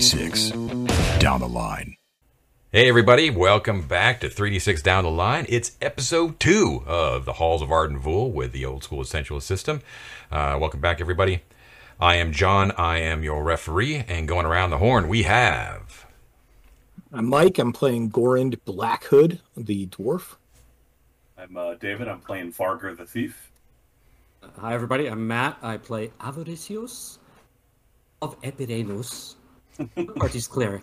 3d6 down the line. Hey, everybody, welcome back to 3D6 Down the Line. It's episode two of the Halls of Arden Vul with the old school Essentials system. Uh, welcome back, everybody. I am John, I am your referee, and going around the horn, we have. I'm Mike. I'm playing Gorind Blackhood, the dwarf. I'm uh, David. I'm playing Varger the Thief. Hi, everybody. I'm Matt. I play Avaricios of Epirenus, party's cleric.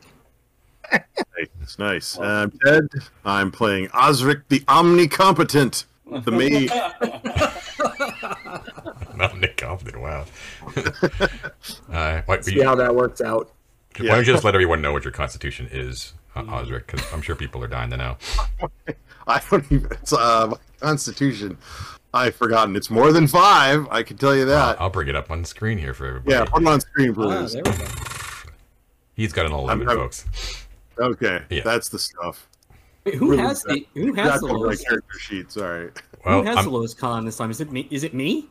Nice, nice. I'm Ted. I'm playing Osric the Omnicompetent, the mage. Not Nick Confident, wow. uh, why, See how that works out. why don't you just let everyone know what your constitution is, uh, Osric? Because I'm sure people are dying to know. I don't even. It's uh, my Constitution. I've forgotten. It's more than five. I can tell you that. I'll bring it up on screen here for everybody. yeah, put it on screen, Ah, please. there we go. He's got an 11, I'm- folks. okay, Yeah. that's the stuff. Wait, who Really has the who has the on my lowest? character sheet. Sorry. Well, who has I'm- the lowest con this time? Is it me? Is it me?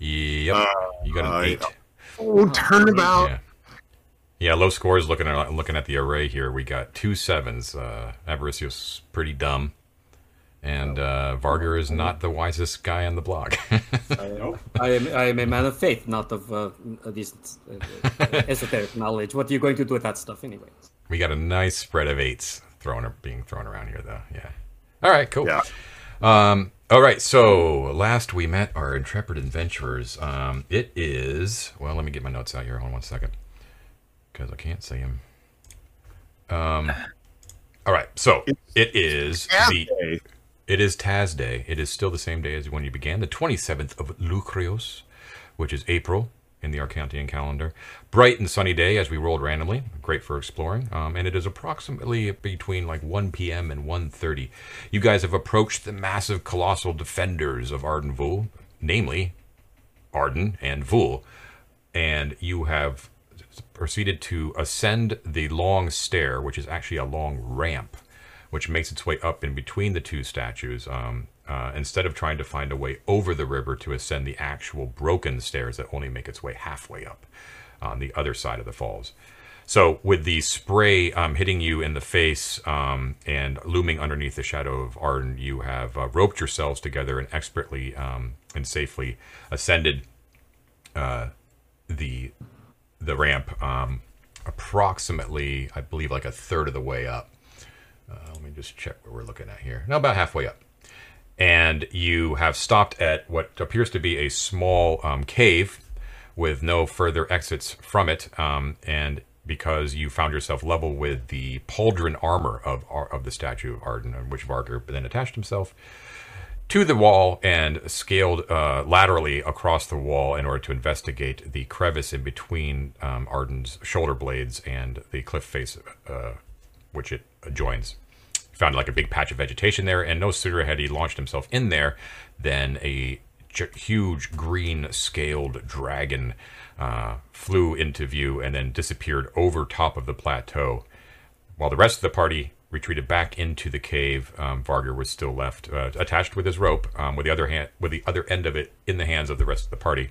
Yep. you got an uh, eight. Oh, turnabout. Yeah. Yeah, low scores. Looking at looking at the array here, we got two sevens. Uh, Avaricios pretty dumb, and uh, Varger is not the wisest guy on the block. Nope. I am I am a man of faith, not of uh, these uh, esoteric knowledge. What are you going to do with that stuff, anyway? we got a nice spread of eights thrown being thrown around here, though. Yeah. All right. Cool. Yeah. Um, all right. So last we met our intrepid adventurers. Um, it is well. Let me get my notes out here. Hold on one second, because I can't see them. Um. All right. So it is the Okay. It is Taz Day. It is still the same day as when you began, the 27th of Lucrios, which is April in the Arcantian calendar. Bright and sunny day as we rolled randomly. Great for exploring. Um, and it is approximately between like 1 p.m. and 1.30. You guys have approached the massive colossal defenders of Arden Vul, namely Arden and Vul. And you have proceeded to ascend the long stair, which is actually a long ramp, which makes its way up in between the two statues. Um, uh, instead of trying to find a way over the river to ascend the actual broken stairs that only make its way halfway up on the other side of the falls. So, with the spray um, hitting you in the face um, and looming underneath the shadow of Arden, you have uh, roped yourselves together and expertly um, and safely ascended uh, the the ramp um, approximately, I believe, like a third of the way up. Uh, let me just check what we're looking at here. Now about halfway up. And you have stopped at what appears to be a small um, cave with no further exits from it. Um, and because you found yourself level with the pauldron armor of of the statue of Arden, on which Varger then attached himself, to the wall and scaled uh, laterally across the wall in order to investigate the crevice in between um, Arden's shoulder blades and the cliff face, uh, which it adjoins. Found like a big patch of vegetation there, and no sooner had he launched himself in there than a huge green scaled dragon uh, flew into view and then disappeared over top of the plateau. While the rest of the party retreated back into the cave, um, Varger was still left uh, attached with his rope, um, with the other hand, with the other end of it in the hands of the rest of the party,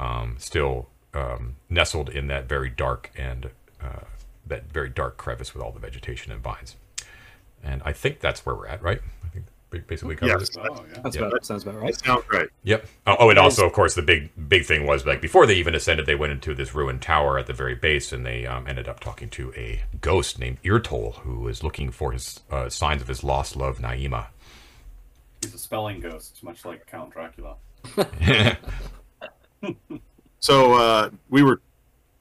um, still um, nestled in that very dark and uh, that very dark crevice with all the vegetation and vines. And I think that's where we're at, right? I think basically covered Yes. it. Oh yeah. That's Yeah. about sounds about right. That sounds right. Yep. Oh, oh, and also, of course, the big big thing was like before they even ascended, they went into this ruined tower at the very base, and they um, ended up talking to a ghost named Irtol, who was looking for his uh, signs of his lost love, Naima. He's a spelling ghost, much like Count Dracula. So uh, we were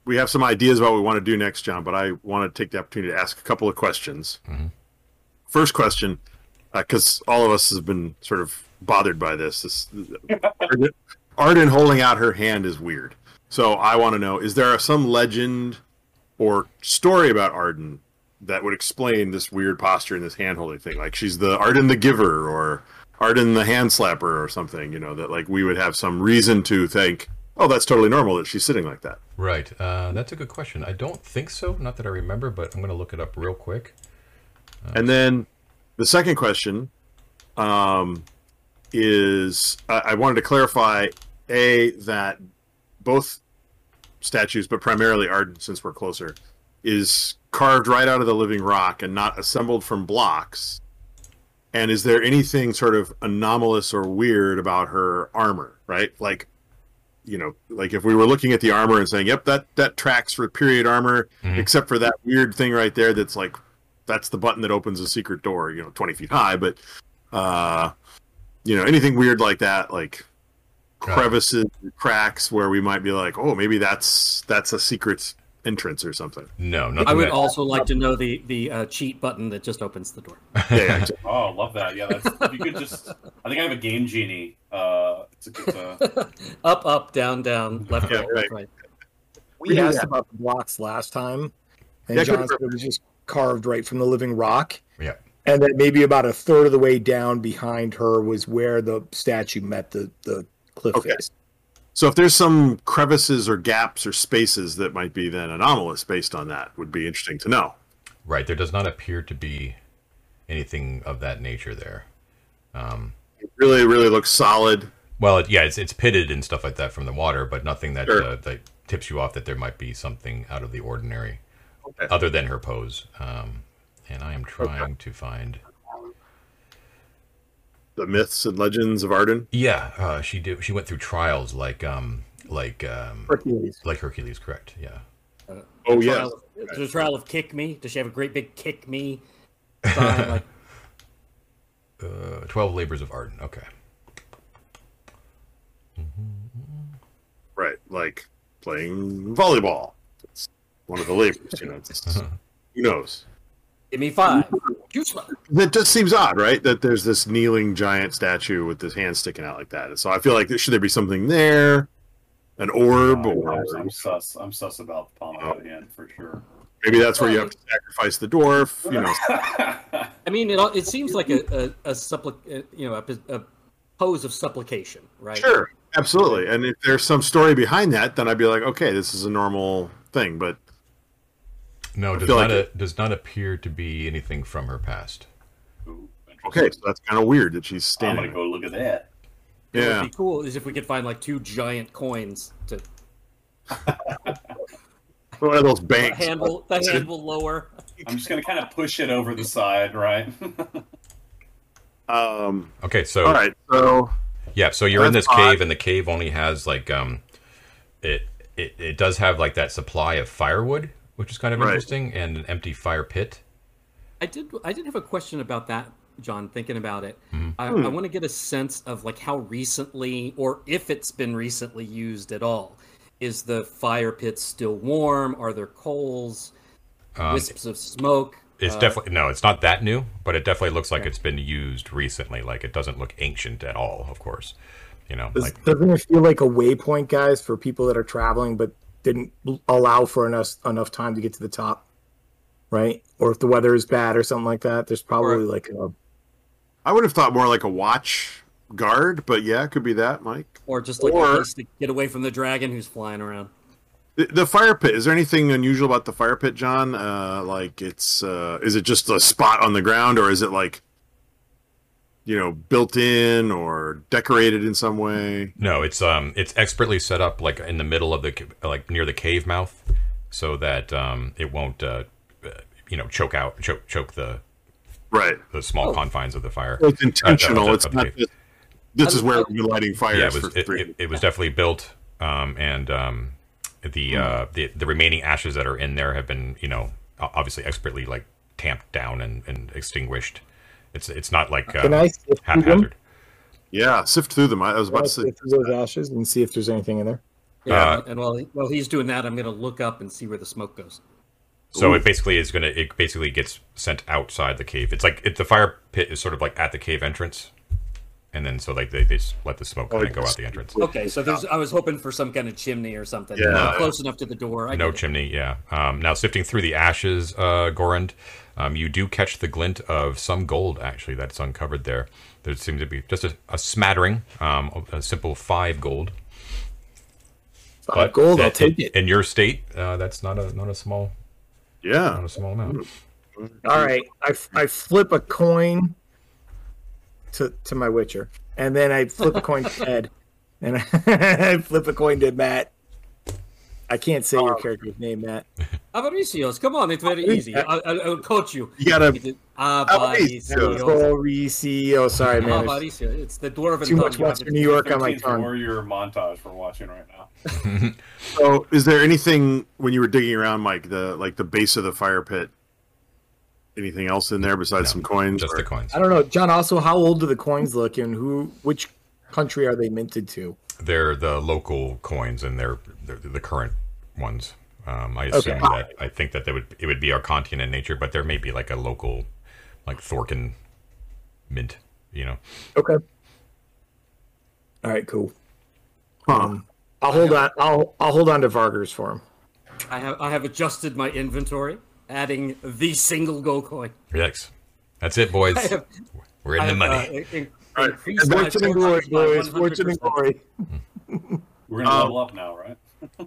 we have some ideas about what we want to do next, John. But I want to take the opportunity to ask a couple of questions. Mm-hmm. First question, uh, because all of us have been sort of bothered by this. This Arden, Arden holding out her hand is weird. So I want to know: is there some legend or story about Arden that would explain this weird posture and this hand holding thing? Like she's the Arden the giver, or Arden the hand slapper, or something. You know that like we would have some reason to think, oh, that's totally normal that she's sitting like that. Right. Uh, that's a good question. I don't think so. Not that I remember, but I'm going to look it up real quick. And then the second question um, is I, I wanted to clarify a that both statues, but primarily Arden, since we're closer, is carved right out of the living rock and not assembled from blocks? And is there anything sort of anomalous or weird about her armor? Right, like you know, like if we were looking at the armor and saying, "Yep, that that tracks for period armor," Mhm. except for that weird thing right there that's like that's the button that opens a secret door, you know, 20 feet high, but uh you know, anything weird like that like Right. crevices, cracks where we might be like, "Oh, maybe that's that's a secret entrance or something." No, nothing I would that- also like to know the the uh, cheat button that just opens the door. Yeah, yeah. Oh, love that. Yeah, that's if you could just. I think I have a game genie. Uh, it's a, it's a, Up, up, down, down, left, Yeah, right, right. right. We We asked about the blocks last time, and Yeah, John said it was just carved right from the living rock, yeah. and that maybe about a third of the way down behind her was where the statue met the the cliff Okay. face. So if there's some crevices or gaps or spaces that might be then anomalous based on that, would be interesting to know. Right. There does not appear to be anything of that nature there. Um, It really, really looks solid. well, it, yeah, it's it's pitted and stuff like that from the water, but nothing that Sure. uh, that tips you off that there might be something out of the ordinary, Okay. other than her pose. Um, and I am trying to find. The myths and legends of Arden. Yeah, uh, she did. She went through trials like um like um Hercules. like Hercules, correct? Yeah. Oh The yeah, trial of- the trial of kick me. Does she have a great big kick me? sign? like, Uh, Twelve labors of Arden. Okay. right. Like playing volleyball. It's one of the labors, you know. It's, who knows? give me five. That just seems odd, right? That there's this kneeling giant statue with his hand sticking out like that. So I feel like there, should there be something there, an orb, I'm, or I'm sus. I'm sus about the palm of the hand for sure. Maybe that's where you have to sacrifice the dwarf. You know, I mean, it, it seems like a a, a, supplic- uh, you know a, a pose of supplication, right? sure, absolutely. And if there's some story behind that, then I'd be like, okay, this is a normal thing. But No, does not like a, does not appear to be anything from her past. Ooh, okay, so that's kind of weird that she's standing. I'm standing. gonna go look at that. What yeah, would be cool is if we could find like two giant coins to one of those the banks. handle the handle lower. I'm just gonna kind of push it over the side, right? Um. Okay, so All right. So yeah, so you're in That's this cave, and the cave only has like um, it it it does have like that supply of firewood, which is kind of Right. interesting, and an empty fire pit. I did. I did have a question about that, John. Thinking about it, Mm-hmm. I, Hmm. I want to get a sense of like how recently, or if it's been recently used at all. Is the fire pit still warm? Are there coals? wisps of smoke? Um, It's Uh, definitely no, it's not that new, but it definitely looks like it's been used recently. Like it doesn't look ancient at all. Of course, you know, Does, like doesn't it feel like a waypoint, guys, for people that are traveling but didn't allow for enough enough time to get to the top, right? Or if the weather is bad or something like that, there's probably Or- like a I would have thought more like a watch guard, but yeah, it could be that, Mike. or just like or- a place to get away from the dragon who's flying around. The, the fire pit. Is there anything unusual about the fire pit, John? Uh, like it's uh, is it just a spot on the ground, or is it like you know built in or decorated in some way? no, it's um, it's expertly set up like in the middle of the like near the cave mouth, so that um, it won't uh, uh, you know choke out choke choke the Right. the small Oh. confines of the fire. It's intentional. Uh, it's not just this is where I- we've lighting fires yeah, it was for it, three. it, it was definitely built, um, and um, the uh, the the remaining ashes that are in there have been you know obviously expertly like tamped down and, and extinguished. It's it's not like Can uh, I sift through them? haphazard. yeah, sift through them. I I was Can I about to say. sift through those ashes and see if there's anything in there. Yeah, Uh, and while he, while he's doing that, I'm going to look up and see where the smoke goes. So Ooh. it basically is gonna it basically gets sent outside the cave. It's like it, the fire pit is sort of like at the cave entrance, and then so like they, they just let the smoke Oh, kind of go out the entrance. Okay, so there's. I was hoping for some kind of chimney or something. Yeah. Not close enough to the door. I No get it. chimney, yeah. Um, now sifting through the ashes, uh, Gorand, um, you do catch the glint of some gold actually that's uncovered there. There seems to be just a, a smattering, um, a simple five gold. Five gold, I'll take in, it. In your state, uh, that's not a not a small Yeah. not a small amount. All right, I, I flip a coin to to my Witcher, and then I flip a coin to Ed, and I flip a coin to Matt. I can't say your oh. character's name, Matt. Ah, Avaricios, come on, it's very oh, easy. I, I, I'll coach you. You gotta. Avaricios. Oh, Mauricio. Sorry, man. There's Avaricios. It's the dwarven Too much tongue. You have Western New York on my 13th tongue. Warrior montage we're watching right now. So, is there anything when you were digging around, Mike, the like the base of the fire pit? Anything else in there besides No, some coins? Just or- the coins. I don't know, John. Also, how old do the coins look, and who, which country are they minted to? They're the local coins, and they're, they're the current ones. Um, I assume Okay. that I think that they would it would be Arcantian in nature, but there may be like a local, like Thorkin mint. You know, Okay. All right, cool. Huh. Um, I'll hold on. I'll I'll hold on to Vargers for him. I have I have adjusted my inventory, adding the single gold coin. Yikes. That's it, boys. Have, We're in I the have, money. uh, in- All right. increased Fortune and glory, boys. Fortune and glory. We're gonna Um, level up now, right?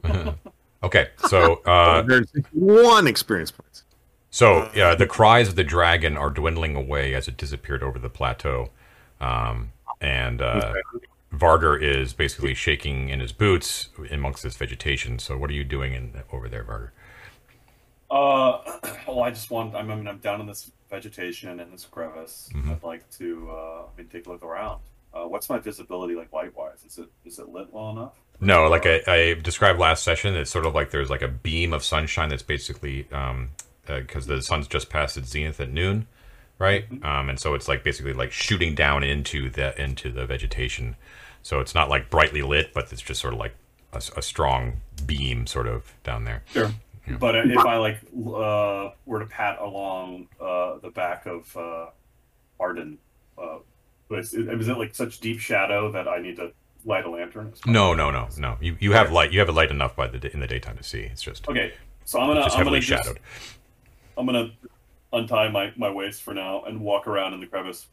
okay, so uh, 161 experience points. So yeah, the cries of the dragon are dwindling away as it disappeared over the plateau, um, and uh, Varger is basically shaking in his boots amongst this vegetation. So what are you doing in over there, Varger? Uh, well, I just want. I mean, I'm down in this vegetation in this crevice. Mhm. I'd like to. Uh, I mean, take a look around. Uh, what's my visibility like light wise? Is it is it lit well enough? No, like I, I described last session, it's sort of like there's like a beam of sunshine that's basically um, because the sun's just past its zenith at noon, right? Um, and so it's like basically like shooting down into the into the vegetation. So it's not like brightly lit, but it's just sort of like a strong beam sort of down there. Sure. But if I like uh, were to pat along uh, the back of uh, Arden, uh, is, is it like such deep shadow that I need to light a lantern? No, no, no, no. You you have light. You have a light enough by the in the daytime to see. It's just Okay, so I'm gonna just I'm heavily gonna just. I'm gonna untie my, my waist for now and walk around in the crevice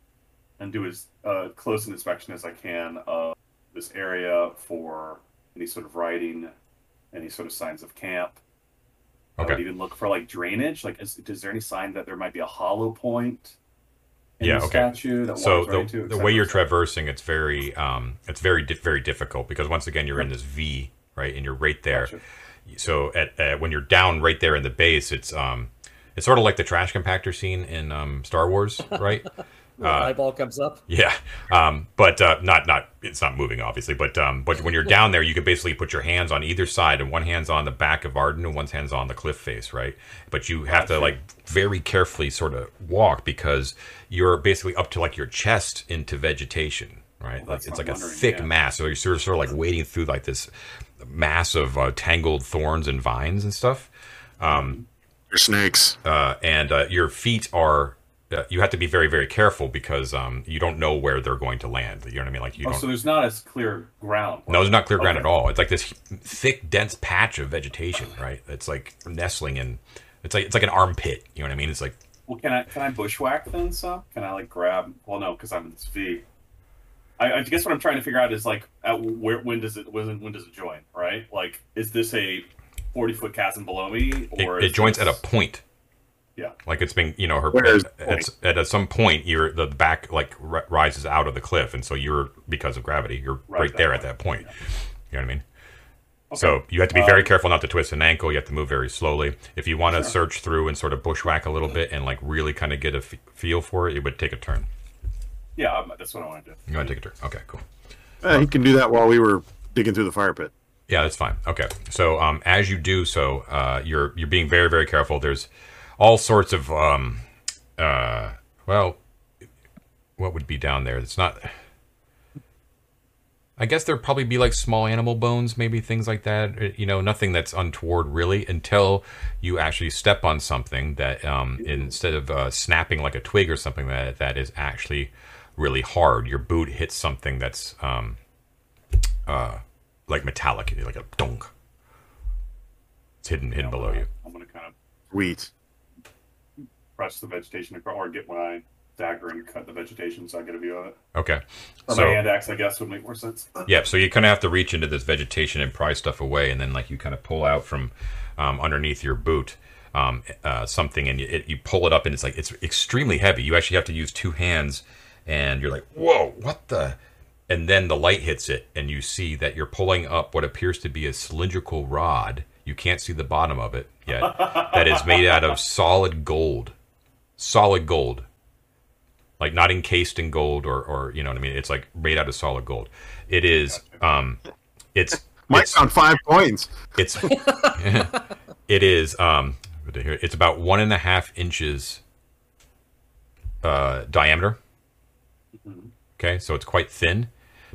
and do as uh, close an inspection as I can of this area for any sort of writing, any sort of signs of camp. I would even look for like drainage. Like, is, is there any sign that there might be a hollow point in Yeah, the okay. statue that So walks right the, the way you're traversing, it's very um, it's very di- very difficult because once again you're in this V, right, and you're right there. Gotcha. So at, at when you're down right there in the base, it's um, it's sort of like the trash compactor scene in um, Star Wars, right? The eyeball comes up. Yeah, um, but uh, not not it's not moving obviously, but um, but when you're down there, you can basically put your hands on either side, and one hand's on the back of Arden, and one hand's on the cliff face, right? But you have to like very carefully sort of walk because you're basically up to like your chest into vegetation, right? Well, like it's like a thick yeah. mass, so you're sort of, sort of like wading through like this mass of uh, tangled thorns and vines and stuff Your snakes. uh, and uh, your feet are uh, you have to be very very careful because um, you don't know where they're going to land you know what i mean like you Oh, don't so there's not as clear ground. no there's not clear ground Okay. at all it's like this thick dense patch of vegetation right it's like nestling in it's like it's like an armpit you know what i mean it's like Well, can I can I bushwhack then some? Can I like grab? Well, no, because I'm in this V. I, I guess what I'm trying to figure out is like, at where when does it when when does it join? Right? Like, is this a 40 foot chasm below me, it, or it is joins this- at a point Yeah. like it's been you know her Where is at, at, at some point you're the back like ri- rises out of the cliff and so you're because of gravity you're Right right, there that at that point point, you know what i mean Okay. So you have to be very Um, careful not to twist an ankle. You have to move very slowly. If you want to Sure. search through and sort of bushwhack a little bit and like really kind of get a f- feel for it, it would take a turn. Yeah, um, that's what I want to do. You want to take a turn? Okay, cool. Uh, he can do that while we were digging through the fire pit. Yeah, that's fine. Okay, so um, as you do so, uh, you're you're being very very careful. There's all sorts of um, uh, well, what would be down there? It's not. I guess there'd probably be like small animal bones, maybe things like that. Uh, You know, nothing that's untoward really, until you actually step on something that um, instead of uh, snapping like a twig or something that that is actually really hard. Your boot hits something that's um, uh, like metallic, like a dunk. It's hidden hidden below you. I'm gonna kind of Sweet. Press the vegetation across, or get my dagger and cut the vegetation so I get a view of it. Okay. Or So my hand axe, I guess, would make more sense. yeah, so you kind of have to reach into this vegetation and pry stuff away, and then like you kind of pull out from um, underneath your boot um, uh, something, and you, it, you pull it up, and it's like it's extremely heavy. You actually have to use two hands, and you're like, whoa, what the? And then the light hits it, and you see that you're pulling up what appears to be a cylindrical rod. You can't see the bottom of it yet. that is made out of solid gold. Solid gold. Like not encased in gold or, or you know what I mean? It's like made out of solid gold. It is um it's Mike's it's, on five points. it's it is um it's about one and a half inches uh diameter. Okay, so it's quite thin,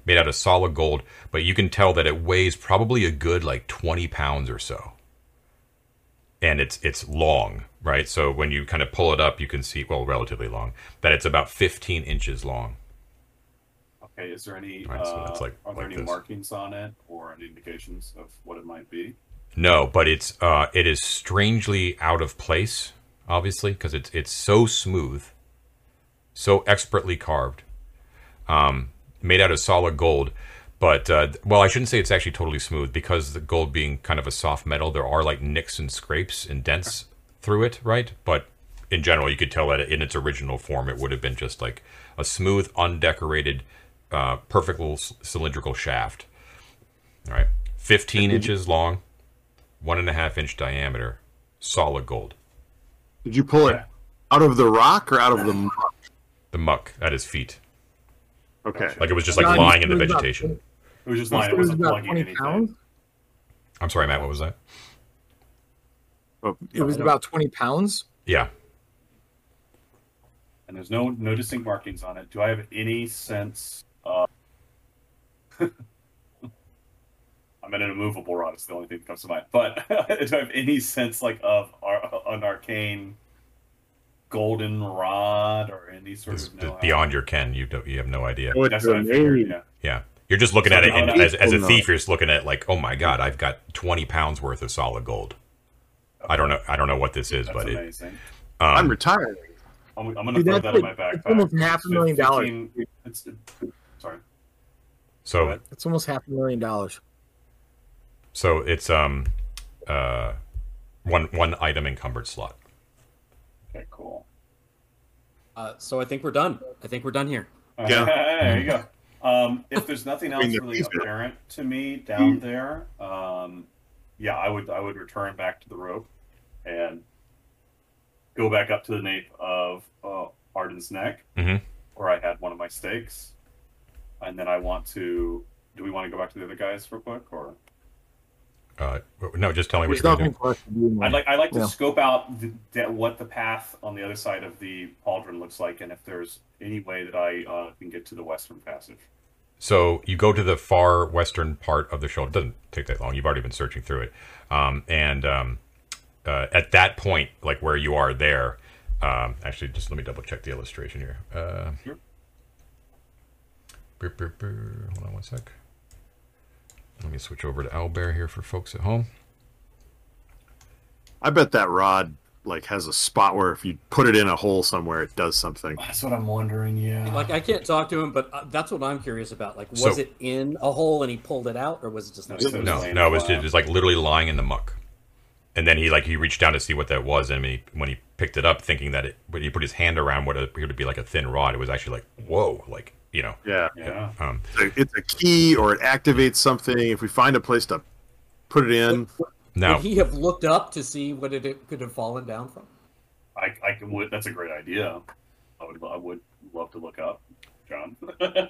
made out of solid gold, but you can tell that it weighs probably a good like 20 pounds or so. And it's it's long, right? So when you kind of pull it up, you can see, well, relatively long, that it's about 15 inches long. Okay, is there any Alright, so uh, that's like- are there like any this. markings on it or any indications of what it might be? No, but it's uh, it is strangely out of place, obviously, because it's it's so smooth, so expertly carved, um, made out of solid gold. But uh, well, I shouldn't say it's actually totally smooth because the gold being kind of a soft metal, there are like nicks and scrapes and dents through it, right? But in general, you could tell that in its original form, it would have been just like a smooth, undecorated, uh, perfect little cylindrical shaft. All right, 15 inches long, one and a half inch diameter, solid gold. Did you pull it out of the rock or out of the muck? The muck at his feet, Okay. like it was just like John, lying in the said it about- vegetation. It was just lying. It it was wasn't about plugging 20 anything. pounds. I'm sorry, Matt. What was that? Oh, It was about 20 pounds. Yeah. And there's no no distinct markings on it. Do I have any sense of? I'm in an immovable rod. It's the only thing that comes to mind. But do I have any sense like of ar- an arcane golden rod or any sort It's of know-how? beyond your ken. You don't. You have no idea. Oh, That's it's what I figured. Yeah. Yeah. You're just looking at it and as, as a thief. You're just looking at it like, oh my god, I've got 20 pounds worth of solid gold. I don't know. I don't know what this is, That's but it. amazing. I'm Um, retiring. I'm, I'm gonna throw that's that in my like- backpack. it's almost half a million dollars. 15 It's, sorry. so It's almost half a million dollars. so it's um uh one one item encumbered slot. Okay, cool. Uh, so I think we're done. I think we're done here. Yeah. there you go. Um, if there's nothing else really apparent to me down there, um, yeah, I would I would return back to the rope and go back up to the nape of uh, Arden's neck, Mhm. where I had one of my stakes, and then I want to. Do we want to go back to the other guys real quick, or Uh, no, just tell me what There's you're going nothing to do. for us to. I'd like I like to scope out the, the, what the path on the other side of the pauldron looks like, and if there's any way that I uh, can get to the western passage. So you go to the far western part of the shoulder. It doesn't take that long. You've already been searching through it. Um, and um, uh, at that point, like where you are there, um, actually, just let me double check the illustration here. Uh, Sure. brr, brr, brr. Hold on one sec. Let me switch over to Owlbear here for folks at home. I bet that rod like has a spot where if you put it in a hole somewhere, it does something. That's what I'm wondering. Yeah. Like I can't talk to him, but uh, that's what I'm curious about. Like, was So- it in a hole and he pulled it out, or was it just No, No, no, it was, flat. it was like literally lying in the muck. And then he like he reached down to see what that was, and when he, when he picked it up, thinking that it when he put his hand around what appeared to be like a thin rod, it was actually like whoa, like you know. Yeah. Yeah. Um, It's a, it's a key or it activates something. If we find a place to put it in, now, Would he have looked up to see what it, it could have fallen down from? I, I can, would. That's a great idea. I would. I would love to look up, John.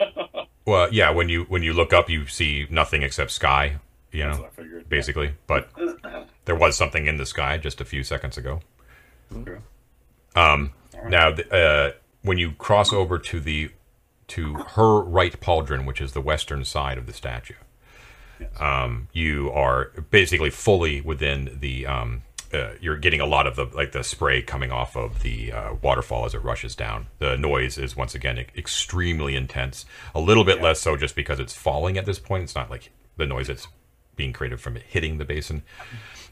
well, yeah, when you when you look up, you see nothing except sky, you know, figured. basically. But there was something in the sky just a few seconds ago. Okay. Um, right. Now, uh, when you cross over to the to her right pauldron, which is the western side of the statue, um, you are basically fully within the. Um, uh, you're getting a lot of the like the spray coming off of the uh, waterfall as it rushes down. The noise is once again e- extremely intense. A little bit less so just because it's falling at this point. It's not like the noise that's being created from it hitting the basin.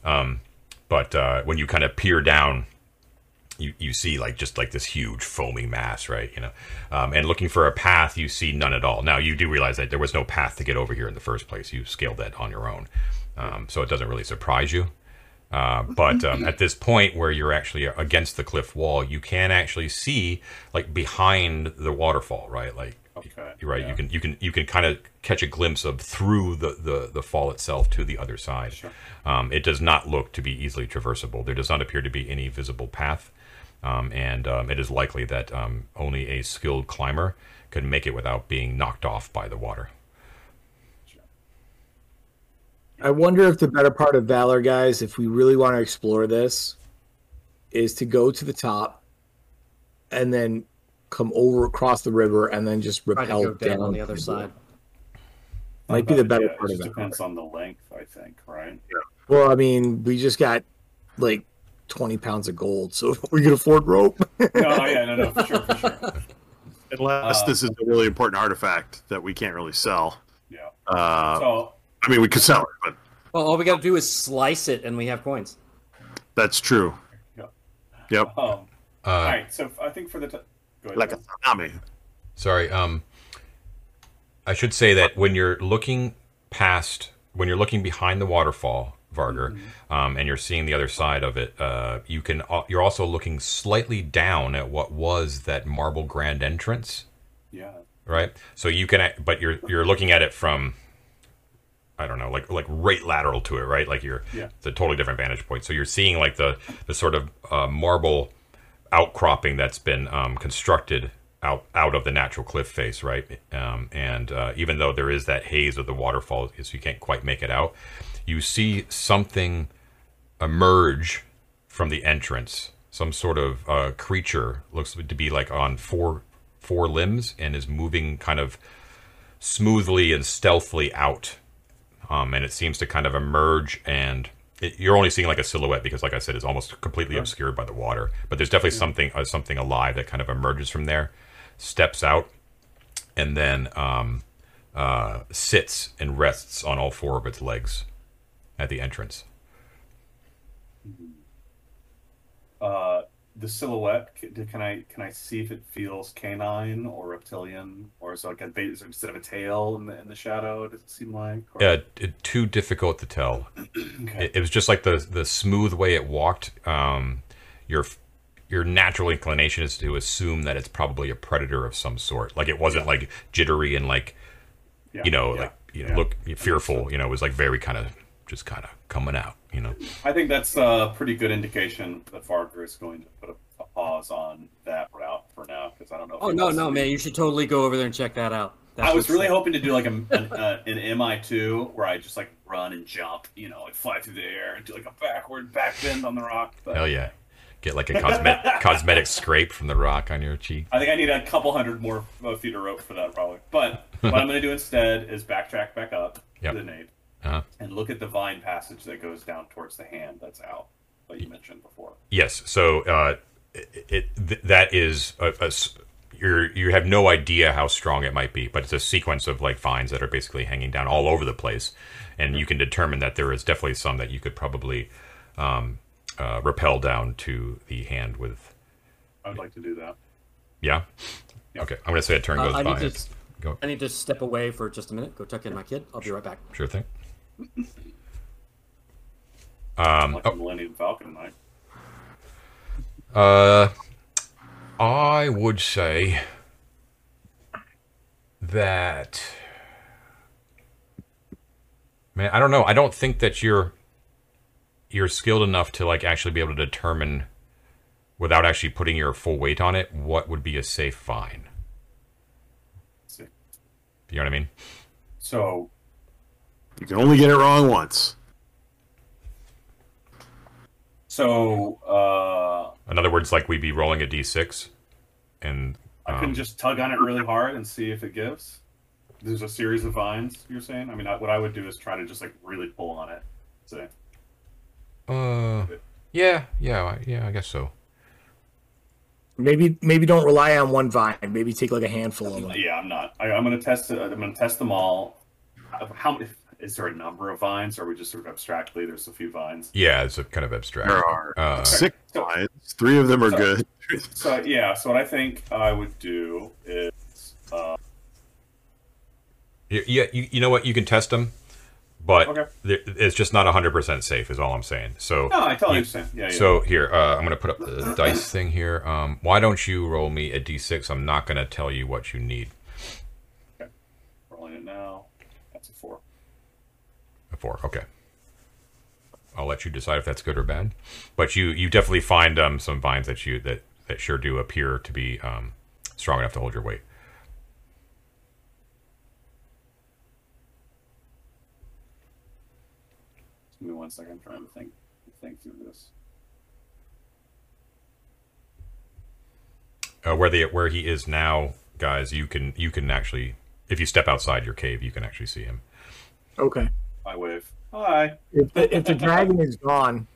Um, but uh, when you kind of peer down you, you see like just like this huge foaming mass, right? You know, um, and looking for a path, you see none at all. Now you do realize that there was no path to get over here in the first place. You scaled that on your own, um, so it doesn't really surprise you. Uh, but um, at this point where you're actually against the cliff wall, you can actually see like behind the waterfall, right? Like Okay. You're right. yeah. You can you can you can kind of catch a glimpse of through the, the, the fall itself to the other side. Sure. Um, it does not look to be easily traversable. There does not appear to be any visible path, um, and um, it is likely that um, only a skilled climber could make it without being knocked off by the water. I wonder if the better part of Valor, guys, if we really want to explore this, is to go to the top and then come over across the river and then just Try to repel go down on the other river. side. Might be the But, better yeah, part it of it. depends on the length, I think, right? Well, I mean, we just got like 20 pounds of gold, so we can afford rope. no, yeah, no, no, for sure, for sure. Unless Uh, this is a really important artifact that we can't really sell. Yeah. Uh, So I mean, we could sell it, but Well, all we got to do is slice it, and we have coins. that's true. Yeah. Yep. Um, Uh, right. So I think for the t- go ahead. Like a tsunami. Sorry. Um, I should say that when you're looking past, when you're looking behind the waterfall, Varger, um, and you're seeing the other side of it, uh, you can. al- You're also looking slightly down at what was that marble grand entrance, yeah. right? So you can, but you're you're looking at it from. I don't know, like like right lateral to it, right? Like you're, Yeah. it's a totally different vantage point. So you're seeing like the the sort of uh, marble outcropping that's been um, constructed out out of the natural cliff face, right? Um, and uh, even though there is that haze of the waterfall, so you can't quite make it out, you see something emerge from the entrance. Some sort of uh, creature looks to be like on four four limbs and is moving kind of smoothly and stealthily out. Um, and it seems to kind of emerge and it, you're only seeing like a silhouette because like i said it's almost completely obscured by the water. But there's definitely something uh, something alive that kind of emerges from there steps out and then um, uh, sits and rests on all four of its legs at the entrance. Uh, the silhouette. Can I can I see if it feels canine or reptilian, or is it like a is instead of a tail in the in the shadow? Does it seem like? Or, uh, it, too difficult to tell okay. it, it was just like the the smooth way it walked um, your your natural inclination is to assume that it's probably a predator of some sort like it wasn't like jittery and like Yeah, you know, yeah, like you know, yeah. look fearful. You know, it was like very kind of just kind of coming out. You know, I think that's a pretty good indication that Varger is going to put a, a pause on that route for now because I don't know. Oh no, no, man! You should totally go over there and check that out. That I was really sick. hoping to do like a, an, uh, an MI two where I just like run and jump, you know, like fly through the air and do like a backward back bend on the rock. But hell yeah, get like a cosmetic cosmetic scrape from the rock on your cheek. I think I need a couple hundred more uh, feet of rope for that probably. But what I'm going to do instead is backtrack back up Yep. to the nade Uh-huh. and look at the vine passage that goes down towards the hand that's out that you mentioned before. Yes, so uh, it, it th- that is a, a s- you're you have no idea how strong it might be, but it's a sequence of like vines that are basically hanging down all over the place, and you can determine that there is definitely some that you could probably um, uh, rappel down to the hand with. I'd like to do that. Yeah. Yeah. Okay, I'm gonna say a turn Uh, goes I by. need to. Go. I need to step away for just a minute. Go tuck in my kid. I'll be right back. Sure thing. Um, Like the Millennium Falcon might. Uh, I would say that. Man, I don't know. I don't think that you're you're skilled enough to like actually be able to determine without actually putting your full weight on it what would be a safe see. You know what I mean? So You can only get it wrong once. so uh, In other words, like we'd be rolling a d6, and I um, can just tug on it really hard and see if it gives. There's a series of vines. You're saying? I mean, I, what I would do is try to just like really pull on it. See. uh, yeah, yeah, yeah. I guess so. maybe maybe don't rely on one vine. Maybe take like a handful of them. Yeah, I'm not. I, I'm going to test. it. I'm going to test them all. How is there a number of vines, or are we just sort of abstractly? There's a few vines. Yeah, it's a kind of abstract. There are Uh, six vines. Three of them are good. So yeah, so what I think I would do is uh, Yeah, yeah, you, you know what? You can test them, but Okay. it's just not 100% safe, is all I'm saying. So, no, I totally you- understand. Yeah, yeah. so here, uh, I'm going to put up the dice thing here. Um, why don't you roll me a d6? I'm not going to tell you what you need. Okay, rolling it now. That's a four. Okay. I'll let you decide if that's good or bad. But you you definitely find um, some vines that you that that sure do appear to be um, strong enough to hold your weight. Give me one second. I'm trying to think think through this. Uh, where they where he is now, guys, you can you can actually if you step outside your cave, you can actually see him. Okay. I wave. Hi. If the, if the dragon is gone,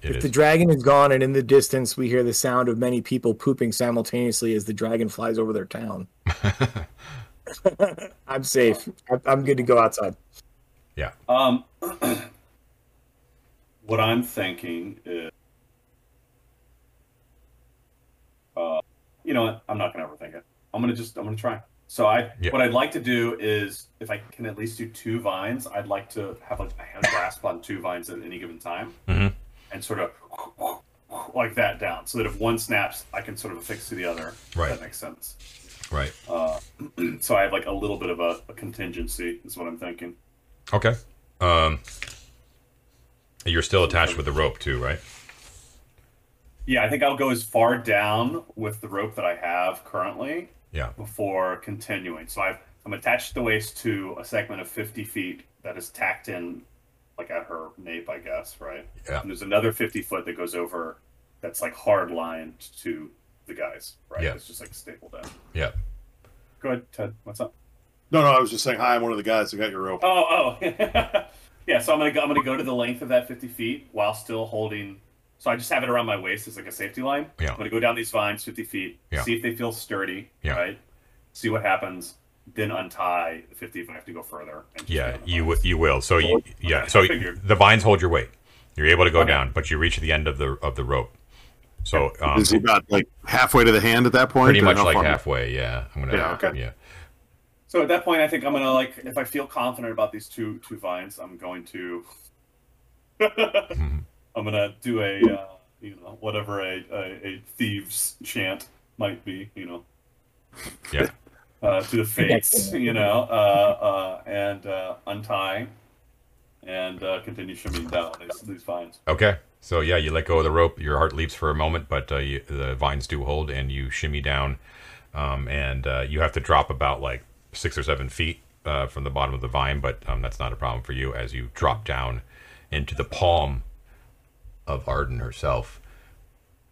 It if is. the dragon is gone, and in the distance we hear the sound of many people pooping simultaneously as the dragon flies over their town, I'm safe. I- I'm good to go outside. yeah. Um, what I'm thinking is, uh, you know what? I'm not gonna overthink it. I'm gonna just I'm gonna try. So I Yeah. what I'd like to do is if I can at least do two vines, I'd like to have like a hand grasp on two vines at any given time, Mhm. and sort of like that down, so that if one snaps, I can sort of affix to the other. Right. That makes sense. Right. Uh, so I have like a little bit of a, a contingency, is what I'm thinking. Okay. Um, you're still attached with the rope too, right? Yeah, I think I'll go as far down with the rope that I have currently Yeah. before continuing. So I've, I'm attached the waist to a segment of 50 feet that is tacked in, like at her nape, I guess, right? Yeah. And there's another 50 foot that goes over that's like hard lined to the guys, right? Yeah. It's just like stapled in. Yeah. Go ahead, Ted. What's up? No, no, I was just saying hi. I'm one of the guys who got your rope. Oh, oh, yeah. So I'm gonna go, I'm gonna go to the length of that 50 feet while still holding. So I just have it around my waist as like a safety line. Yeah. I'm gonna go down these vines 50 feet, Yeah. see if they feel sturdy, Yeah. right? See what happens, then untie the 50 if I have to go further. and Yeah. get on the You vines. w- you will. So you, yeah. I So the vines hold your weight. You're able to go Okay. down, but you reach the end of the of the rope. So um, Is he about like halfway to the hand at that point? pretty much like far? halfway. Yeah. I'm gonna. Yeah, okay. Yeah. So at that point, I think I'm gonna like if I feel confident about these two two vines, I'm going to. Mm-hmm. I'm gonna do a uh, you know whatever a, a a thieves chant might be, you know. Yeah. uh, to the fates, you know, uh, uh, and uh, untie and uh, continue shimmying down these, these vines. Okay. So yeah, you let go of the rope. Your heart leaps for a moment, but uh, you, the vines do hold, and you shimmy down, um, and uh, you have to drop about like six or seven feet uh, from the bottom of the vine, but um, that's not a problem for you as you drop down into the palm of Arden herself.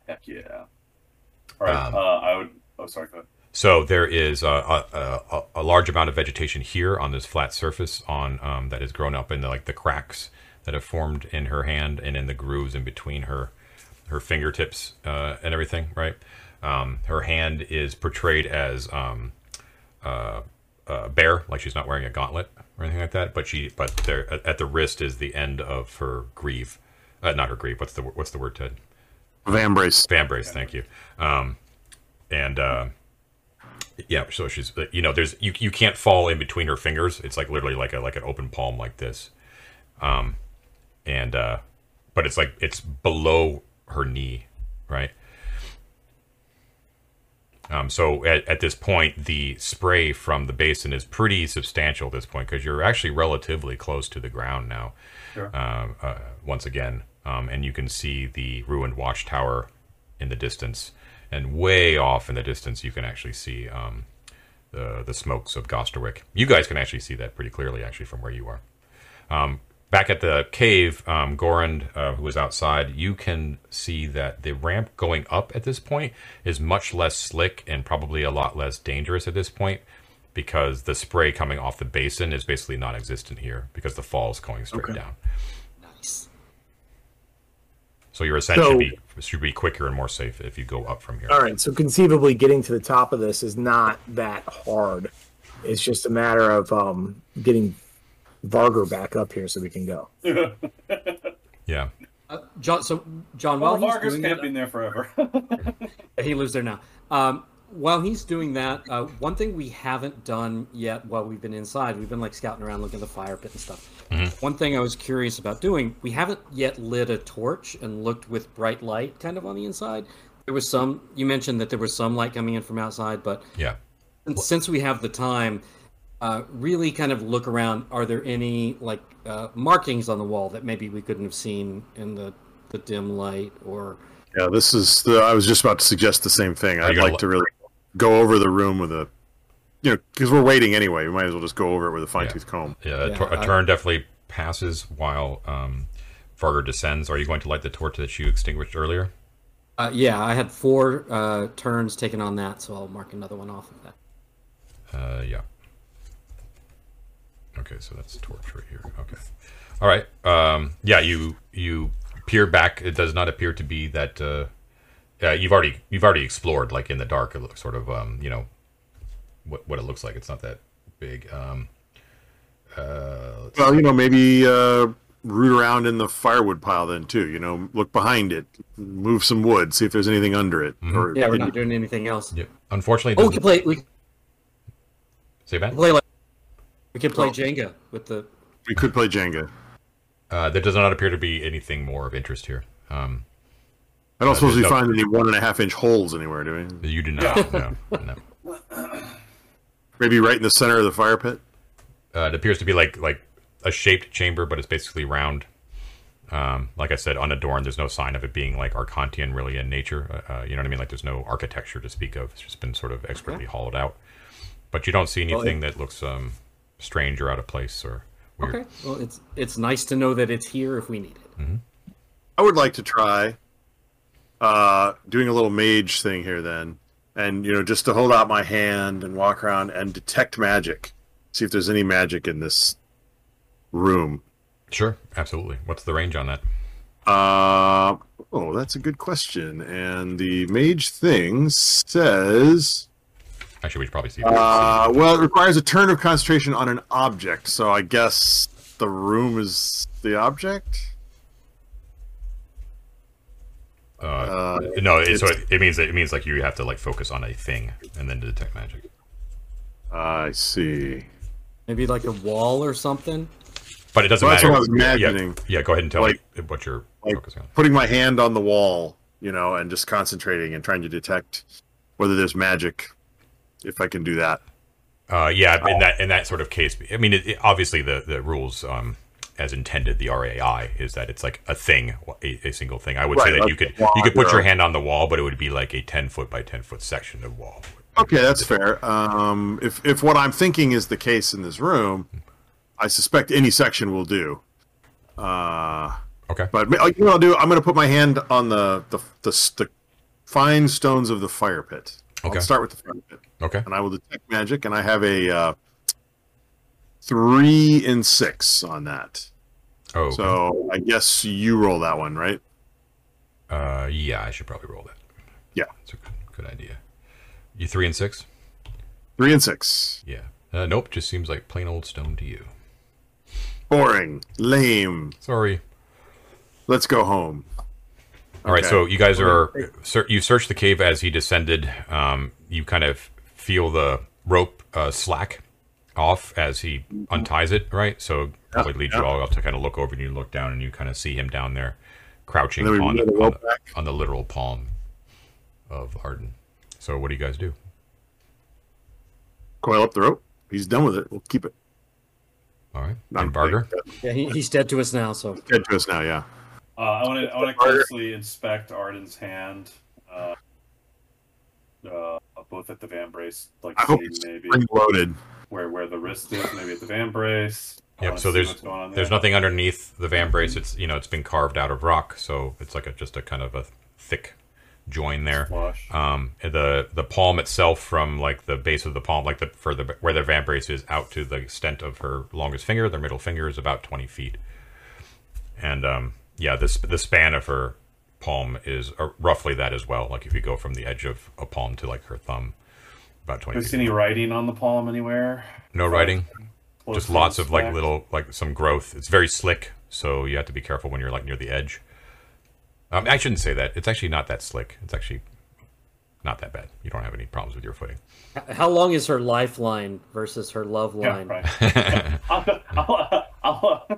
Heck yeah! All right, Um, uh, I would. Oh, sorry. Go ahead. So there is a, a, a, large amount of vegetation here on this flat surface on um, that has grown up in the, like the cracks that have formed in her hand and in the grooves in between her her fingertips uh, and everything. Right, um, her hand is portrayed as um, uh, uh, bare, like she's not wearing a gauntlet or anything like that. But she, but there at- at the wrist is the end of her greave, uh, not her greave. What's the what's the word, Ted? Vambrace. fan brace thank you um and uh yeah so she's you know there's you, you can't fall in between her fingers it's like literally like a like an open palm like this um and uh but it's like it's below her knee right um, so at, at this point, the spray from the basin is pretty substantial at this point because you're actually relatively close to the ground now. Sure. Uh, uh, once again, um, and you can see the ruined watchtower in the distance, and way off in the distance, you can actually see um, the the smokes of Gosterwick. You guys can actually see that pretty clearly, actually, from where you are. Um, back at the cave, um, Gorand, uh, who was outside, you can see that the ramp going up at this point is much less slick and probably a lot less dangerous at this point because the spray coming off the basin is basically non-existent here because the fall is going straight Okay. down. Nice. So your ascent So- should be should be quicker and more safe if you go up from here. All right, so conceivably getting to the top of this is not that hard. It's just a matter of um, getting Varger back up here so we can go. Yeah. Uh, John, so John, Well, while he's Vargas doing can't there forever. he lives there now. Um, while he's doing that, uh, one thing we haven't done yet while we've been inside, we've been like scouting around looking at the fire pit and stuff. One thing I was curious about doing, we haven't yet lit a torch and looked with bright light kind of on the inside. There was some, you mentioned that there was some light coming in from outside, but Yeah. And since we have the time, uh, really kind of look around. Are there any like uh, markings on the wall that maybe we couldn't have seen in the the dim light or? Yeah, this is the. I was just about to suggest the same thing. I'd like lo- to really go over the room with a, you know, because we're waiting anyway. We might as well just go over it with a fine tooth comb. Yeah, a, Yeah, tor- a I- turn definitely passes while um, Varger descends. Are you going to light the torch that you extinguished earlier? Uh, yeah, I had four uh, turns taken on that, so I'll mark another one off of that. Uh, yeah. Okay, so that's torch right here. Okay. All right. Um, yeah, you you peer back. It does not appear to be that. Uh, you've already you've already explored like in the dark. It looks sort of um, you know what what it looks like. It's not that big. Um, uh, let's Well, you know, maybe uh, root around in the firewood pile then too. You know, look behind it, move some wood, see if there's anything under it. Or Yeah, we're not doing anything else. yeah. Unfortunately, Oh, we can play. We say that. play like we can play Oh. Jenga with the. we could play Jenga. Uh, there does not appear to be anything more of interest here. Um, I don't Uh, suppose we no- find any one and a half inch holes anywhere, do we? you do not. No, no. Maybe right in the center of the fire pit. Uh, it appears to be like like a shaped chamber, but it's basically round. Um, like I said, unadorned. There's no sign of it being like Arcantian really in nature. Uh, uh, you know what I mean? Like there's no architecture to speak of. It's just been sort of expertly hollowed out. But you don't see anything that looks um, strange or out of place or weird. Okay. Well, it's it's nice to know that it's here if we need it. I would like to try uh, doing a little mage thing here then, and you know, just to hold out my hand and walk around and detect magic, see if there's any magic in this room. Sure, absolutely. What's the range on that? Uh, oh, that's a good question. And the mage thing says, Actually, we should probably see. uh, well, it requires a turn of concentration on an object. So I guess the room is the object. Uh, Uh, no, it, so it, it means that it means like you have to like focus on a thing and then to detect magic. I see. Maybe like a wall or something. But it doesn't Well, that's matter. what I was Yeah, imagining. Yeah, go ahead and tell Like- me what you're like- focusing on. Putting my hand on the wall, you know, and just concentrating and trying to detect whether there's magic. If I can do that. Uh, yeah, in that in that sort of case, I mean, it, it- obviously the the rules um, as intended, the RAI is that it's like a thing, a, a single thing. I would say that you could wall, you could put your hand on the wall, but it would be like a ten foot by ten foot section of wall. Okay, that's fair. Um, if if what I'm thinking is the case in this room, I suspect any section will do. Uh, Okay. but you know what I'll do? I'm going to put my hand on the the, the the fine stones of the fire pit. Okay. I'll start with the fire pit, Okay. and I will detect magic, and I have a uh, three and six on that. Oh. So I guess you roll that one, right? uh, yeah, I should probably roll that. Yeah, it's a good, good idea. You three and six? three and six. Yeah. Uh, nope. Just seems like plain old stone to you. Boring, lame. Sorry. Let's go home. All right, Okay. so you guys are you search the cave as he descended. Um, you kind of feel the rope uh, slack off as he unties it, right? So probably leads you all up to kind of look over, and you look down, and you kind of see him down there, crouching And then we on the, on, rope the, on the literal palm of Arden. So what do you guys do? Coil up the rope. He's done with it. We'll keep it. All right, I'm and Varger. Yeah, he, he's dead to us now. So Dead to us now, yeah. Uh, I want to I want to closely inspect Arden's hand, uh, uh, both at the vambrace, like I hope it's maybe spring loaded. Where where the wrist is, maybe at the vambrace. Yep. So there's on there's nothing underneath the vambrace. It's you know it's been carved out of rock, so it's like a just a kind of a thick join there. Um, the the palm itself, from like the base of the palm, like the for the where the vambrace is, out to the extent of her longest finger, their middle finger is about twenty feet. And um, yeah, this the span of her palm is roughly that as well. Like if you go from the edge of a palm to like her thumb, about twenty. Do you feet. see any writing on the palm anywhere? No writing just Closely lots of like little like some growth it's very slick so you have to be careful when you're like near the edge um, i shouldn't say that it's actually not that slick it's actually not that bad you don't have any problems with your footing how long is her lifeline versus her love Yeah, line? right. I'll, I'll, I'll,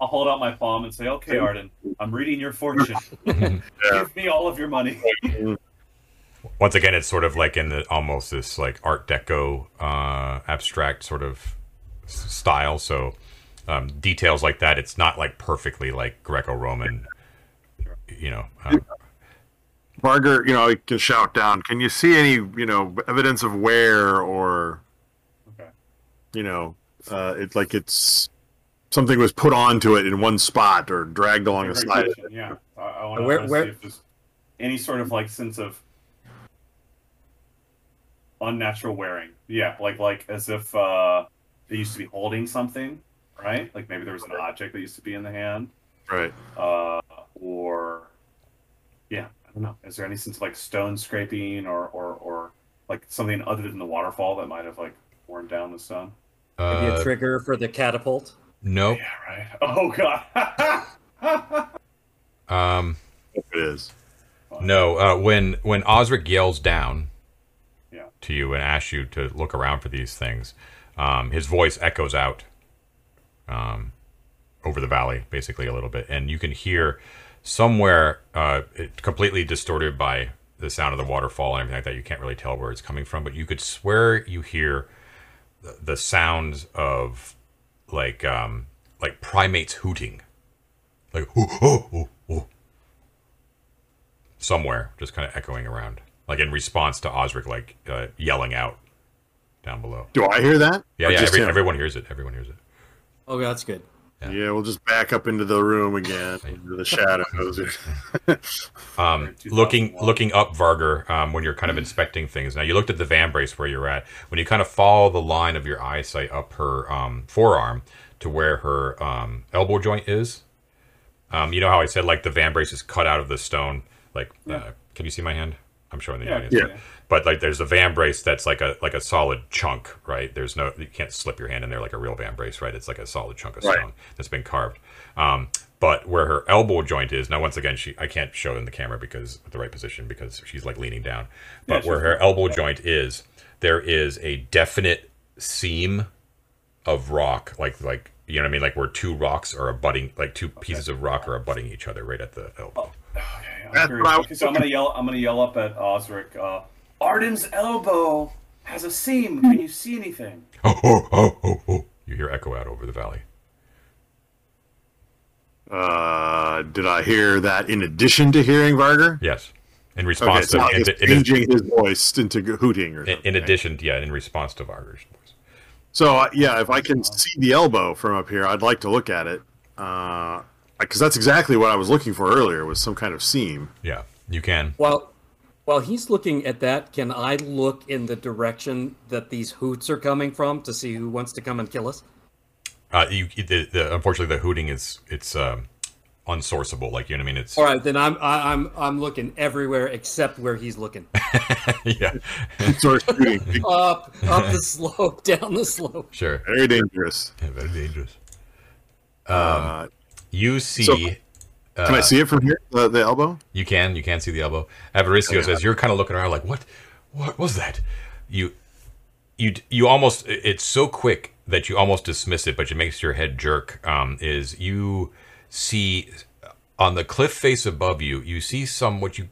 I'll hold out my palm and say, "Okay, Arden, I'm reading your fortune. Give me all of your money." once again, it's sort of like in the almost this like Art Deco uh, abstract sort of style. So um, details like that, it's not like perfectly like Greco-Roman. You know, um, Varger, you know, I can shout down. Can you see any, you know, evidence of wear or, Okay. you know, uh, it's like it's something was put onto it in one spot or dragged along the Great side. Yeah, I, I want to see if there's any sort of like sense of unnatural wearing. Yeah, like like as if uh, they used to be holding something, right? Like maybe there was an object that used to be in the hand, Right. uh, or yeah, I don't know. Is there any sense of like stone scraping or or or like something other than the waterfall that might have like worn down the stone? Maybe a uh, trigger for the catapult. nope. Yeah, right. Oh god. Um, It is. no. Uh, when when Osric yells down Yeah. To you and asks you to look around for these things, um, his voice echoes out um, over the valley, basically a little bit, and you can hear somewhere uh, it, completely distorted by the sound of the waterfall and everything like that. You can't really tell where it's coming from, but you could swear you hear the, sounds of like um, like primates hooting, like oh oh oh oh, somewhere, just kind of echoing around, like in response to Osric like uh, yelling out down below. Do I hear that? Yeah, Or yeah. Every, everyone hears it. Everyone hears it. Oh, that's good. Yeah. Yeah, we'll just back up into the room again, into the shadows. Um, looking looking up Varger um, when you're kind of inspecting things. Now you looked at the vambrace where you're at. When you kind of follow the line of your eyesight up her um, forearm to where her um, elbow joint is. Um, you know how I said like the vambrace is cut out of the stone. Like, uh, can you see my hand? I'm showing the Yeah, audience. Yeah. But like, there's a vambrace that's like a like a solid chunk, right? There's no you can't slip your hand in there like a real vambrace, right? It's like a solid chunk of Right. stone that's been carved. Um, but where her elbow joint is now, once again, she I can't show in the camera because the right position because she's like leaning down. But Yeah, where her elbow joint is, there is a definite seam of rock, like like you know what I mean, like where two rocks are abutting, like two pieces of rock are abutting each other right at the elbow. Okay, I'm That's what I was Okay, so I'm gonna yell. I'm gonna yell up at Osric. Uh, Arden's elbow has a seam. Can you see anything? Oh, oh, oh, oh, oh. You hear echo out over the valley. uh, did I hear that in addition to hearing Varger? Yes. In Okay, response so to like in, it's it is, changing his voice into hooting or in, something. in addition, yeah, in response to Varger's voice. So uh, yeah, if I can see the elbow from up here, I'd like to look at it, because that's exactly what I was looking for earlier was some kind of seam. Yeah, you can. While while he's looking at that, can I look in the direction that these hoots are coming from to see who wants to come and kill us? Uh, you the, the, unfortunately the hooting is it's um, unsourceable. Like you know what I mean? It's All right, then I'm I, I'm I'm looking everywhere except where he's looking. yeah, Sort of shooting. up, up the slope, down the slope. sure, Very dangerous. yeah, very dangerous. Uh, You see, So- can I see it from here? The, the elbow? you can you can see the elbow. Avaricio says you're kind of looking around like what what was that? You you you almost it's so quick that you almost dismiss it, but it makes your head jerk. Um, is you see on the cliff face above you, you see some what you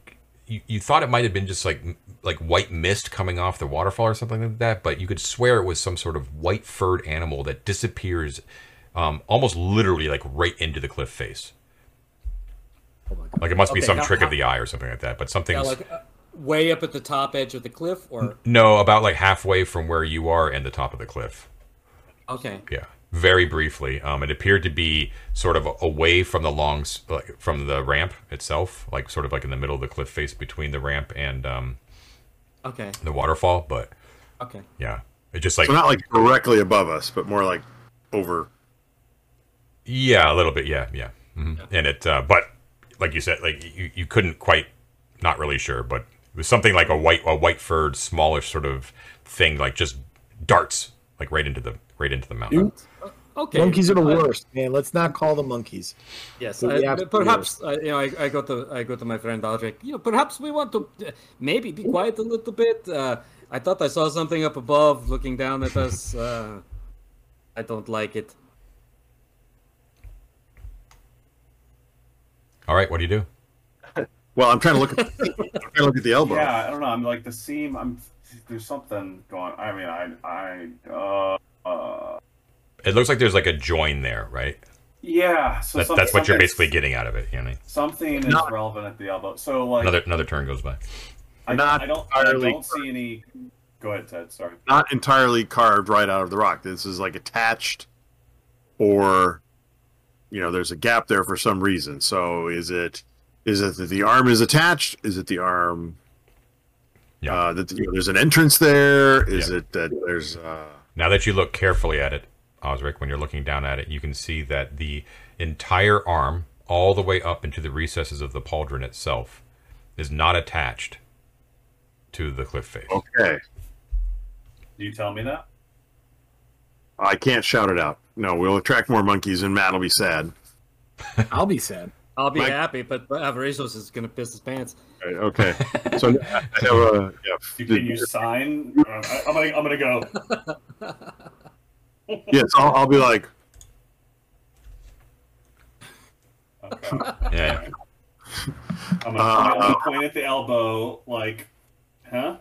you, you thought it might have been just like like white mist coming off the waterfall or something like that, but you could swear it was some sort of white furred animal that disappears um, almost literally like right into the cliff face. Like it must be some how- trick how- of the eye or something like that. But something Yeah, like uh, way up at the top edge of the cliff, or no about like halfway from where you are and the top of the cliff. okay, Yeah, very briefly. Um, it appeared to be sort of away from the long, like, from the ramp itself, like sort of like in the middle of the cliff face between the ramp and um, okay, the waterfall. But okay. yeah, it just like So not like directly above us, but more like over. Yeah, a little bit. Yeah, yeah. hmm And it, uh, but like you said, like you, you couldn't quite, not really sure, but it was something like a white, a white furred, smallish sort of thing, like just darts like right into the right into the mountain. Okay. Monkeys are the Uh, worst, man. Let's not call them monkeys. Yes, I, we have to do perhaps uh, you know. I, I go to I go to my friend Aldrich. You know, perhaps we want to uh, maybe be quiet a little bit. Uh, I thought I saw something up above, looking down at us. Uh, I don't like it. All right, what do you do? Well, I'm trying to look at I'm trying to look at the elbow. Yeah, I don't know. I'm like the seam. I'm there's something going. I mean, I I uh, uh It looks like there's like a join there, right? yeah. So That, that's what you're basically getting out of it. You know, Something is Not- relevant at the elbow. So like another another turn goes by. I, not I don't I don't see any. Go ahead, Ted. Sorry. Not entirely carved right out of the rock. This is like attached, or you know, there's a gap there for some reason. So is it is it that the arm is attached? Is it the arm? Yeah. Uh, that you know, there's an entrance there. Is Yeah. it that there's? Uh, Now that you look carefully at it, Osric, when you're looking down at it, you can see that the entire arm, all the way up into the recesses of the pauldron itself, is not attached to the cliff face. okay, Do you tell me that? I can't shout it out. No, we'll attract more monkeys, and Matt will be sad. I'll be sad. I'll be Mike- happy, but Avaricios is going to piss his pants. Right, Okay, so I have a yeah. You- Can you sign? Uh, I, I'm gonna I'm gonna go. Yes, I'll, I'll be like, Okay. Yeah, yeah. I'm gonna, I'm gonna point at the elbow, like, huh?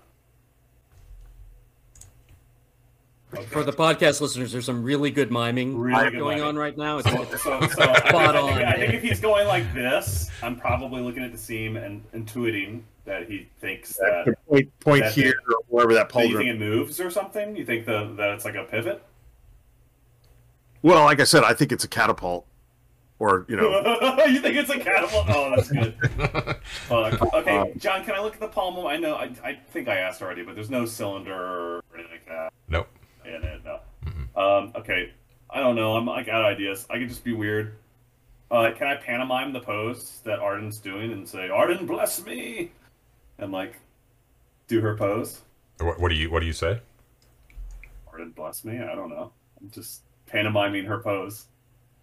For the podcast listeners, there's some really good miming Really good going miming. on right now. It's, So, so, so I, think, Spot I, think, on. I think if he's going like this, I'm probably looking at the seam and intuiting that he thinks that. the point point That's here or wherever that Do you think it moves or something? You think the, that it's like a pivot? Well, like I said, I think it's a catapult, or you know, you think it's a catapult? Oh, that's good. Fuck. Okay, um, John, can I look at the palm? I know. I, I think I asked already, but there's no cylinder or anything like that Nope. It. No. Um, okay. I don't know. I'm out of ideas. I could just be weird. Uh, can I pantomime the pose that Arden's doing and say, "Arden, bless me," and like do her pose? What, what do you What do you say? Arden, bless me. I don't know. I'm just pantomiming her pose.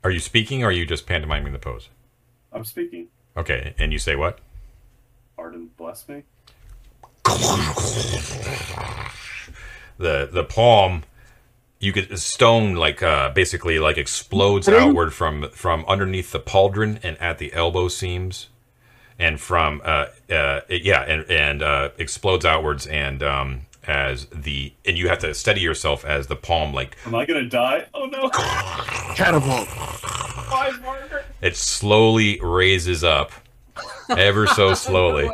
Are you speaking or are you just pantomiming the pose? I'm speaking. Okay, and you say what? Arden, bless me. The the palm, you get the stone like uh, basically like explodes outward from from underneath the pauldron and at the elbow seams, and from uh, uh yeah and and uh, explodes outwards and um as the and you have to steady yourself as the palm like Am I gonna die? Oh no! catapult. It slowly raises up ever so slowly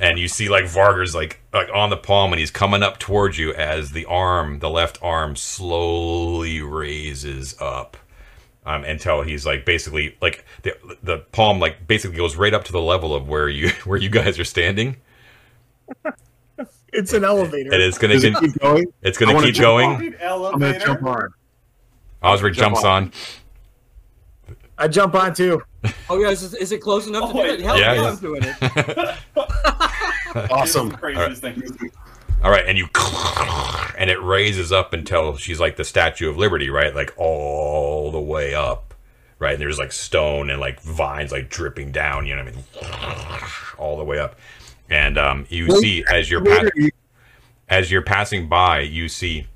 and you see like Varger's like like on the palm and he's coming up towards you as the arm the left arm slowly raises up um, until he's like basically like the the palm like basically goes right up to the level of where you where you guys are standing It's an elevator. and it's gonna Does it keep going? it's gonna wanna keep jump going I'm gonna jump on. Osric Jump jumps on. on I jump on too. oh yeah, is it, is it close enough Oh, to do wait. it? Hell Yeah, yeah, yeah. I'm doing it. Awesome. It's the craziest thing. All right, and you and it raises up until she's like the Statue of Liberty, right? Like all the way up, right? And there's like stone and like vines like dripping down, you know what I mean? All the way up, and um, you see as you're pa- as you're passing by, you see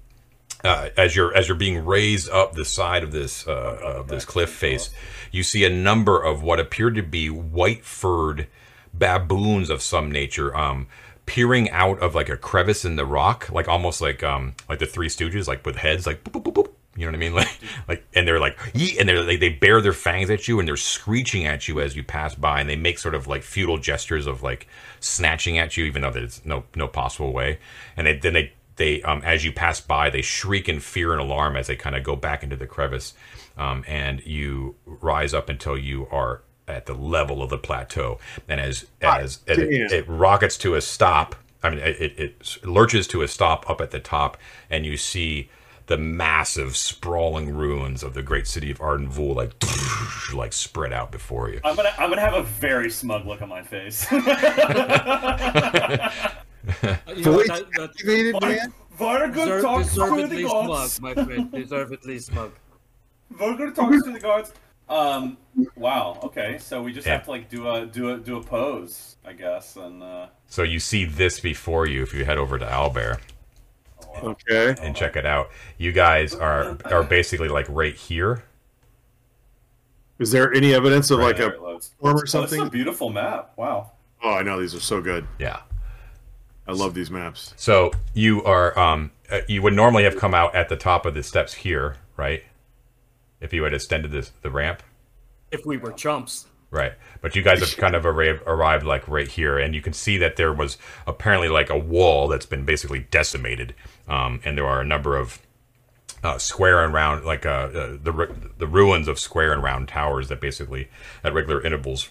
uh, as you're as you're being raised up the side of this uh, of this cliff face, you see a number of what appear to be white furred baboons of some nature, um, peering out of like a crevice in the rock, like almost like um like the Three Stooges, like with heads, like boop, boop, boop, boop. You know what I mean? Like, like, and they're like, and they're like, they bare their fangs at you, and they're screeching at you as you pass by, and they make sort of like futile gestures of like snatching at you, even though there's no no possible way. And they, then they they um as you pass by, they shriek in fear and alarm as they kind of go back into the crevice, um, and you rise up until you are at the level of the plateau, and as as, as it, it rockets to a stop. I mean, it, it, it lurches to a stop up at the top, and you see the massive, sprawling ruins of the great city of Arden Vul, like like spread out before you. I'm gonna I'm gonna have a very smug look on my face. You know, Fully that, that activated, man. Varger deserve, talks to deservedly the smug, gods. my friend. Deservedly smug. Varger talks to the gods. Um. Wow. Okay. So we just Yeah. have to like do a do a do a pose, I guess, and uh, So you see this before you if you head over to Owlbear Okay. and check it out. You guys are are basically like right here. Is there any evidence of like there a it loads. form Oh, or a something? beautiful map. Wow. Oh, I know these are so good. Yeah. I love these maps. So you are um uh, you would normally have come out at the top of the steps here, right? If you had extended this the ramp, If we were chumps. right? But you guys have kind of arrived, arrived like right here, and you can see that there was apparently like a wall that's been basically decimated, um, and there are a number of uh, square and round, like uh, uh, the the ruins of square and round towers that basically at regular intervals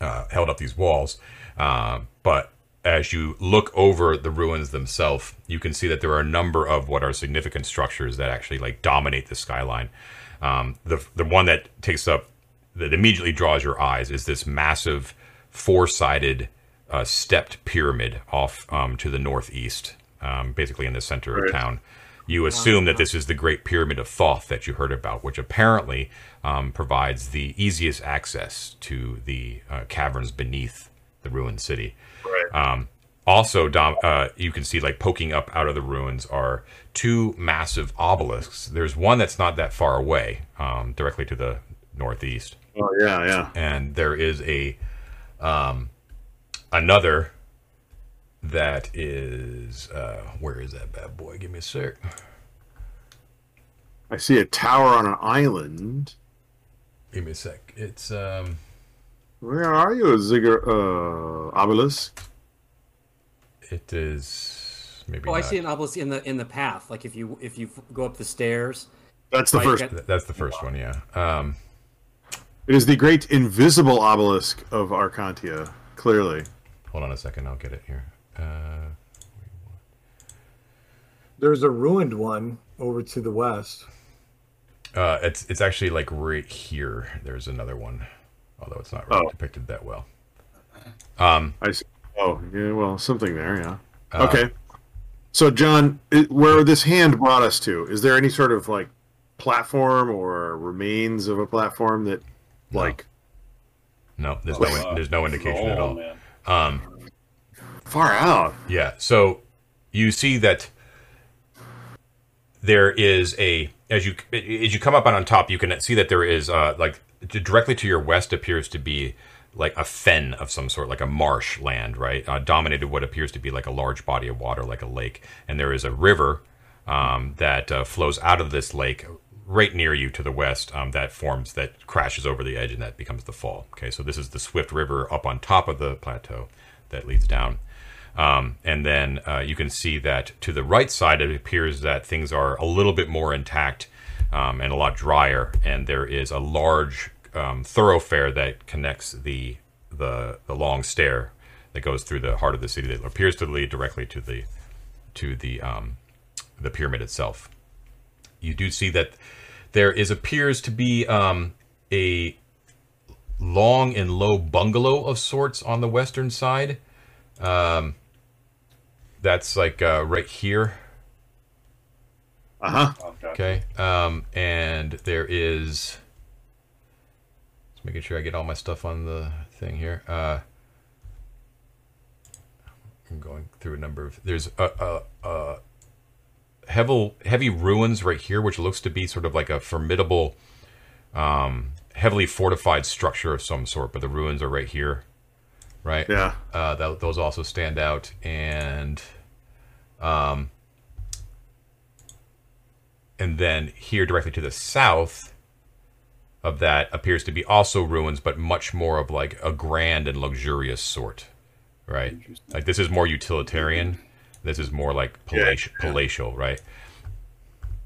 uh, held up these walls. Uh, but as you look over the ruins themselves, you can see that there are a number of what are significant structures that actually like dominate the skyline. Um, the the one that takes up that immediately draws your eyes is this massive four-sided uh, stepped pyramid off um, to the northeast, um, basically in the center of town. You assume that this is the Great Pyramid of Thoth that you heard about, which apparently um, provides the easiest access to the uh, caverns beneath the ruined city. Um, also, Dom, uh, you can see like poking up out of the ruins are two massive obelisks. There's one that's not that far away, um, directly to the northeast, oh yeah, yeah. and there is a um, another that is uh, where is that bad boy? Give me a sec. I see a tower on an island. Give me a sec. It's um, Where are you, Zigger uh, obelisk? It is maybe. Oh, I see an obelisk in the in the path. Like if you if you go up the stairs. That's the first. got- That's the first one, yeah. Um, It is the great invisible obelisk of Arcantia. Clearly, hold on a second, I'll get it here. Uh, There's a ruined one over to the west. Uh, it's it's actually like right here. There's another one, although it's not really Oh. depicted that well. Um, I see. Oh, yeah. Well, something there. Yeah. uh, okay. So, John, it, where this hand brought us to, is there any sort of like platform or remains of a platform that, No. like, No, there's no Uh, there's no indication at oh, all. man. Um, far out? yeah. So you see that there is a as you as you come up on, on top, you can see that there is uh, like directly to your west appears to be like a fen of some sort, like a marsh land, right? Uh, dominated what appears to be like a large body of water, like a lake, and there is a river um, that uh, flows out of this lake right near you to the west um, that forms that crashes over the edge and that becomes the fall. Okay so this is the swift river up on top of the plateau that leads down. Um, and then uh, you can see that to the right side it appears that things are a little bit more intact um, and a lot drier. And there is a large um, thoroughfare that connects the, the the long stair that goes through the heart of the city that appears to lead directly to the to the um, the pyramid itself. You do see that there is appears to be um, a long and low bungalow of sorts on the western side. Um, that's like uh, right here. Uh huh. Oh, Okay. Um, and there is. Just making sure I get all my stuff on the thing here. Uh, I'm going through a number of. There's a, a, a heavy, heavy ruins right here, which looks to be sort of like a formidable, um, heavily fortified structure of some sort. But the ruins are right here, right? Yeah. uh, that, those also stand out and um, and then here directly to the south of that appears to be also ruins but much more of like a grand and luxurious sort right like this is more utilitarian this is more like palatial, palatial right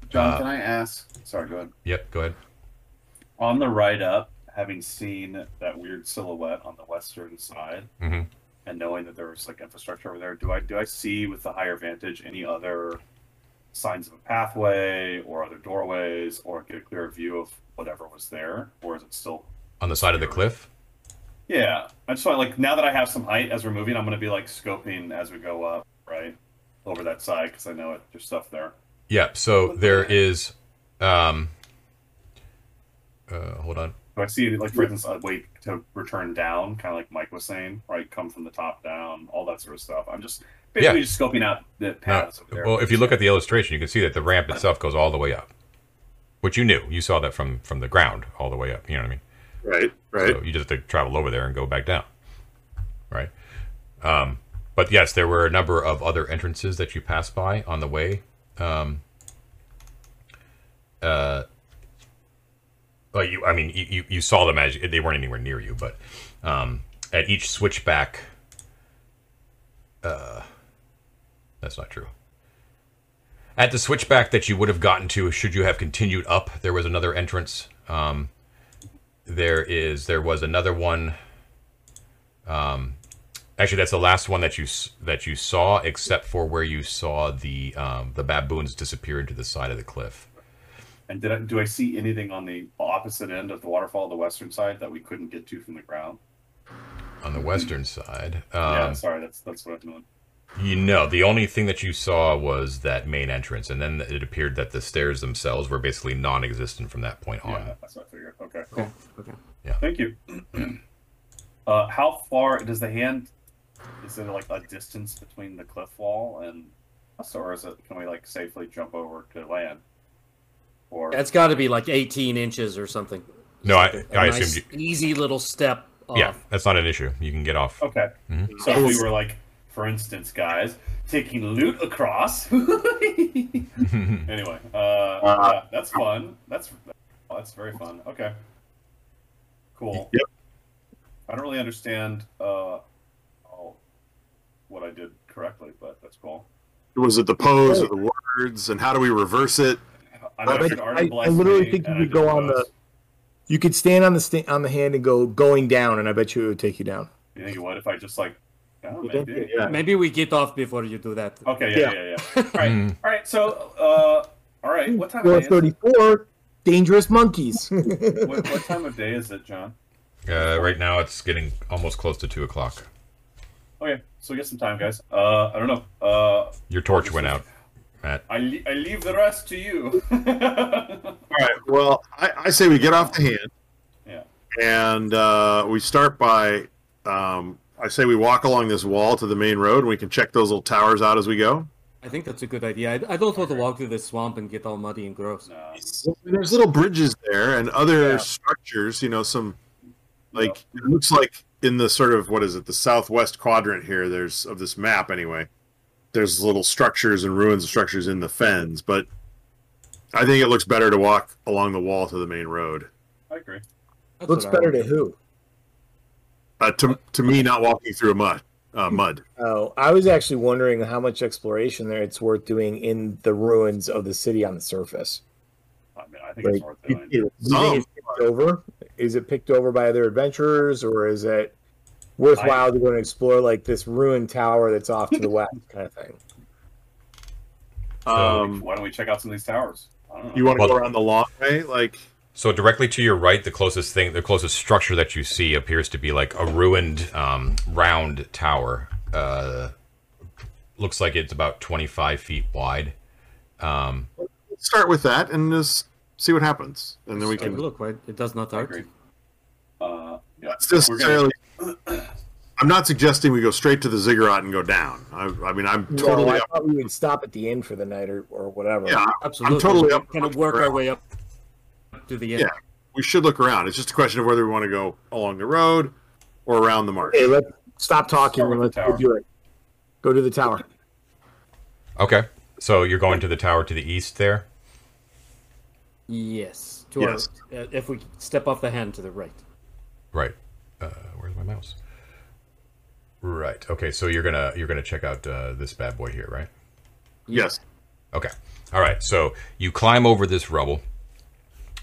John, Uh, can I ask? Sorry, go ahead. yep go ahead On the right up, having seen that weird silhouette on the western side, Mhm. and knowing that there was like infrastructure over there, do I do I see with the higher vantage any other signs of a pathway or other doorways, or get a clearer view of whatever was there, or is it still? on the side of the cliff Yeah, I just want like now that I have some height as we're moving, I'm gonna be like scoping as we go up, right, over that side because I know it. There's stuff there. yeah so there is um uh, hold on Do I see, like, for instance, a way to return down, kind of like Mike was saying, right? Come from the top down, all that sort of stuff. I'm just basically Yeah. just scoping out the No, paths. over there. well, if you look at the illustration, you can see that the ramp itself goes all the way up, which you knew. You saw that from from the ground all the way up. You know what I mean? Right. Right. So you just have to travel over there and go back down. right? Um, but yes, there were a number of other entrances that you passed by on the way. Um, uh, well, you, I mean, you, you, you saw them as they weren't anywhere near you, but um, at each switchback, uh, that's not true. At the switchback that you would have gotten to, should you have continued up, there was another entrance. Um, there is, there was another one. Um, actually, that's the last one that you that you saw, except for where you saw the um, the baboons disappear into the side of the cliff. And did I, do I see anything on the opposite end of the waterfall, the western side, that we couldn't get to from the ground? On the western side, yeah, um, sorry, that's that's what I meant. You know, the only thing that you saw was that main entrance, and then it appeared that the stairs themselves were basically non-existent from that point on. Yeah, that's what I figured. Okay, cool. Okay. Okay. Thank you. uh, how far does the hand? Is there like a distance between the cliff wall and us, or is it? Can we like safely jump over to land? Or It's got to be like 18 inches or something. No, I, A I nice, assumed. You, easy little step. Off. yeah, that's not an issue. You can get off. okay. Mhm. So if we were like, for instance, guys, taking loot across. anyway, uh, yeah, that's fun. That's that's very fun. Okay, cool. Yep. I don't really understand uh, all what I did correctly, but that's cool. Was it the pose or the words, and how do we reverse it? I, I I, I- already I bless literally think you could go did on the- You could stand on the sta- on the hand and go going down, and I bet you it would take you down. You think what if I just like? Oh, maybe. yeah. Maybe we get off before you do that. Okay. Yeah. Yeah. Yeah. Yeah. All right. Mm. All right. So, uh, all right. What time Four of day is it? Dangerous monkeys. What, what time of day is it, John? Uh, right now, it's getting almost close to two o'clock. Okay, so we get some time, guys. Uh, I don't know. Uh, Your torch went out, Matt. I, le- I leave the rest to you. All right. Well, I, I say we get off the hand, yeah. and uh, we start by. Um, I say we walk along this wall to the main road, and we can check those little towers out as we go. I think that's a good idea. I, I don't want to walk through this swamp and get all muddy and gross. No. There's little bridges there and other Yeah. structures. You know, some like it looks like in the sort of what is it, the southwest quadrant here. There's of this map anyway. There's little structures and ruins of structures in the fens, but I think it looks better to walk along the wall to the main road. I agree. That's Looks what I better to who? Uh, to to me, not walking through a mud. Uh, mud. Oh, I was actually wondering how much exploration there it's worth doing in the ruins of the city on the surface. I mean, I think Like, it's worth do doing. you think it's picked over? Is it picked over by other adventurers, or is it worthwhile to go and explore like this ruined tower that's off to the west, kind of thing? Um, Why don't we check out some of these towers? I don't know. you want to Well- go around the long way, like So directly to your right, the closest thing, the closest structure that you see appears to be like a ruined um, round tower. Uh, looks like it's about 25 feet wide. Um, let's start with that and just see what happens, and then we can. look, right? It does not I Uh, yeah. It's We're gonna- I'm not suggesting we go straight to the ziggurat and go down. I, I mean, I'm No, totally I up. thought we would stop at the inn for the night or, or whatever. Yeah, Absolutely. I'm totally up- Kind of work our way up to the end. Yeah. we should look around. It's just a question of whether we want to go along the road or around the marsh. Hey, let's stop talking Start and with let's go do it. Go to the tower. okay, so you're going to the tower to the east there. Yes. To Yes. Our, uh, if we step off the hand to the right. Right. Uh, where's my mouse? Right. Okay. So you're gonna you're gonna check out uh, this bad boy here, right? Yes. Okay. All right. So you climb over this rubble,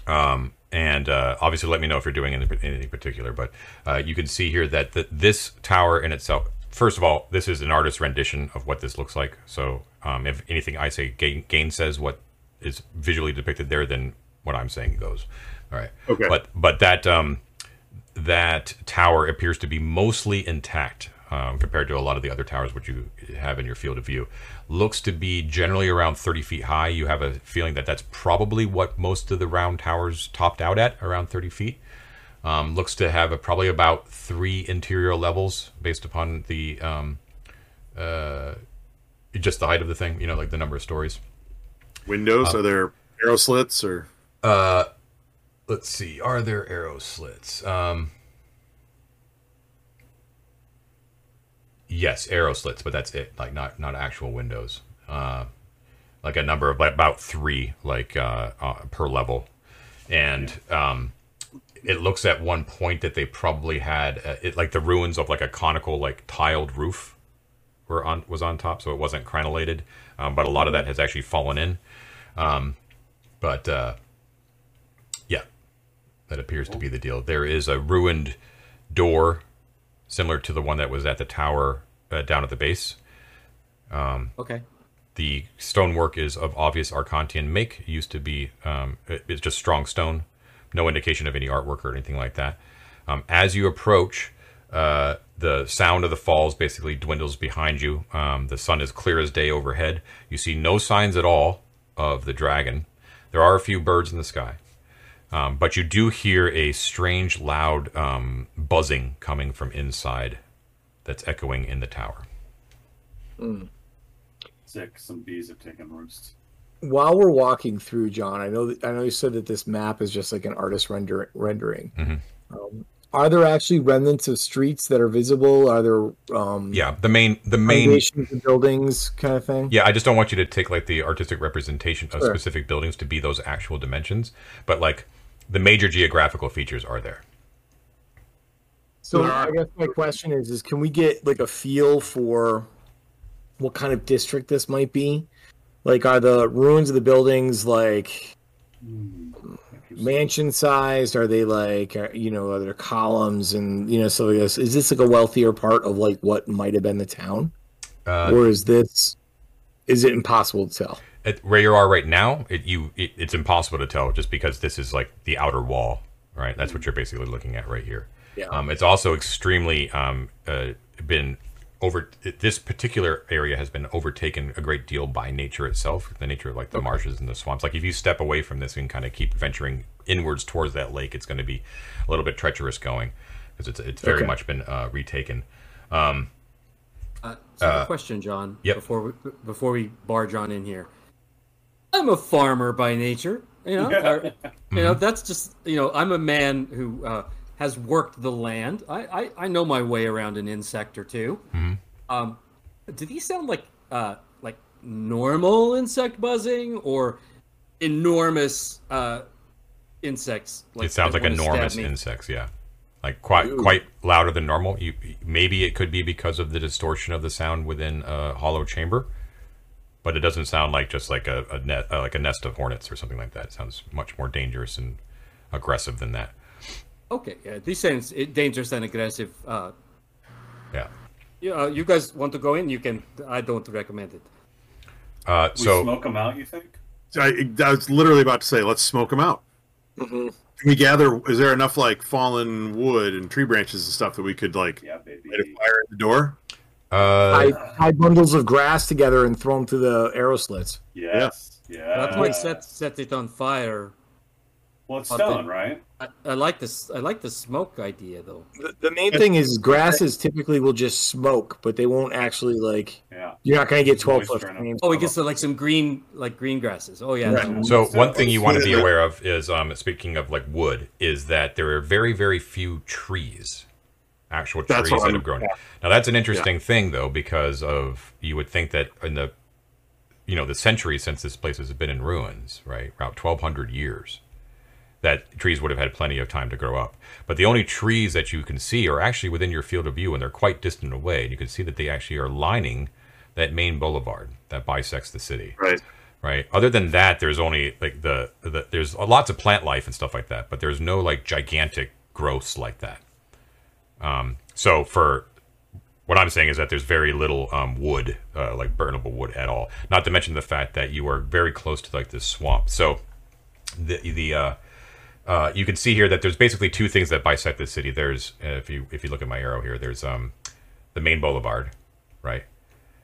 um, and uh, obviously let me know if you're doing anything, anything particular. But uh, you can see here that the, this tower in itself. First of all, this is an artist's rendition of what this looks like. So um, if anything I say gain, gain says what is visually depicted there, then what I'm saying goes. All right. Okay. But but that um, that tower appears to be mostly intact um, compared to a lot of the other towers which you have in your field of view. Looks to be generally around 30 feet high. You have a feeling that that's probably what most of the round towers topped out at, around 30 feet. Um, looks to have a, probably about three interior levels based upon the um, uh, just the height of the thing. You know, like the number of stories. Windows are there arrow slits or Uh, let's see. Are there arrow slits? Um, Yes, arrow slits, but that's it. Like not not actual windows. Uh, like a number of about three, like uh, uh, per level, and um, it looks at one point that they probably had uh, it like the ruins of like a conical like tiled roof were on was on top, so it wasn't crenellated, um, but a lot of that has actually fallen in. Um, but uh, yeah, that appears to be the deal. There is a ruined door similar to the one that was at the tower uh, down at the base. Okay. The stonework is of obvious Arcantian make. It used to be, um, it- it's just strong stone. No indication of any artwork or anything like that. Um, as you approach, uh, the sound of the falls basically dwindles behind you. Um, the sun is clear as day overhead. You see no signs at all of the dragon. There are a few birds in the sky. Um, but you do hear a strange, loud um, buzzing coming from inside that's echoing in the tower. Sick. Some bees have taken roost. While we're walking through, John, I know that, I know you said that this map is just like an artist render, rendering. Mhm. Um, are there actually remnants of streets that are visible? Are there um, Yeah, the main, the main of buildings kind of thing? Yeah, I just don't want you to take like the artistic representation of Sure. specific buildings to be those actual dimensions, but like the major geographical features are there. So I guess my question is: is can we get like a feel for what kind of district this might be? Like, are the ruins of the buildings like mansion sized? Are they like uh, you know are there columns and you know so I guess is this like a wealthier part of like what might have been the town, Uh, or is this is it impossible to tell? at where you are right now, it, you it, it's impossible to tell just because this is like the outer wall, right? That's what you're basically looking at right here. Yeah. Um, it's also extremely um, uh, been over. This particular area has been overtaken a great deal by nature itself, the nature of like the marshes and the swamps. Like if you step away from this and kind of keep venturing inwards towards that lake, it's going to be a little bit treacherous going because it's it's very Okay. much been uh, retaken. Uh, so a question, John. Yep. Before we before we barge on in here, I'm a farmer by nature. You know, or- you Mm-hmm. know that's just you know I'm a man who uh, has worked the land. I, I I know my way around an insect or 2 Mm-hmm. Um, do these sound like uh like normal insect buzzing or enormous uh insects? it sounds like enormous insects yeah. Like quite quite louder than normal. You maybe it could be because of the distortion of the sound within a hollow chamber but it doesn't sound like just like a, a net uh, like a nest of hornets or something like that. It sounds much more dangerous and aggressive than that Okay, yeah, these sounds dangerous and aggressive. Uh, yeah Yeah, uh, you guys want to go in? You can. I don't recommend it. uh, We smoke them out. You think? I, I was literally about to say, let's smoke them out. Mm-hmm. Can we gather? Is there enough like fallen wood and tree branches and stuff that we could like Yeah, baby. light a fire at the door? uh, tie, tie bundles of grass together and throw them through the arrow slits. Yes. Yeah. That might set set it on fire. Well, it's I'll stone, think- right? I, I like this. I like the smoke idea though. The, the main thing is grasses typically will just smoke, but they won't actually like. Yeah. You're not going to get 12 foot Moisture in 'em. flames. Oh, we from get so like some green, like green grasses. Oh yeah. Right. that- So So one thing you want to be aware of is, um, speaking of like wood, is that there are very, very few trees, actual trees that I'm- have grown. Now that's an interesting thing, though, because of you would think that in the, you know, the centuries since this place has been in ruins, right, about twelve hundred years, that trees would have had plenty of time to grow up. But the only trees that you can see are actually within your field of view, and they're quite distant away. And you can see that they actually are lining that main boulevard that bisects the city Right. right? Other than that, there's only like the, the there's lots of plant life and stuff like that, but there's no like gigantic growths like that. Um, so for what I'm saying is that there's very little um, wood, uh, like burnable wood at all. Not to mention the fact that you are very close to like this swamp. So the the uh, uh, you can see here that there's basically two things that bisect the city. There's uh, if you if you look at my arrow here, there's um the main boulevard, right?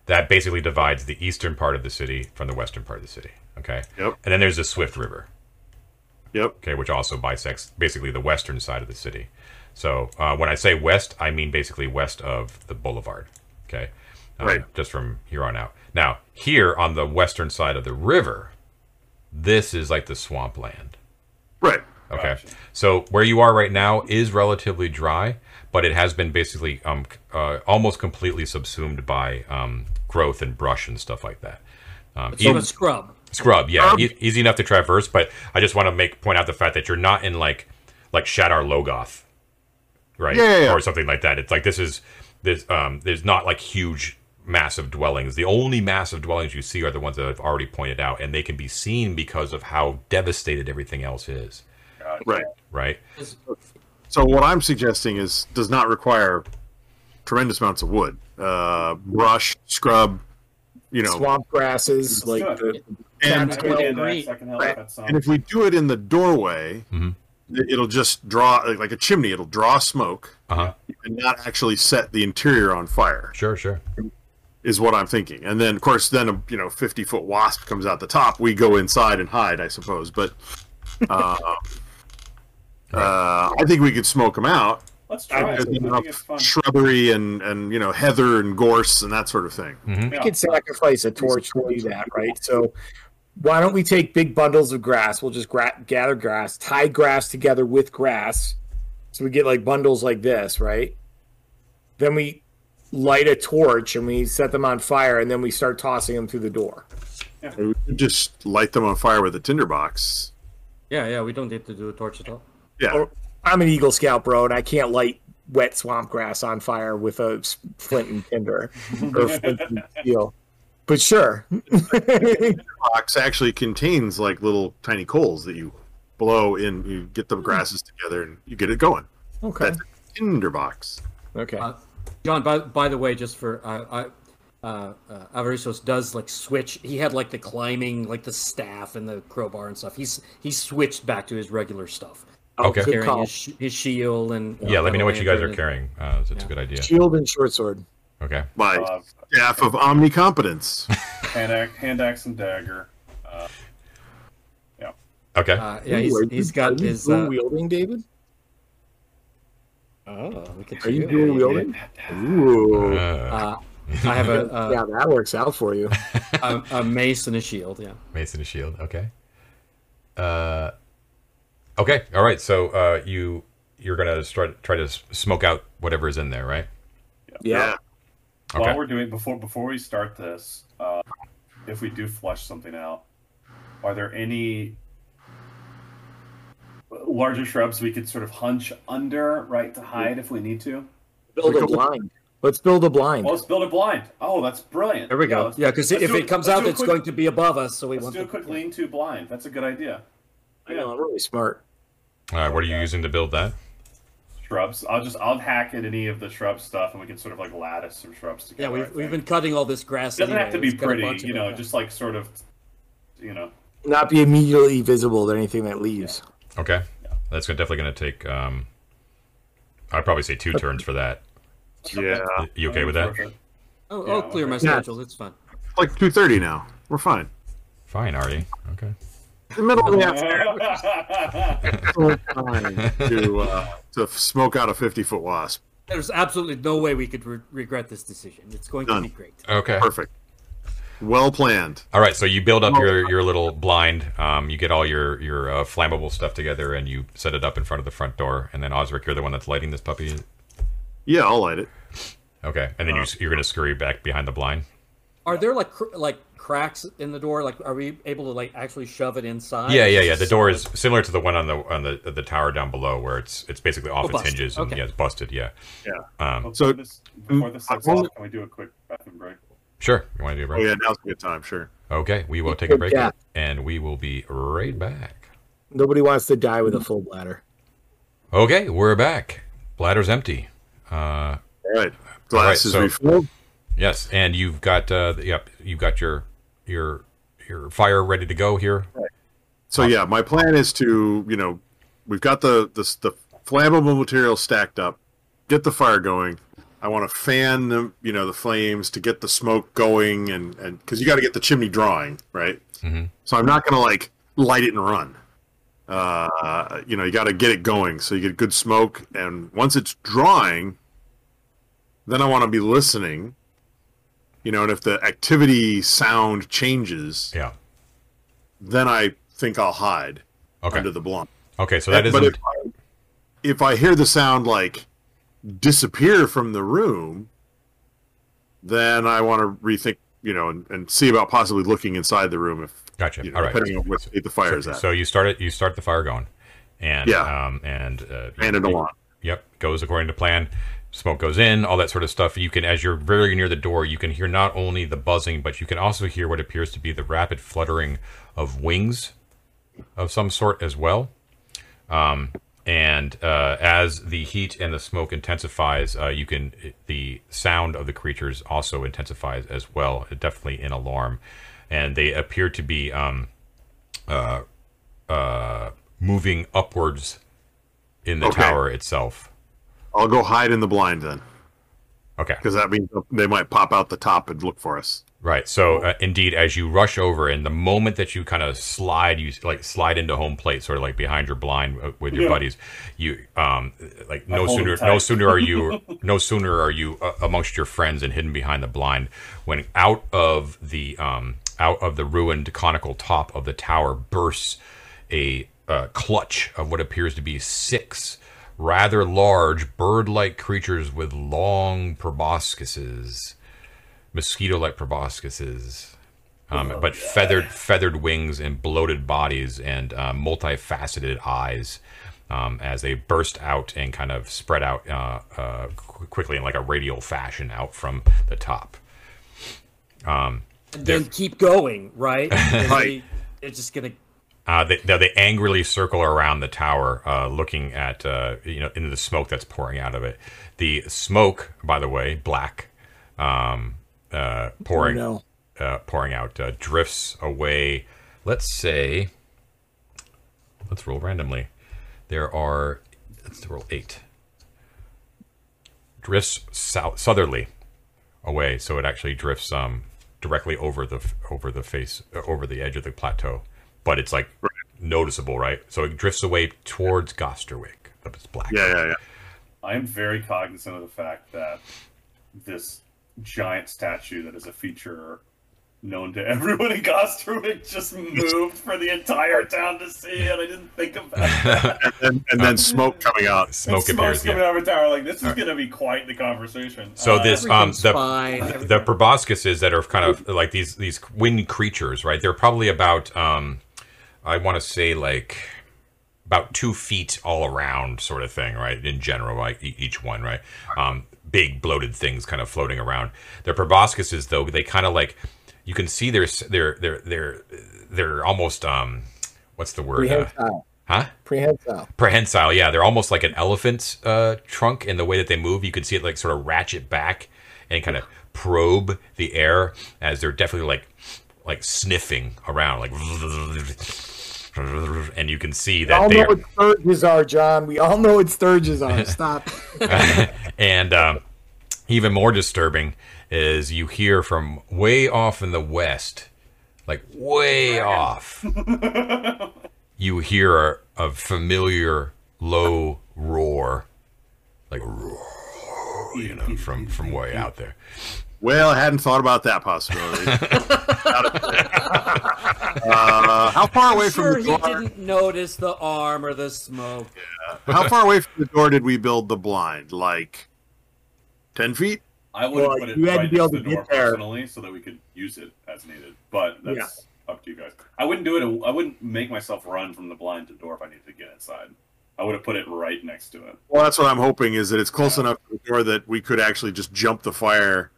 That basically divides the eastern part of the city from the western part of the city. Okay. Yep. And then there's the Swift River, Yep. okay, which also bisects basically the western side of the city. So uh, when I say west, I mean basically west of the boulevard. Okay. Um, Right. Just from here on out. Now here on the western side of the river, this is like the swampland. Right. Okay. Gotcha. So where you are right now is relatively dry, but it has been basically um, uh, almost completely subsumed by um, growth and brush and stuff like that. Um, Sort even- of scrub. scrub, yeah, e- easy enough to traverse. But I just want to make point out the fact that you're not in like like Shadar Logoth, right? Yeah, yeah, yeah. Or something like that. It's like this is this um, there's not like huge massive dwellings. The only massive dwellings you see are the ones that I've already pointed out, and they can be seen because of how devastated everything else is, Gotcha. Right. right? So what I'm suggesting is does not require tremendous amounts of wood, uh, brush, scrub, you know, swamp grasses, like the do and I cattail. can, agree. I can help Right. and if we do it in the doorway, Mhm. it- it'll just draw like, like a chimney. It'll draw smoke Uh huh. and not actually set the interior on fire. Sure, sure. Is what I'm thinking. And then of course, then a you know 50 foot wasp comes out the top. We go inside and hide, I suppose. But uh, uh, I think we could smoke them out. Let's try. There's enough shrubbery and and you know heather and gorse and that sort of thing. we Yeah. could sacrifice a torch to do that, right? So why don't we take big bundles of grass? We'll just gra- gather grass, tie grass together with grass, so we get like bundles like this, right? Then we light a torch and we set them on fire, and then we start tossing them through the door. We could just light them on fire with a tinderbox. Yeah, yeah. We don't need to do a torch at all. Yeah. Or- I'm an Eagle Scout, bro, and I can't light wet swamp grass on fire with a flint and tinder or flint and steel. But sure, box actually contains like little tiny coals that you blow in. You get the grasses together and you get it going. okay, That's a tinderbox. okay. Uh, John, by, by the way, just for uh, I, uh, uh, Avarisos does like switch. He had like the climbing, like the staff and the crowbar and stuff. He's he switched back to his regular stuff. Okay. Good Carrying call. his, his shield and Yeah, let me know what you guys are carrying. Uh, that's a Yeah. good idea. Shield and short sword. Okay. My Uh, staff of omnicompetence. hand, axe, hand axe and dagger. Yeah. Okay. and- Uh, yeah, he's, Ooh, are he's you- got are his. dual Uh, wielding, David. oh, look at Are you you. dual wielding? Ooh, Uh, Uh, I have a, a, yeah, that works out for you. a, a mace and a shield. Yeah. Mason and a shield. Okay. Uh, okay. All right. So uh, you you're gonna start try to smoke out whatever is in there, right? Yeah. Okay. While we're doing before before we start this, uh, if we do flush something out, are there any larger shrubs we could sort of hunch under, right, to hide if we need to? Build a blind. Let's build a blind. Well, let's build a blind. Oh, that's brilliant. There we go. Yeah, because let's if it comes out, do it's quick- going to be above us. So we want to. Let's want do a to quick lean-to blind. That's a good idea. I know, I'm really smart. Uh, what are you using to build that? Shrubs. I'll just I'll hack at any of the shrub stuff, and we can sort of like lattice some shrubs together. Yeah, we've, we've been cutting all this grass. It doesn't have to be It's got pretty, of you know, it. just like sort of, you know. Not be immediately visible to anything that leaves. Okay. That's definitely going to take. Um, I'd probably say two turns for that. Yeah, You okay with that? Oh, Yeah, I'll clear my okay. Yeah. schedule. It's fine. like two thirty now. We're fine. Fine, Artie. Okay. The middle of the afternoon to uh, to smoke out a fifty foot wasp. There's absolutely no way we could re- regret this decision. It's going None. to be great. Okay. Perfect. Well planned. All right. So you build up your, your little blind. Um, you get all your your uh, flammable stuff together, and you set it up in front of the front door. And then Osric, you're the one that's lighting this puppy. Yeah, I'll light it. Okay. And then you, you're going to scurry back behind the blind. Are there like like cracks in the door? Like, are we able to like actually shove it inside? Yeah, yeah, yeah. The door is similar to the one on the on the the tower down below, where it's it's basically off Oh, its busted. hinges and Okay. yeah, it's busted. Yeah. Yeah. Um, Before So- this, before this sets off, can we do a quick bathroom break? sure. You want to do a break? Oh yeah, now's a good time. Sure. Okay. We will take a break, Yeah. and we will be right back. Nobody wants to die with a full bladder. Okay, we're back. Bladder's empty. Uh, All right. All right, Glass is so- refilled. yes, and you've got uh, yep, you've got your your your fire ready to go here. So yeah, my plan is to you know we've got the the, the flammable material stacked up, get the fire going. I want to fan the you know the flames to get the smoke going and and because you got to get the chimney drawing right. Mhm. So I'm not gonna like light it and run. Uh, you know you got to get it going so you get good smoke and once it's drawing, then I want to be listening. You know, and if the activity sound changes, Yeah. then I think I'll hide Okay. under the blind. Okay, so that but isn't. if I, if I hear the sound like disappear from the room, then I want to rethink, you know, and, and see about possibly looking inside the room if Gotcha. you know, All right. depending on what state the fire is So, at. so you start it. You start the fire going, and Yeah. um, and uh, and an alarm. Yep, goes according to plan. Smoke goes in, all that sort of stuff. You can, as you're very near the door, you can hear not only the buzzing, but you can also hear what appears to be the rapid fluttering of wings of some sort as well. Um, and uh, as the heat and the smoke intensifies, uh, you can the sound of the creatures also intensifies as well. Definitely in alarm, and they appear to be um, uh, uh, moving upwards in the Okay. tower itself. I'll go hide in the blind then, Okay. because that means they might pop out the top and look for us. Right. So uh, indeed, as you rush over, and the moment that you kind of slide, you like slide into home plate, sort of like behind your blind uh, with your Yeah. buddies. You um like no sooner no sooner are you no sooner are you uh, amongst your friends and hidden behind the blind when out of the um out of the ruined conical top of the tower bursts a uh, clutch of what appears to be six rather large bird-like creatures with long proboscises mosquito-like proboscises, um, but feathered feathered wings and bloated bodies and uh, multifaceted eyes um, as they burst out and kind of spread out uh, uh, qu- quickly in like a radial fashion out from the top. And then keep going, right? Right. They, they're just gonna. Uh, they, they angrily circle around the tower, uh, looking at uh, you know into the smoke that's pouring out of it. The smoke, by the way, black, um, uh, pouring no. uh, pouring out uh, drifts away. Let's say, let's roll randomly. There are let's roll eight drifts south southerly away, so it actually drifts um directly over the over the face over the edge of the plateau, but it's like noticeable, right? So it drifts away towards Gosterwick. It's black. Yeah, yeah, yeah. I am very cognizant of the fact that this giant statue that is a feature known to everyone in Gosterwick just moved for the entire town to see, and I didn't think about that. And, and then smoke coming out. Smoke And appears. smoke's Yeah. coming out of a tower. Like this is going to be quite the conversation. So Uh, this um the fine. the proboscises that are kind of like these these wind creatures, right? They're probably about um I want to say like about two feet all around, sort of thing, right? In general, like e- each one, right? Um, big bloated things kind of floating around. Their proboscises, though, they kind of like you can see they're they're they're they're they're almost um what's the word? Uh, huh? Prehensile. prehensile yeah they're almost like an elephant's uh, trunk in the way that they move you can see it like sort of ratchet back and kind of probe the air as they're definitely like like sniffing around like and you can see We all that know they're what sturges are, John. We all know what sturges are. Stop. and um, even more disturbing is you hear from way off in the west, like way off, you hear a, a familiar low roar, like roar, you know, from from way out there. Well, I hadn't thought about that possibility. uh, how far away sure from the door? he didn't notice the arm or the smoke. How far away from the door did we build the blind? Like ten feet? I would Well, have put it you had to right be able next to to the door get there. personally, so that we could use it as needed. But that's up to you guys. I wouldn't do it. I wouldn't make myself run from the blind to the door if I needed to get inside. I would have put it right next to it. Well, that's what I'm hoping is that it's close enough to the door that we could actually just jump the fire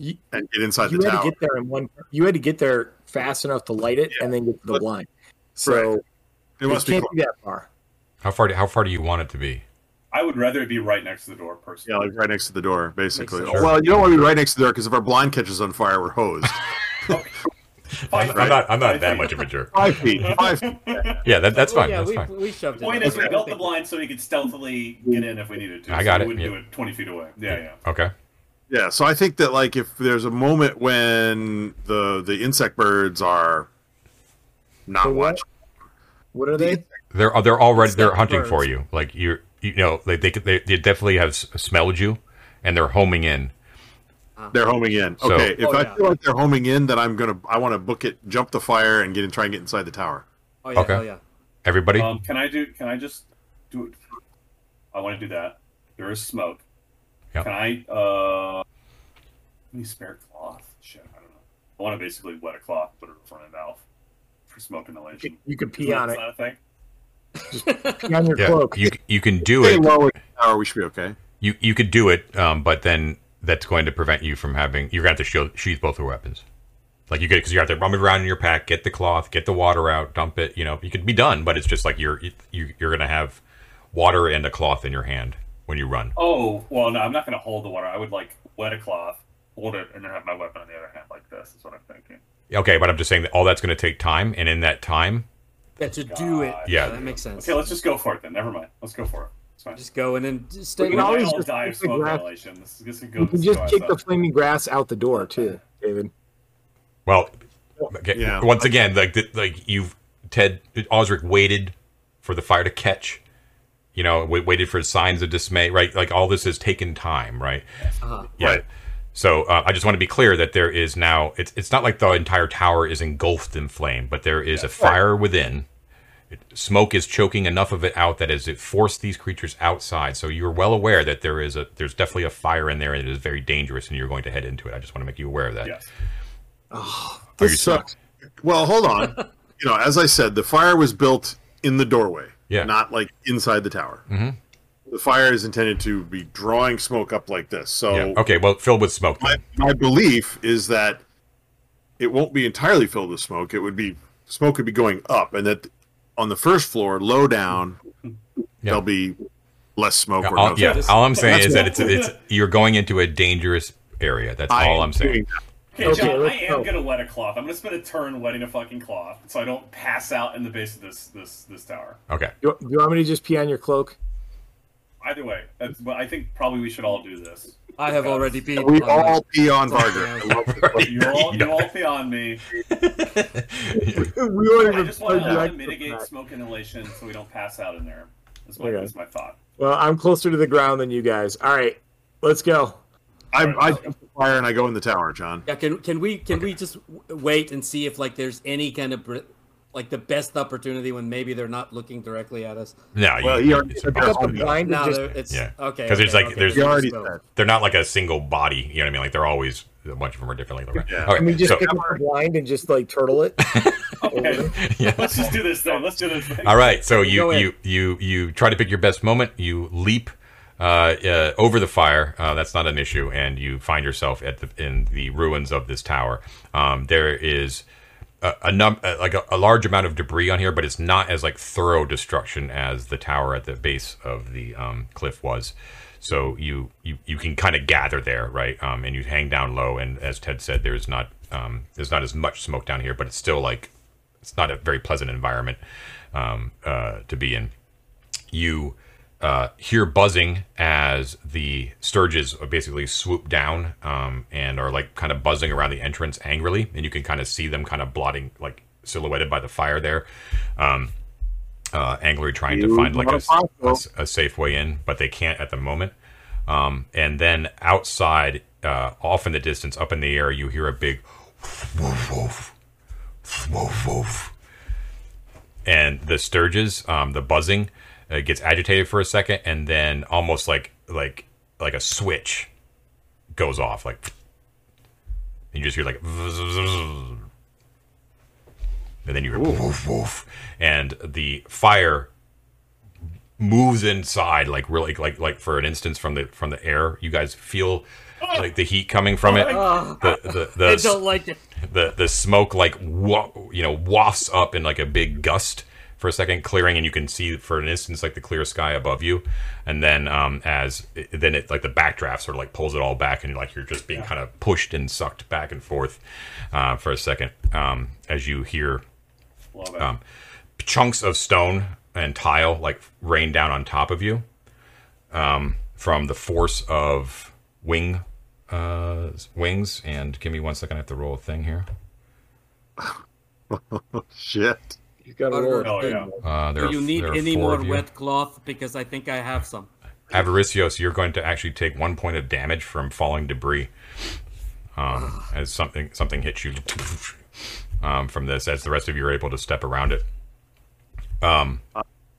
You, and get inside you the had tower. to get there in one. You had to get there fast enough to light it and then get to the But- blind. So It you must be can't close. be that far. How far? Do, how far do you want it to be? I would rather it be right next to the door personally. Yeah, personally. like right next to the door, basically. sense. Well, you don't want to be right next to the door because if our blind catches on fire, we're hosed. Five I'm not. I'm not Five that feet. much of a jerk. Five feet. Five feet. Yeah, that, that's Oh, fine. yeah, that's we, fine. we shoved it. Point in. is, we built the blind so we could stealthily get in if we needed to. I so got we it, wouldn't yeah. do it twenty feet away. Yeah, yeah. Okay. Yeah, so I think that like if there's a moment when the the insect birds are not So what? watching, What are they? They're they're already they're Step hunting for you. Like you're you know like they they, they definitely have s- smelled you, and they're homing in. they're homing in. So- Okay, if Oh, I yeah. feel like they're homing in, then I'm gonna I want to book it, jump the fire, and get and try and get inside the tower. Oh yeah, Okay. oh yeah. Everybody, Um, can I do? Can I just do it? I want to do that. There is smoke. Yeah. Can I? uh Any spare cloth? Shit, I don't know. I want to basically wet a cloth, put it in front of my mouth for smoke inhalation. You could pee Isn't on it. it. is that a thing? Pee on your yeah, cloak. you you can do Stay it. low in the we should be okay. You you could do it, um, but then that's going to prevent you from having. You're going to have to shield, sheath both your weapons. Like you get because you have to run it around in your pack, get the cloth, get the water out, dump it. You know, you could be done, but it's just like you're you, you're going to have water and a cloth in your hand when you run. Oh well, no, I'm not going to hold the water. I would like wet a cloth, hold it, and then have my weapon on the other hand like this. Is what I'm thinking. Okay, but I'm just saying that all that's going to take time, and in that time, Yeah, to do it. Yeah. that makes sense. Okay, let's just go for it then. Never mind. Let's go for it. It's fine. Just go and then just We stay. can always just die of the smoke grass- inhalation. This, this could go. You can just kick the flaming grass out the door too, David. well, okay, Yeah. once again, like like you've Ted Osric waited for the fire to catch. You know, wait, waited for signs of dismay. Right, like all this has taken time. Right. Uh-huh. Yeah. Right. So uh, I just want to be clear that there is now. It's it's not like the entire tower is engulfed in flame, but there is a fire within. It, smoke is choking enough of it out that as it forced these creatures outside. So you're well aware that there is a there's definitely a fire in there and it is very dangerous, and you're going to head into it. I just want to make you aware of that. Yes. Oh, This you- sucks. Well, hold on. you know, as I said, the fire was built in the doorway, Yeah. not like inside the tower. Mhm. The fire is intended to be drawing smoke up like this. So Yeah. Okay. Well, filled with smoke. my, my belief is that it won't be entirely filled with smoke. It would be smoke would be going up, and that on the first floor, low down, there'll be less smoke. or All, no yeah. smoke. All I'm saying is that it's it's you're going into a dangerous area. That's I all I'm saying. Doing that. Okay, Okay, John, I let's am go. gonna wet a cloth. I'm gonna spend a turn wetting a fucking cloth, so I don't pass out in the base of this this this tower. Okay. Do, do you want me to just pee on your cloak? Either way, that's, but I think probably we should all do this. I have already peed. We on my- all pee on Varger. Yeah. I love this. You all you all pee on me. we I just want to the mitigate back. smoke inhalation so we don't pass out in there. That's my, Okay. that's my thought. Well, I'm closer to the ground than you guys. All right, let's go. I, I jump the fire and I go in the tower, John. Yeah, can can we can we just wait and see if like there's any kind of like the best opportunity when maybe they're not looking directly at us? No. Well, you, he already it's Pick up the blind No, it's Yeah. okay. 'Cause it's okay, like okay, there's- already They're not like a single body. You know what I mean? Like they're always a bunch of them are different. Like, Yeah. Okay. Can we just so, pick up the blind and just like turtle it? Okay, yeah. let's just do this then. Let's do this. Thing. All right, so you you you you try to pick your best moment. You leap uh, uh, over the fire. Uh, that's not an issue, and you find yourself at the in the ruins of this tower. Um, there is a, a num uh, like a, a large amount of debris on here, but it's not as like thorough destruction as the tower at the base of the um, cliff was. So you you you can kind of gather there, right? Um, and you hang down low. And as Ted said, there's not um, there's not as much smoke down here, but it's still like it's not a very pleasant environment um, uh, to be in. You uh, hear buzzing as the sturges basically swoop down um, and are like kind of buzzing around the entrance angrily, and you can kind of see them kind of blotting, like silhouetted by the fire there. Um, uh, angrily trying to find like a, a, a safe way in, but they can't at the moment. Um, and then outside, uh, off in the distance, up in the air, you hear a big woof woof woof woof and the sturges, um, the buzzing, uh, gets agitated for a second, and then almost like like like a switch goes off, like and you just hear like, and then you hear woof woof, and the fire moves inside like really like like for an instance from the from the air. You guys feel like the heat coming from it. Oh, The the the, I don't like it. the the smoke like you know wafts up in like a big gust for a second clearing and you can see for an instance like the clear sky above you and then um as then it like the backdraft sort of like pulls it all back and like you're just being kind of pushed and sucked back and forth uh, for a second um as you hear Love um, chunks of stone and tile like rain down on top of you um, from the force of wing uh, wings. And give me one second. I have to roll a thing here. Shit. You got to Butter. roll. it. Oh, yeah. Uh, there Do you need there any more wet cloth? Because I think I have some. Avaricios, you're going to actually take one point of damage from falling debris um, as something something hits you um, from this. As the rest of you are able to step around it. Um,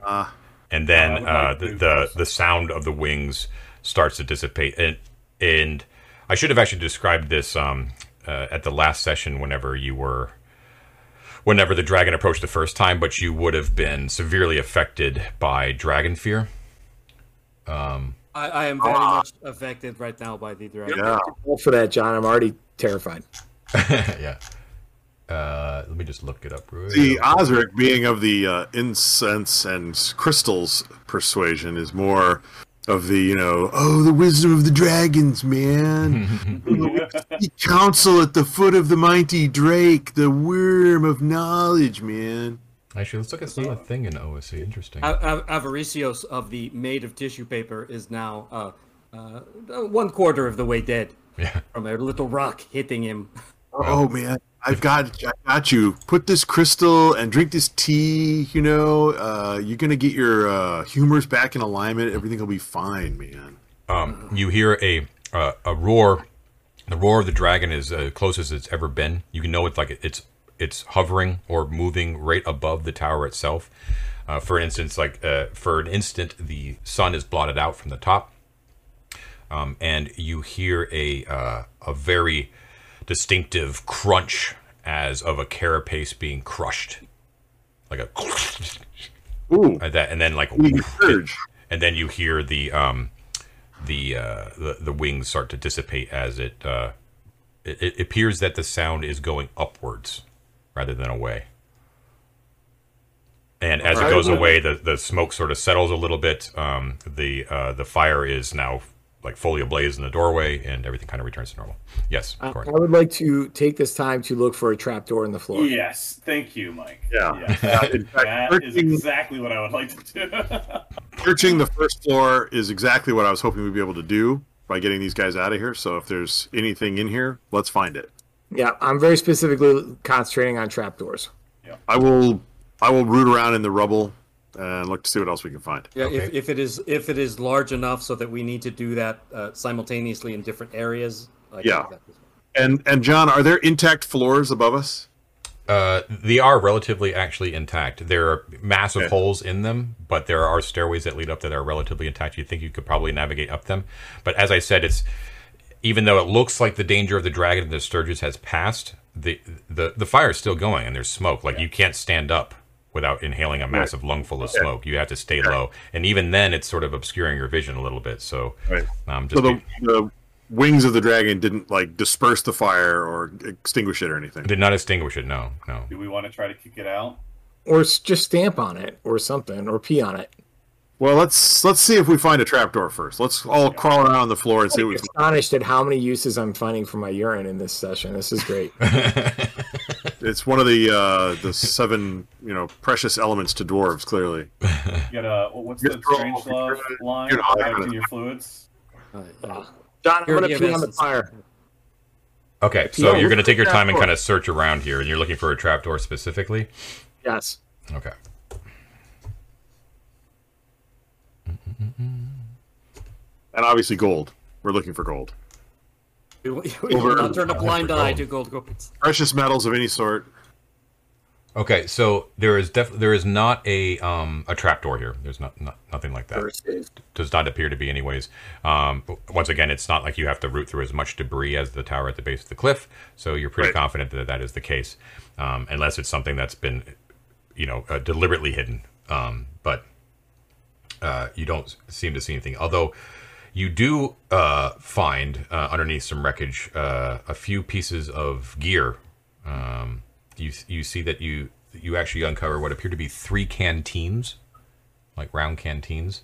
Uh, and then Uh, uh, the, the the sound of the wings starts to dissipate. And and I should have actually described this um, uh, at the last session. Whenever you were, whenever the dragon approached the first time, but you would have been severely affected by dragon fear. I, I am very much affected right now by the dragon. yeah. Roll for that, John. I'm already terrified. yeah. Uh, let me just look it up. real The quick. Osric, being of the uh, incense and crystals persuasion, is more of the you know, oh, the wisdom of the dragons, man. the council at the foot of the mighty drake, the worm of knowledge, man. Actually, let's look at some of the thing in OSE. Interesting. A- A- Avaricios of the made of tissue paper is now uh, uh, one quarter of the way dead yeah. from a little rock hitting him. Oh man, I've got, I got you. Put this crystal and drink this tea. You know, uh, you're gonna get your uh, humors back in alignment. Everything will be fine, man. Um, you hear a uh, a roar. The roar of the dragon is uh, close as it's ever been. You can know it's like it's it's hovering or moving right above the tower itself. Uh, for instance, like uh, for an instant, the sun is blotted out from the top, um, and you hear a uh, a very distinctive crunch as of a carapace being crushed, like a Ooh, and that, and then like we urge. and then you hear the um, the, uh, the the wings start to dissipate as it, uh, it it appears that the sound is going upwards rather than away. And as it goes away, the, the smoke sort of settles a little bit. Um, the uh, the fire is now like fully ablaze in the doorway, and everything kind of returns to normal. Yes, I, I would like to take this time to look for a trapdoor in the floor. Yes, thank you, Mike. Yeah. Yes. That is exactly what I would like to do. searching the first floor is exactly what I was hoping we'd be able to do by getting these guys out of here. So if there's anything in here, let's find it. Yeah, I'm very specifically concentrating on trapdoors. Yeah, I will I will root around in the rubble and look to see what else we can find. Yeah, if, Okay. if it is if it is large enough so that we need to do that uh, simultaneously in different areas. I Yeah. do that as well. And and John, are there intact floors above us? Uh, they are relatively actually intact. There are massive Okay. holes in them, but there are stairways that lead up that are relatively intact. You think you could probably navigate up them, but as I said, it's even though it looks like the danger of the dragon and the sturges has passed, the the the fire is still going and there's smoke. Like you can't stand up without inhaling a massive lungful of smoke. You have to stay low, and even then, it's sort of obscuring your vision a little bit. So, Right. um, So the, be- the wings of the dragon didn't like disperse the fire or extinguish it or anything. did not extinguish it. No, no. do we want to try to kick it out? Or just stamp on it or something, or pee on it. Well, let's let's see if we find a trapdoor first. Let's all crawl around on the floor and see what we can. Astonished at how many uses I'm finding for my urine in this session. This is great. It's one of the uh, the seven you know precious elements to dwarves. Clearly, You got a what's You're the strange love line? you're high on Protecting your fluids. John, I'm gonna of pee on the fire. Okay, so Yeah, you're going to take your at time and kind of search around here, and you're looking for a trapdoor specifically. Yes. Okay. and obviously gold. We're looking for gold, we, will- we will Over- not turn a blind for eye to gold coins. precious metals of any sort. Okay, so there is def- there is not a um a trapdoor here. There's not, not nothing like that. Does not appear to be, anyways. Um, once again, it's not like you have to root through as much debris as the tower at the base of the cliff. So you're pretty Right. confident that that is the case, um, unless it's something that's been, you know, uh, deliberately hidden. Um, but uh, you don't seem to see anything. Although you do uh, find uh, underneath some wreckage uh, a few pieces of gear. Um, you you see that you you actually uncover what appear to be three canteens, like round canteens.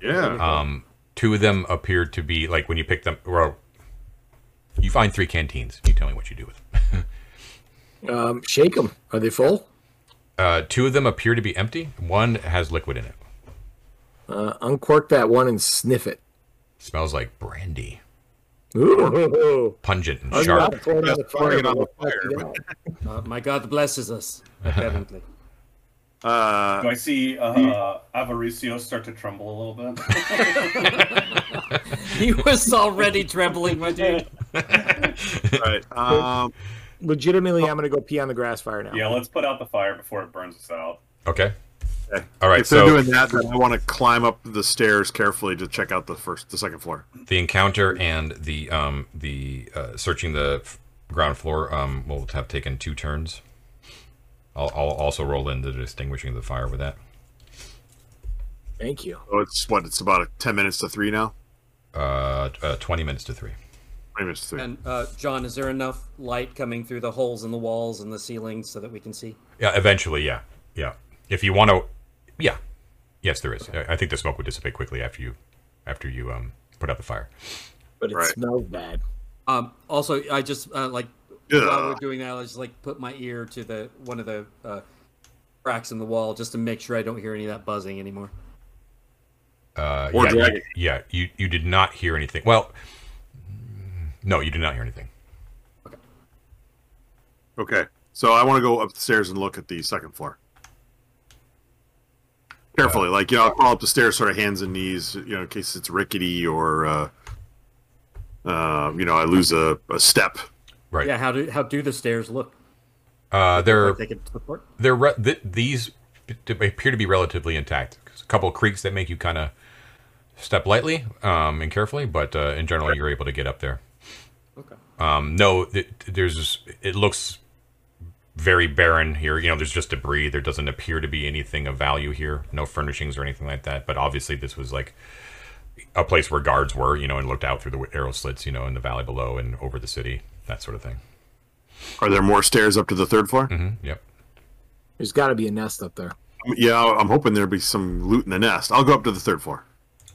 Yeah, Um, two of them appear to be like when you pick them. Well, you find three canteens. You tell me what you do with them. Um, shake them. Are they full? Uh, two of them appear to be empty. One has liquid in it. Uh, uncork that one and sniff it. Smells like brandy, Ooh. pungent and I'm sharp. not throwing on the Just throwing it on the fire, fire, Uh, my God blesses us, apparently. uh, Do I see uh, Avaricios start to tremble a little bit? he was already trembling, my dude. right. Um, Legitimately, I'm going to go pee on the grass fire now. yeah, let's put out the fire before it burns us out. Okay. Okay. All right, If they're so- doing that, then I want to climb up the stairs carefully to check out the first, the second floor. the encounter and the um the uh, searching the f- ground floor um will have taken two turns. I'll, I'll also roll in the distinguishing the fire with that. Thank you. Oh, it's what? It's about ten minutes to three now. Uh, uh, twenty minutes to three. Twenty minutes to three. And uh, John, is there enough light coming through the holes in the walls and the ceilings so that we can see? Yeah, eventually, yeah, yeah. If you want to, yeah, yes, there is. I I think the smoke would dissipate quickly after you after you um put out the fire. But it Right. smells bad. Um, also, I just uh, like while we're doing that, I just like put my ear to the one of the uh, cracks in the wall just to make sure I don't hear any of that buzzing anymore. Uh, Or yeah, you, yeah, you you did not hear anything. Well, no, you did not hear anything. Okay, so I want to go up the stairs and look at the second floor. Carefully, like you know, I'll crawl up the stairs, sort of hands and knees, you know, in case it's rickety or, uh, uh, you know, I lose a, a step. Right. Yeah, how do how do the stairs look? Uh, they're Like they could support? they're re- th- these appear to be relatively intact. There's a couple of creaks that make you kind of step lightly um, and carefully, but uh, in general, you're able to get up there. Okay. Um, no, th- there's it looks very barren here. You know, there's just debris. There doesn't appear to be anything of value here. No furnishings or anything like that. But obviously, this was like a place where guards were. You know, and looked out through the arrow slits. You know, in the valley below and over the city, that sort of thing. Are there more stairs up to the third floor? hmm Yep. There's got to be a nest up there. Yeah, I'm hoping there'll be some loot in the nest. I'll go up to the third floor.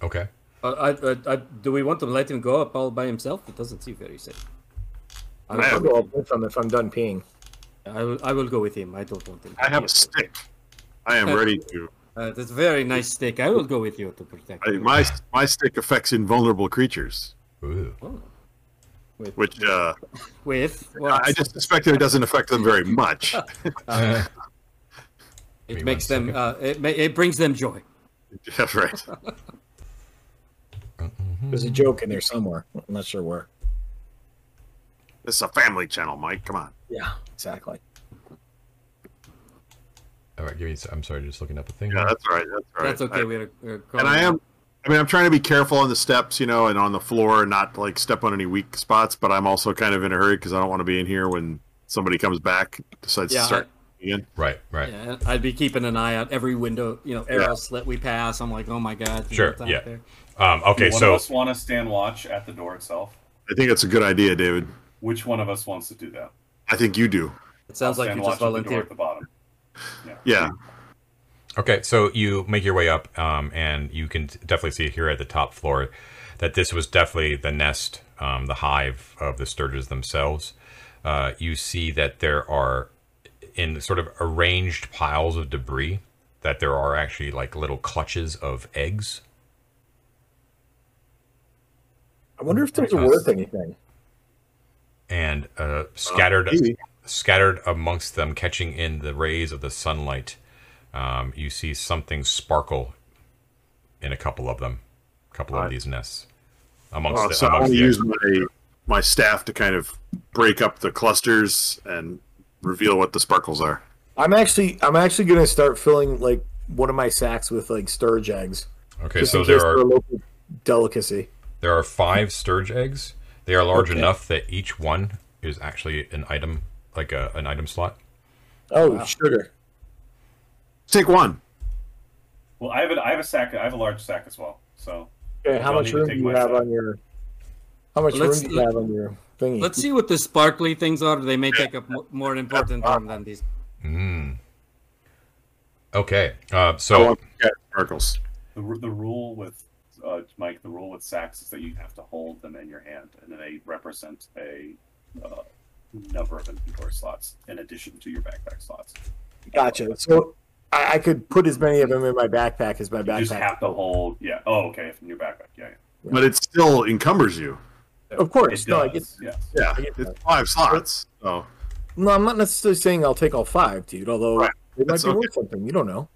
Okay. Uh, I, I, I, do we want to let him go up all by himself? It doesn't seem very safe. I will, I I'll go up with him if I'm done peeing. I will, I will go with him. I don't want him. to I have a stick. I am ready to. Uh, that's a very nice stick. I will go with you to protect I, you. my my stick affects invulnerable creatures, Ooh. Oh. With, which uh, with I what? I just suspect that it doesn't affect them very much. it makes them. Uh, it, ma- it brings them joy. yeah, right. There's a joke in there somewhere. I'm not sure where. This is a family channel, Mike. Come on. Yeah, exactly. All right. Give me. I'm sorry. Just looking up a thing. Yeah, that's all right. That's all right. That's okay. I- we had a, we had a and I am. I mean, I'm trying to be careful on the steps, you know, and on the floor, and not like step on any weak spots. But I'm also kind of in a hurry because I don't want to be in here when somebody comes back decides Yeah, to start again. Right. Right. Yeah, I'd be keeping an eye out every window, you know, arrow slit we pass. I'm like, oh my god. Sure, yeah. there. Um, okay. one So of us want to stand watch at the door itself. I think it's a good idea, David. Which one of us wants to do that? I think you do. It sounds like you just watch at the volunteered. at the bottom. Yeah. Okay, so you make your way up, um, and you can definitely see here at the top floor that this was definitely the nest, um, the hive of the sturges themselves. Uh, you see that there are, in sort of arranged piles of debris, that there are actually like little clutches of eggs. I wonder if those are worth anything. And uh, scattered maybe. scattered amongst them, catching in the rays of the sunlight. Um, you see something sparkle in a couple of them, a couple of Right. these nests. Amongst Uh, the, so I want amongst to the use my my staff to kind of break up the clusters and reveal what the sparkles are. I'm actually I'm actually gonna start filling like one of my sacks with like sturge eggs. okay, just so in there case they're a local delicacy. there are five sturge eggs. They are large Okay. enough that each one is actually an item, like a, an item slot. Oh, sugar. Take one. Well, I have a, I have a sack. I have a large sack as well. So Okay, how much room do you have sack. on your? How much Let's- room do you have on your thingy? Let's see what the sparkly things are. They may take up more important room than these. Mm. Okay, uh, so want to sparkles. the the rule with uh, Mike, the rule with sacks is that you have to hold them in your hand, and then they represent a uh, number of inventory slots in addition to your backpack slots. Gotcha. So I, I could put as many of them in my backpack as my You just backpack. have to hold. Yeah. Oh, okay. From your backpack. Yeah. yeah. But it still encumbers you. Of course. It No, I does, get. yes. Yeah, I get it's five slots. So No, I'm not necessarily saying I'll take all five, dude. Although Right. they might That's be okay. worth something. You don't know.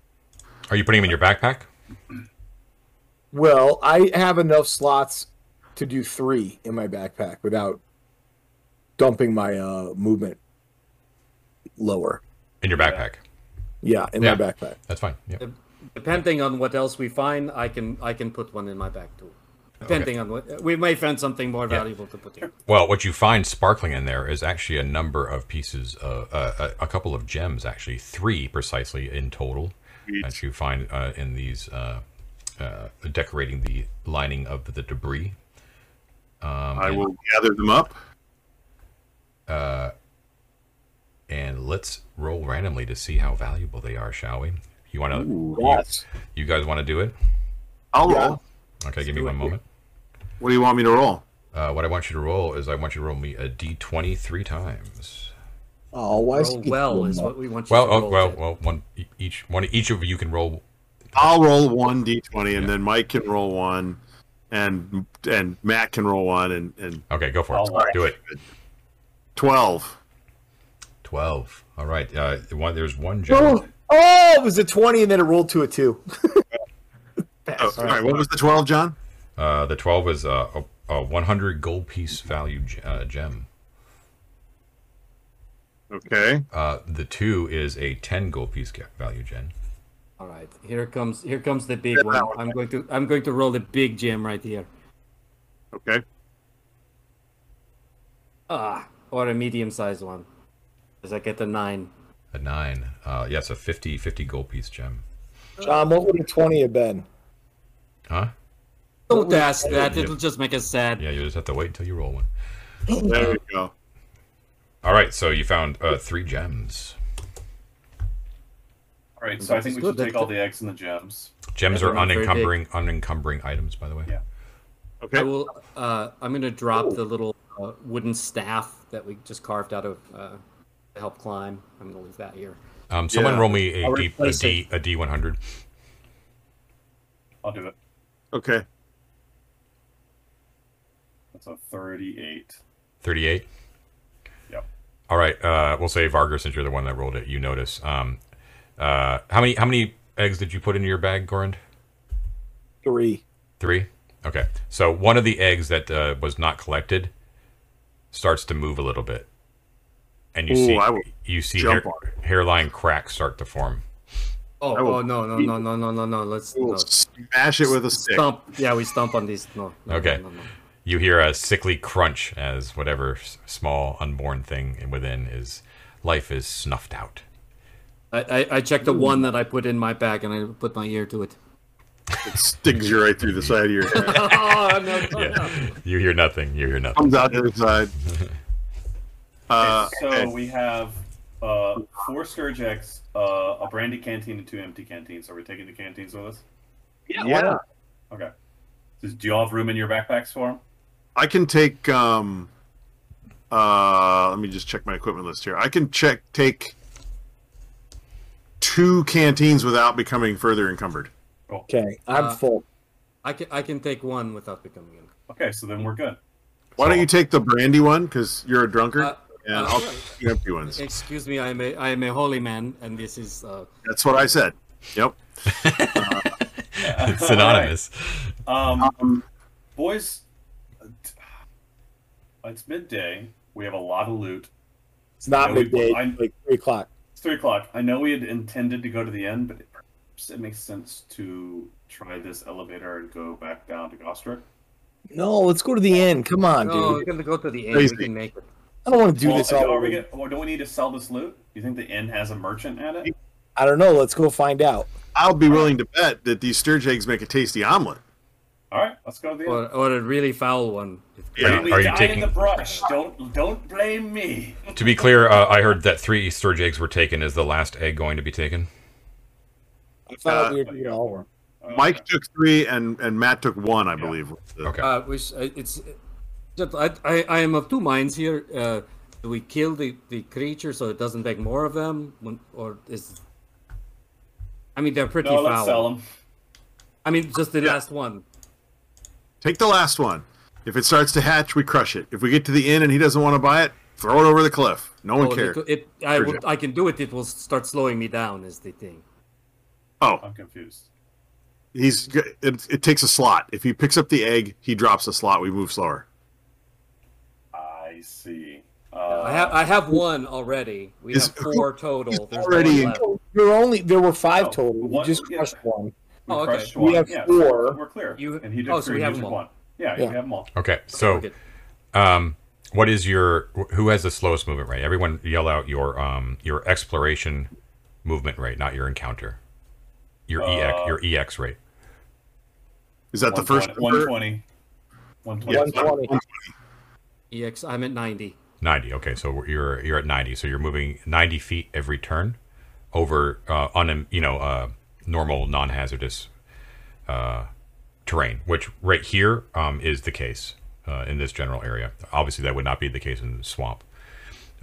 are you putting them in your backpack? Well, I have enough slots to do three in my backpack without dumping my uh, movement lower. In your backpack? Yeah, in Yeah. my backpack. That's fine. Yeah. depending on what else we find, I can I can put one in my bag too. Depending on what we may find something more valuable to put in. Well, what you find sparkling in there is actually a number of pieces, of, uh, a, a couple of gems, actually three precisely in total, Sweet. that you find uh, in these uh, uh, decorating the lining of the debris. Um, I and, will gather them up. and let's roll randomly to see how valuable they are, shall we? You want to? Yes. You guys want to do it? I'll Yeah. roll. Okay, give me one it. moment. What do you want me to roll? Uh, what I want you to roll is I want you to roll me a d20 three times. Oh, why Roll he well is what we want you Well, to oh, well, well, one each one each of you can roll. I'll roll one d20, and Yeah. then Mike can roll one, and and Matt can roll one, and and Okay, go for it. All right. Do it. twelve. Twelve. All right. Uh, one, there's one gem. Oh, oh, it was a 20 and then it rolled to a 2. Oh, all right. What was the twelve, John? Uh, the 12 is uh, a, a 100 gold piece value ge- uh, gem. Okay. Uh, the 2 is a 10 gold piece ga- value gem. All right, here comes here comes the big Yeah, one. that. I'm going to I'm going to roll the big gem right here. Okay. Ah, or a medium sized one. Does I get the nine? A 9. Uh, yes, a 50, 50 gold piece gem. John, what would a 20 have been? Huh? Don't ask that. It'll just make us sad. Yeah, you just have to wait until you roll one. There we go. All right, so you found uh, three gems. All right, so I think we should take all the eggs and the gems. Gems are they're not very unencumbering, unencumbering items, by the way. Yeah. Okay. I will. Uh, I'm going to drop the little uh, wooden staff that we just carved out of uh, to help climb. I'm going to leave that here. Um, someone Yeah. roll me a I'll D, a replace D, a D100. I'll do it. Okay. That's a 38. 38. Yep. All right. Uh, we'll say Varger, since you're the one that rolled it, you notice. Um, uh, how many how many eggs did you put in your bag, Gorand? 3. Three. Okay. So one of the eggs that uh, was not collected starts to move a little bit, and you Ooh, see I you see hair, hairline cracks start to form. Oh, I oh no, no, no, no, no, no, no. Let's We'll no. smash it with a stick. stomp. Yeah, we stomp on these. No. no Okay. No, no, no. You hear a sickly crunch as whatever small unborn thing within is life is snuffed out. I, I, I checked the one that I put in my bag and I put my ear to it. It stings you right through the side of your head. oh no! no, Yeah. no. You hear nothing. You hear nothing. Comes out the other side. Uh, so okay. we have uh, four sturge eggs, uh, a brandy canteen, and two empty canteens. Are we taking the canteens with us? yeah. Okay. Does, do you all have room in your backpacks for them? I can take. Um, uh, let me just check my equipment list here. I can check take two canteens without becoming further encumbered. Okay, I'm Uh, full. I can I can take one without becoming in. Okay, so then we're good. Why don't you take the brandy one because you're a drunkard, Uh, and uh, I'll take the empty ones. Excuse me, I am a I am a holy man, and this is uh, That's what I said. Yep. It's synonymous. Um, boys, uh, it's midday. We have a lot of loot. It's not I know we- midday, I- it's like 3 o'clock. It's three o'clock. I know we had intended to go to the end, but it, it makes sense to try this elevator and go back down to Gostrick. No, let's go to the end. Come on, no, dude. we're gonna go to the end. Crazy. We can make it. I don't want to do Well, this all are we get, or don't we need to sell this loot? Do you think the inn has a merchant at it? I don't know. Let's go find out. I'll be willing to bet that these sturge eggs make a tasty omelet. All right, let's go to the inn. Or, or a really foul one. Yeah. Are you- are you taking- the brush. Don't don't blame me. To be clear, uh, I heard that three sturge eggs were taken. Is the last egg going to be taken? I thought Uh, we were doing all of them. Uh, Mike took three, and and Matt took one, I believe. Okay. Uh, which uh, it's just I, I I am of two minds here. Uh, do we kill the, the creature so it doesn't make more of them, When- or is? I mean, they're pretty No, foul. let's sell them. I mean, just the Yeah. last one. Take the last one. If it starts to hatch, we crush it. If we get to the end and he doesn't want to buy it, throw it over the cliff. No one Oh, cares. it, it I will, I can do it. It will start slowing me down. Is the thing. Oh, I'm confused. he's it, it takes a slot. If he picks up the egg, he drops a slot. We move slower. I see. Uh, I have I have one already. We Is- have four total. There's already one left. There were only there were five Oh, total. We one- just yeah. crushed one. We Oh, okay. crushed We one. have yeah, four. So we're clear. You- and he did oh, so we have took them all. one. Yeah, Yeah. you have them all. Okay, so um, what is your who has the slowest movement rate? Everyone yell out your um your exploration movement rate, not your encounter. Your ex Uh, your ex rate. Is that the first? 120 120 120 EX, I'm at 90. 90 okay so you're you're at 90 so you're moving 90 feet every turn over uh, on you know uh, normal non-hazardous uh, terrain which right here um, is the case uh, in this general area. Obviously that would not be the case in the swamp.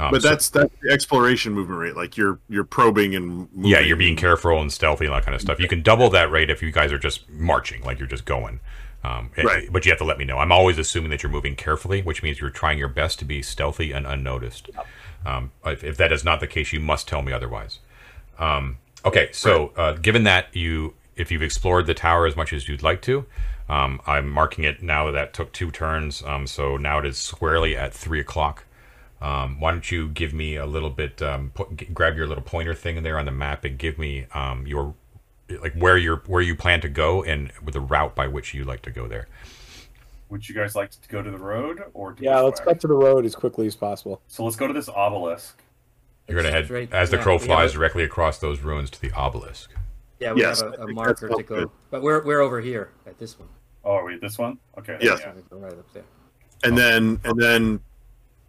Um, But so- that's that's the exploration movement rate. Like you're you're probing and moving. yeah you're being careful and stealthy and that kind of stuff. You can double that rate if you guys are just marching like you're just going. Um, it- Right. but you have to let me know. I'm always assuming that you're moving carefully which means you're trying your best to be stealthy and unnoticed. Um, if, if that is not the case you must tell me otherwise. Um, okay so uh, given that you if you've explored the tower as much as you'd like to um, i'm marking it now that that took two turns um, so now it is squarely at three o'clock um, why don't you give me a little bit? Um, put, g- grab your little pointer thing in there on the map and give me um, your like where you're where you plan to go and with the route by which you like to go there. Would you guys like to go to the road or to Yeah, let's way? cut to the road as quickly as possible. So let's go to this obelisk. You're gonna head Straight- as the yeah, crow we have flies directly across those ruins to the obelisk. Yeah, we Yes, have a, think marker to go. good. But we're, we're over here at this one. Oh, are we this one? Okay. Yes. Yeah. So we go right up there. and then and then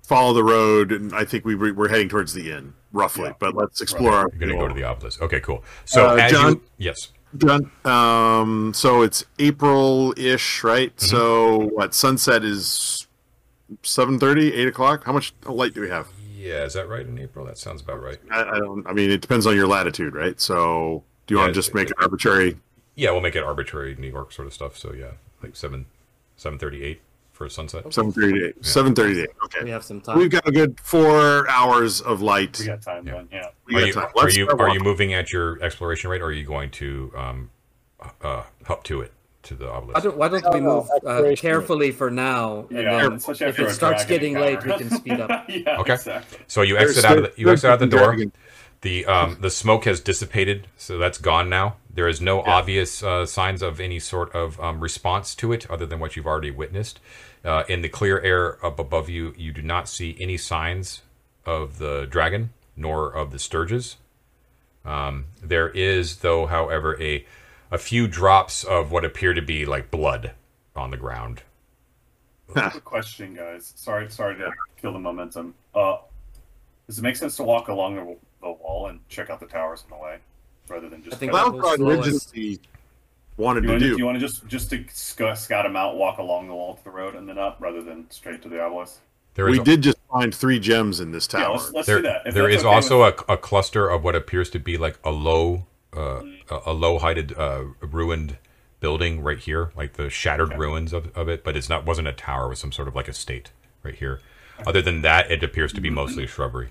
follow the road. And I think we we- we're heading towards the inn roughly. Yeah. But let's explore. Our, You're gonna go to the obelisk. Okay, cool. So Uh, John? you yes, John, Um, so it's April-ish, right? Mm-hmm. So what? Sunset is 7.30, 8 o'clock. How much light do we have? yeah, is that right in April? That sounds about right. I, I don't. I mean, it depends on your latitude, right? So do you Yeah, want to just make it arbitrary? Yeah, we'll make it arbitrary New York sort of stuff. So yeah, like seven seven thirty eight for sunset. 7.38. 7.38. Okay. We have some time. We've got a good four hours of light. We got time Yeah. then. Yeah. We Are got you, time. are you start are you moving at your exploration rate, or are you going to um, uh, up to it to the Why obelisk? don't, why don't we No, no, move uh, carefully for now, and Yeah, then if it starts dragon getting late, we can speed up. yeah, Okay. exactly. So you There's exit out of the, you exit out the door. dragon. The um, the smoke has dissipated, so that's gone now. There is no obvious uh, signs of any sort of um, response to it, other than what you've already witnessed. Uh, in the clear air up above you, you do not see any signs of the dragon nor of the sturges. Um, there is, though, however, a a few drops of what appear to be like blood on the ground. Quick question, guys. Sorry, sorry to kill the momentum. Uh, does it make sense to walk along the, the wall and check out the towers on the way, rather than just? I think cut- that Cloud was Prod slowest. originally wanted you to want to, do. you want to just just to sc- scout them out, walk along the wall to the road, and then up, rather than straight to the obelisk. There is we did just find three gems in this Yeah, tower. let's, let's there, do that. If there okay also with- a, a cluster of what appears to be like a low, uh, a, a low-heighted, uh, ruined building right here, like the shattered Okay. ruins of, of it. But it's not wasn't a tower; it was some sort of like a state right here. Other than that, it appears to be mostly shrubbery.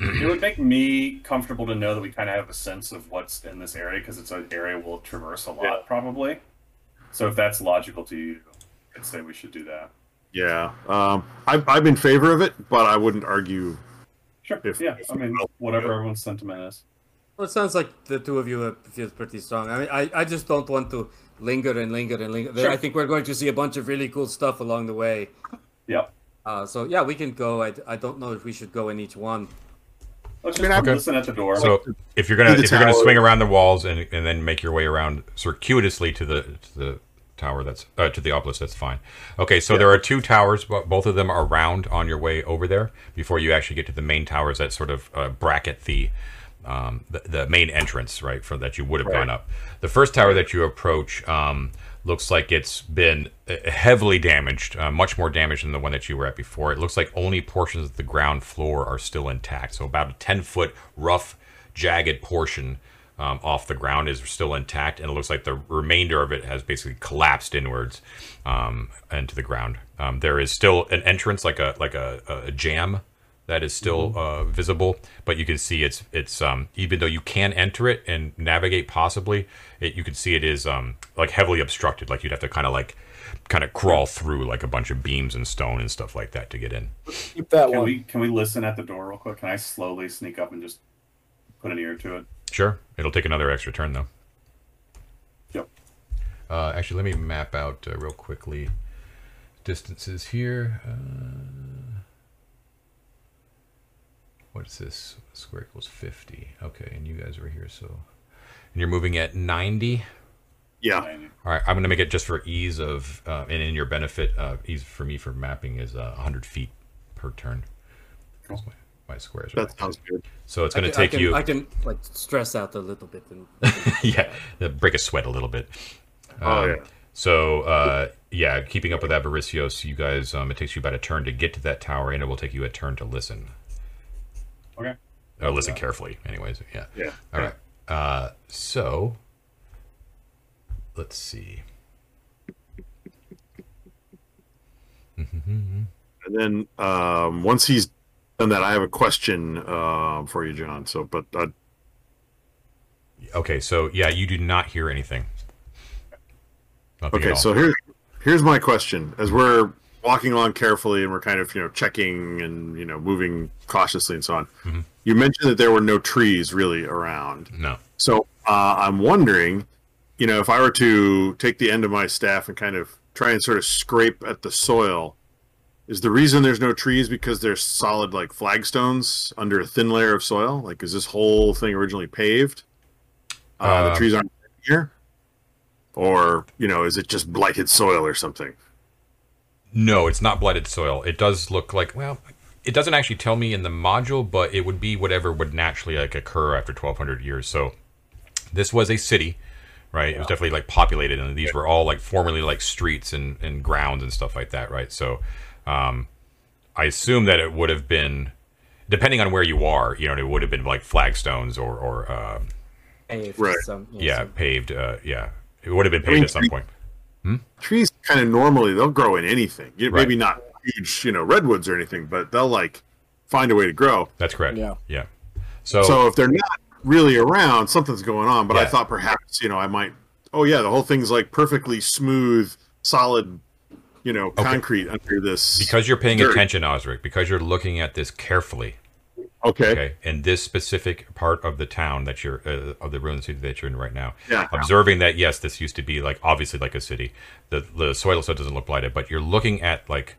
It would make me comfortable to know that we kind of have a sense of what's in this area because it's an area we'll traverse a lot, Yeah. probably. So if that's logical to you, I'd say we should do that. yeah, um, I, I'm in favor of it, but I wouldn't argue. Sure. If- yeah. I mean, whatever everyone's sentiment is. Well, it sounds like the two of you feel pretty strong. I mean, I, I just don't want to linger and linger and linger. Sure. I think we're going to see a bunch of really cool stuff along the way. Yep. Uh, so yeah, we can go. I, I don't know if we should go in each one. Let's I mean, just Okay. listen at the door. So if you're gonna the if you're gonna swing around the walls and, and then make your way around circuitously to the to the tower that's uh, to the obelisk that's fine. Okay, so there are two towers, but both of them are round on your way over there before you actually get to the main towers that sort of uh, bracket the um, the, the main entrance, right, for that you would have gone up. The first tower that you approach um, looks like it's been uh, heavily damaged, uh, much more damaged than the one that you were at before. It looks like only portions of the ground floor are still intact. So about a 10 foot rough, jagged portion um, off the ground is still intact, and it looks like the remainder of it has basically collapsed inwards um, into the ground. Um, there is still an entrance, like a like a, a jamb that is still uh, visible, but you can see it's it's um, even though you can enter it and navigate possibly, it, you can see it is um, like heavily obstructed. Like you'd have to kind of like kind of crawl through like a bunch of beams and stone and stuff like that to get in. Keep that Can one. we can we listen at the door real quick? Can I slowly sneak up and just put an ear to it? Sure. It'll take another extra turn though. Yep. Uh, actually, let me map out uh, real quickly distances here. Uh, what is this? Square equals 50. Okay, and you guys are here, so. And you're moving at 90. Yeah. All right, I'm going to make it just for ease of, uh, and in your benefit, uh, ease for me for mapping is uh, 100 feet per turn. Cool. My, my squares That back. sounds good. So it's going to can- I take can- you. I can like stress out a little bit. And, yeah, break a sweat a little bit. Oh, Um, yeah. So uh, yeah, keeping up with Avaricios, you guys, um, it takes you about a turn to get to that tower, and it will take you a turn to listen. Okay. Uh, listen carefully, anyways. Yeah. Yeah. All right. Uh, so let's see. And then um, once he's done that, I have a question uh, for you, John. So, but uh, Okay, so yeah, you do not hear anything. Nothing okay, so here's here's my question: as we're walking along carefully and we're kind of you know checking and you know moving cautiously and so on, Mm-hmm. you mentioned that there were no trees really around. no. So uh, I'm wondering, you know, if I were to take the end of my staff and kind of try and sort of scrape at the soil, is the reason there's no trees because there's solid like flagstones under a thin layer of soil? Like, is this whole thing originally paved? Uh, the Um, trees aren't here, or you know, is it just blighted soil or something? No, it's not blighted soil. It does look like well, it doesn't actually tell me in the module, but it would be whatever would naturally like occur after 1200 years. So this was a city, right? It was definitely like populated and these were all like formerly like streets and, and grounds and stuff like that, right? So um I assume that it would have been depending on where you are, you know, it would have been like flagstones or or uh, paved, Right. some- yeah, some- paved uh yeah. It would have been paved mean, at some point. Trees kind of normally they'll grow in anything. You- Right. Maybe not huge, you know, redwoods or anything, but they'll like find a way to grow. That's correct. Yeah. Yeah. So, So if they're not really around, something's going on. But I thought perhaps you know I might. Oh yeah, the whole thing's like perfectly smooth, solid, you know, concrete under this. because you're paying dirt. attention, Osric, because you're looking at this carefully, okay, okay, in this specific part of the town that you're uh, of the ruined city that you're in right now, Yeah. observing that yes, this used to be like obviously like a city. The the soil still doesn't look blighted, but you're looking at like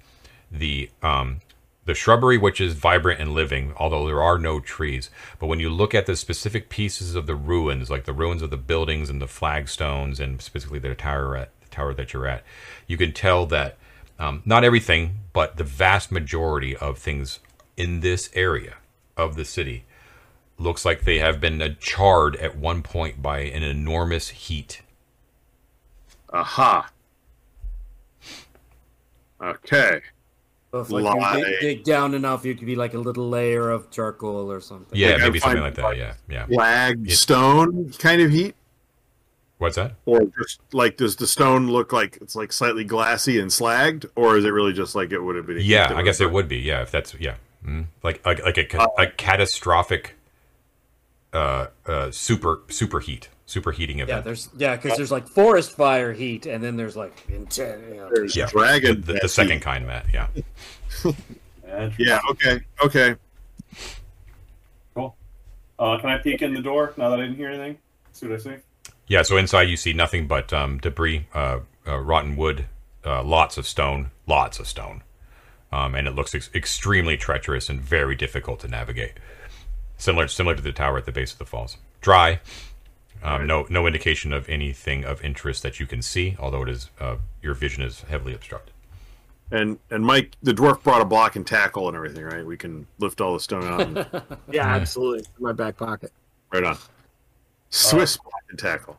the um the shrubbery which is vibrant and living although there are no trees but when you look at the specific pieces of the ruins like the ruins of the buildings and the flagstones and specifically the tower at the tower that you're at you can tell that um, not everything but the vast majority of things in this area of the city. Looks like they have been uh, charred at one point by an enormous heat. Aha, okay, So if like you dig, dig down enough, you could be like a little layer of charcoal or something. yeah Like, maybe something like that yeah yeah. flag stone kind of heat, what's that? Or just like does the stone look like it's like slightly glassy and slagged, or is it really just like it would have been? Yeah, I guess it would be. Yeah, if that's yeah, mm. like like like a, Uh, a catastrophic uh, uh, super superheat, superheating Yeah, event. there's yeah, because there's like forest fire heat, and then there's like intense. You know, There's yeah, dragon. the, the, the second heat. kind, Matt. Yeah, Yeah. Okay. Okay. Cool. Uh, can I peek in the door now that I didn't hear anything? See what I see? yeah. So inside you see nothing but um, debris, uh, uh, rotten wood, uh, lots of stone, lots of stone, um, and it looks ex- extremely treacherous and very difficult to navigate. Similar similar to the tower at the base of the falls. Dry. Um, no, no indication of anything of interest that you can see, although it is uh, your vision is heavily obstructed. And and Mike, the dwarf brought a block and tackle and everything, right? We can lift all the stone out. And, Yeah, absolutely. In my back pocket. right on. Swiss block and tackle.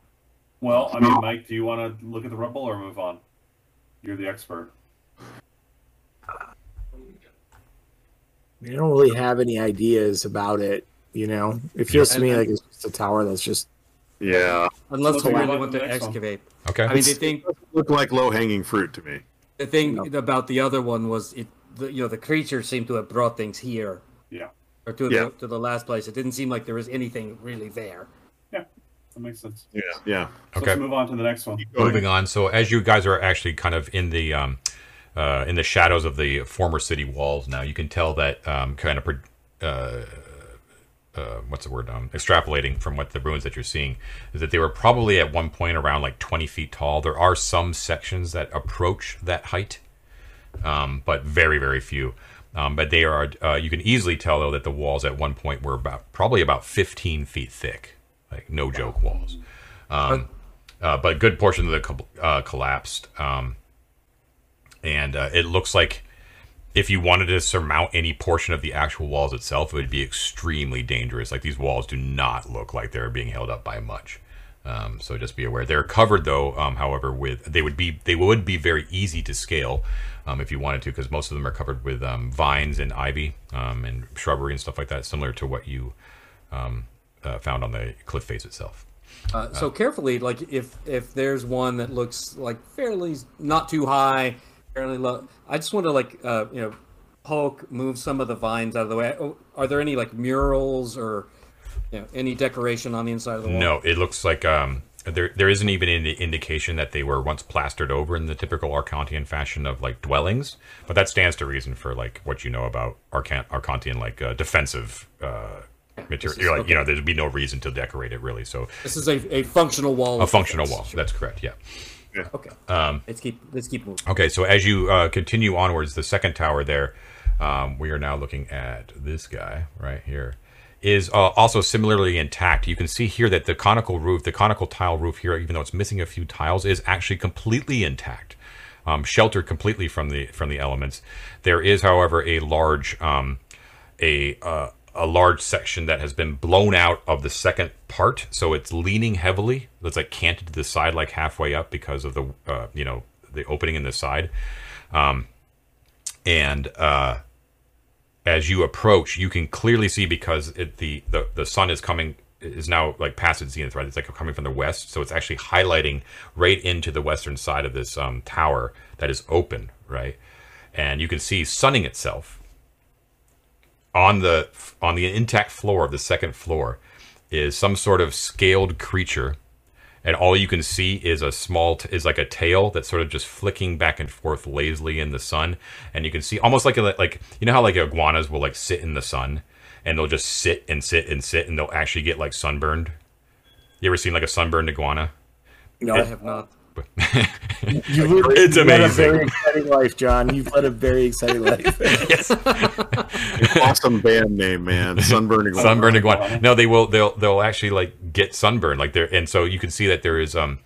Well, I mean, Mike, do you want to look at the rubble or move on? You're the expert. I don't really have any ideas about it. You know, it feels to me like it's just a tower that's just Yeah. unless Let's we really want to to one. excavate. Okay. I mean, the thing Look like low hanging fruit to me. the thing about the other one was it. The, you know, the creature seemed to have brought things here Yeah, or to Yeah. the to the last place. It didn't seem like there was anything really there. Yeah. That makes sense. Yeah. Yeah. So Okay. let's move on to the next one. Moving on. So as you guys are actually kind of in the um, uh, in the shadows of the former city walls now, you can tell that um, kind of uh, uh, what's the word? Um, extrapolating from what the ruins that you're seeing is that they were probably at one point around like 20 feet tall. There are some sections that approach that height, um, but very very few. Um, but they are. Uh, you can easily tell though that the walls at one point were about probably about 15 feet thick, like no joke walls. Um, uh, but a good portion of the co- uh, collapsed, um, and uh, it looks like if you wanted to surmount any portion of the actual walls itself, it would be extremely dangerous. Like these walls do not look like they're being held up by much. Um, so just be aware. They're covered though. Um, however, with they would be they would be very easy to scale um, if you wanted to, because most of them are covered with um, vines and ivy um, and shrubbery and stuff like that, similar to what you um, uh, found on the cliff face itself. Uh, so carefully, like if if there's one that looks like fairly not too high, I just want to like uh, you know poke, move some of the vines out of the way. Oh, Are there any like murals or you know any decoration on the inside of the wall? No, it looks like um, there there isn't even any indication that they were once plastered over in the typical Arcantian fashion of like dwellings, but that stands to reason for like what you know about Arcant Arcantian like uh, defensive uh, material. is- You're like you know there'd be no reason to decorate it really. So This is a, a functional wall. a functional defense. wall. That's correct. Yeah. Okay. Um, let's keep let's keep moving. Okay, so as you uh, continue onwards, the second tower there, um, we are now looking at this guy right here, is uh, also similarly intact. You can see here that the conical roof, the conical tile roof here, even though it's missing a few tiles, is actually completely intact, um, sheltered completely from the from the elements. There is, however, a large um, a uh, a large section that has been blown out of the second part, so it's leaning heavily. It's like canted to the side, like halfway up, because of the uh, you know the opening in the side. Um, and uh, as you approach, you can clearly see because it, the, the the sun is coming is now like past its zenith, right? It's like coming from the west, so it's actually highlighting right into the western side of this um, tower that is open, right? And you can see sunning itself on the on the intact floor of the second floor is some sort of scaled creature. And all you can see is a small t- is like a tail that's sort of just flicking back and forth lazily in the sun. And you can see almost like a, like you know how like iguanas will like sit in the sun? And they'll just sit and sit and sit and they'll actually get like sunburned? You ever seen like a sunburned iguana? No, I have not. you really, It's you've led a amazing. very exciting life, John. You've led a very exciting life. awesome band name, man. Sunburning. sunburned iguana. No, they will. They'll they'll actually like get sunburned. Like there, and so you can see that there is um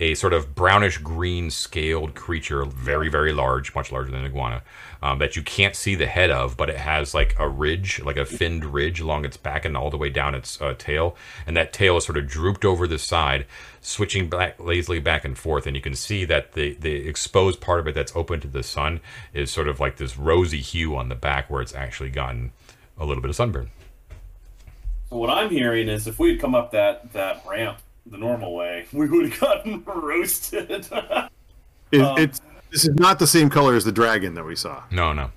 a sort of brownish green scaled creature, very very large, much larger than an iguana, um, that you can't see the head of, but it has like a ridge, like a finned ridge along its back and all the way down its uh, tail, and that tail is sort of drooped over the side, switching back lazily back and forth, and you can see that the the exposed part of it that's open to the sun is sort of like this rosy hue on the back where it's actually gotten a little bit of sunburn. So what I'm hearing is if we had come up that that ramp the normal way, we would have gotten roasted. It, Um, it's this is not the same color as the dragon that we saw. No, no.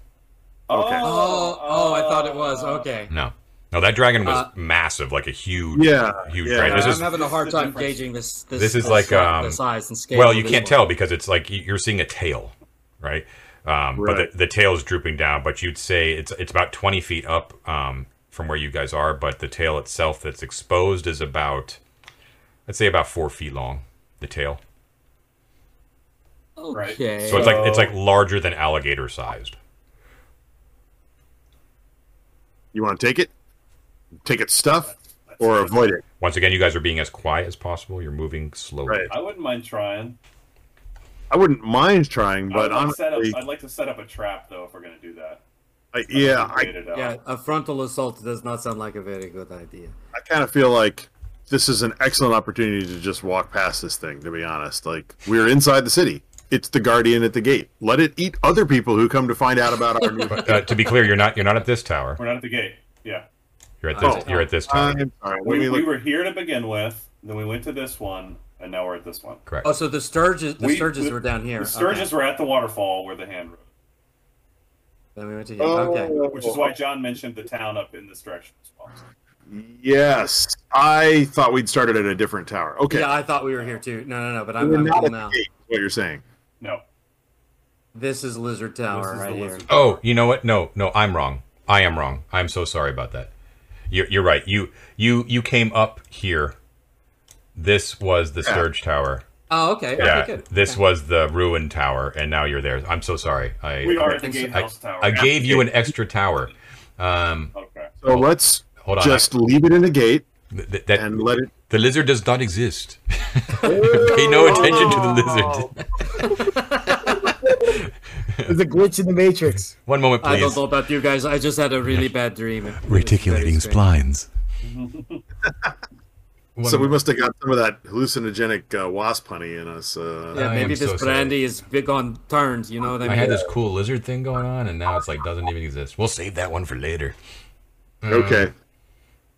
Okay. Oh, oh, I thought it was okay. No, no, that dragon was Uh, massive, like a huge, Yeah, huge yeah. dragon. This I'm is having a hard time different. gauging this. This, This is this, like, uh, um, the size and scale. well, you can't tell because it's like you're seeing a tail, right? Um, Right. But the, the tail is drooping down. But you'd say it's it's about 20 feet up um, from where you guys are. But the tail itself that's exposed is about, let's say, about four feet long. The tail, Right. Okay. so it's like it's like larger than alligator sized. You want to take it? Take its stuff or avoid it? Once again, you guys are being as quiet as possible. You're moving slowly. Right. I wouldn't mind trying. I wouldn't mind trying, I but would like set up, I'd like to set up a trap though if we're gonna do that. I, yeah, I, Wait it out. Yeah, a frontal assault does not sound like a very good idea. I kind of feel like this is an excellent opportunity to just walk past this thing. To be honest, like we're inside the city. It's the guardian at the gate. Let it eat other people who come to find out about our new. But uh, to be clear, you're not you're not at this tower. We're not at the gate. Yeah. You're at this Oh. you're at this tower. I'm sorry. Let We, me we were here to begin with, then we went to this one, and now we're at this one. Correct. Oh, so the Sturges, the We- Sturges the- were down here. The Sturges Okay. were at the waterfall where the hand road, Then we went to here. Oh, Okay. which is why John mentioned the town up in this direction as well. Yes, I thought we'd started at a different tower. Okay, Yeah, I thought we were here too. No, no, no. But I'm, we're I'm not cool at now. the gate. is What you're saying? No. This is Lizard Tower This is right the here. lizard. Oh, you know what? No, no, I'm wrong. I am wrong. I'm so sorry about that. You're, you're right. You you you came up here. This was the Yeah. Tower. Oh, okay. Yeah, okay, good. this Okay. was the Ruin Tower, and now you're there. I'm so sorry. I We are I, at the I- gatehouse tower. I gave you an extra tower. Um, Okay. So let's hold on. just leave it in the gate Th- th- that, and let it. The lizard does not exist. Pay no attention to the lizard. There's a glitch in the matrix. One moment, please. I don't know about you guys. I just had a really bad dream. It was very Reticulating splines. So we must have got some of that hallucinogenic uh, wasp honey in us. Uh, Yeah, maybe this so sorry. brandy is big on turns. You know what I mean? I had this cool lizard thing going on, and now it's like doesn't even exist. We'll save that one for later. Okay.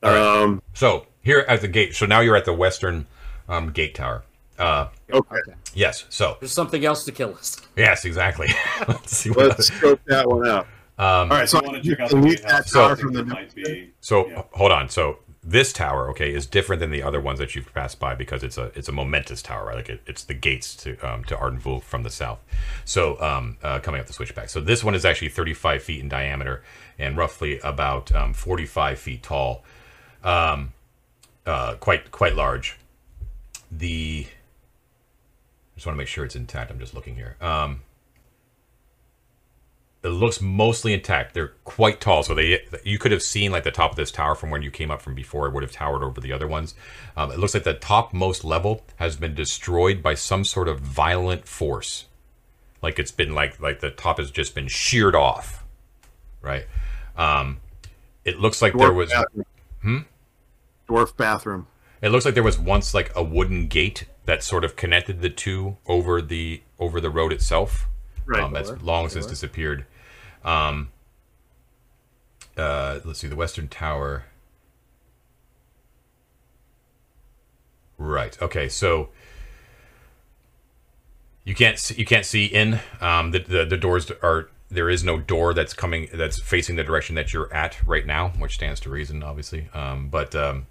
All right. Um, So here at the gate. So now you're at the western um, gate tower. Uh, okay. Okay. yes. So There's something else to kill us. yes, exactly. Let's see what. Let's scope that one out. Um, All right. So you want to check out the that gatehouse? tower I from the there might be. So Yeah. hold on. So this tower, okay, is different than the other ones that you've passed by because it's a it's a momentous tower, right? Like it, it's the gates to um, to Arden Vul from the south. So um, uh, coming up the switchback. So this one is actually 35 feet in diameter and roughly about um, 45 feet tall. Um, uh, quite quite large. The just want to make sure it's intact. I'm just looking here. Um, it looks mostly intact. They're quite tall, so they you could have seen like the top of this tower from when you came up from before. It would have towered over the other ones. Um, it looks like the topmost level has been destroyed by some sort of violent force, like it's been like like the top has just been sheared off, right? Um, it looks like there was bathroom. Dwarf bathroom. it looks like there was once like a wooden gate that sort of connected the two over the over the road itself. Right. Um, that's long since disappeared. Um, uh, let's see, the Western Tower. Right. Okay. So you can't see, you can't see in. Um, the, the the doors are there is no door that's coming that's facing the direction that you're at right now, which stands to reason, obviously. Um, but um,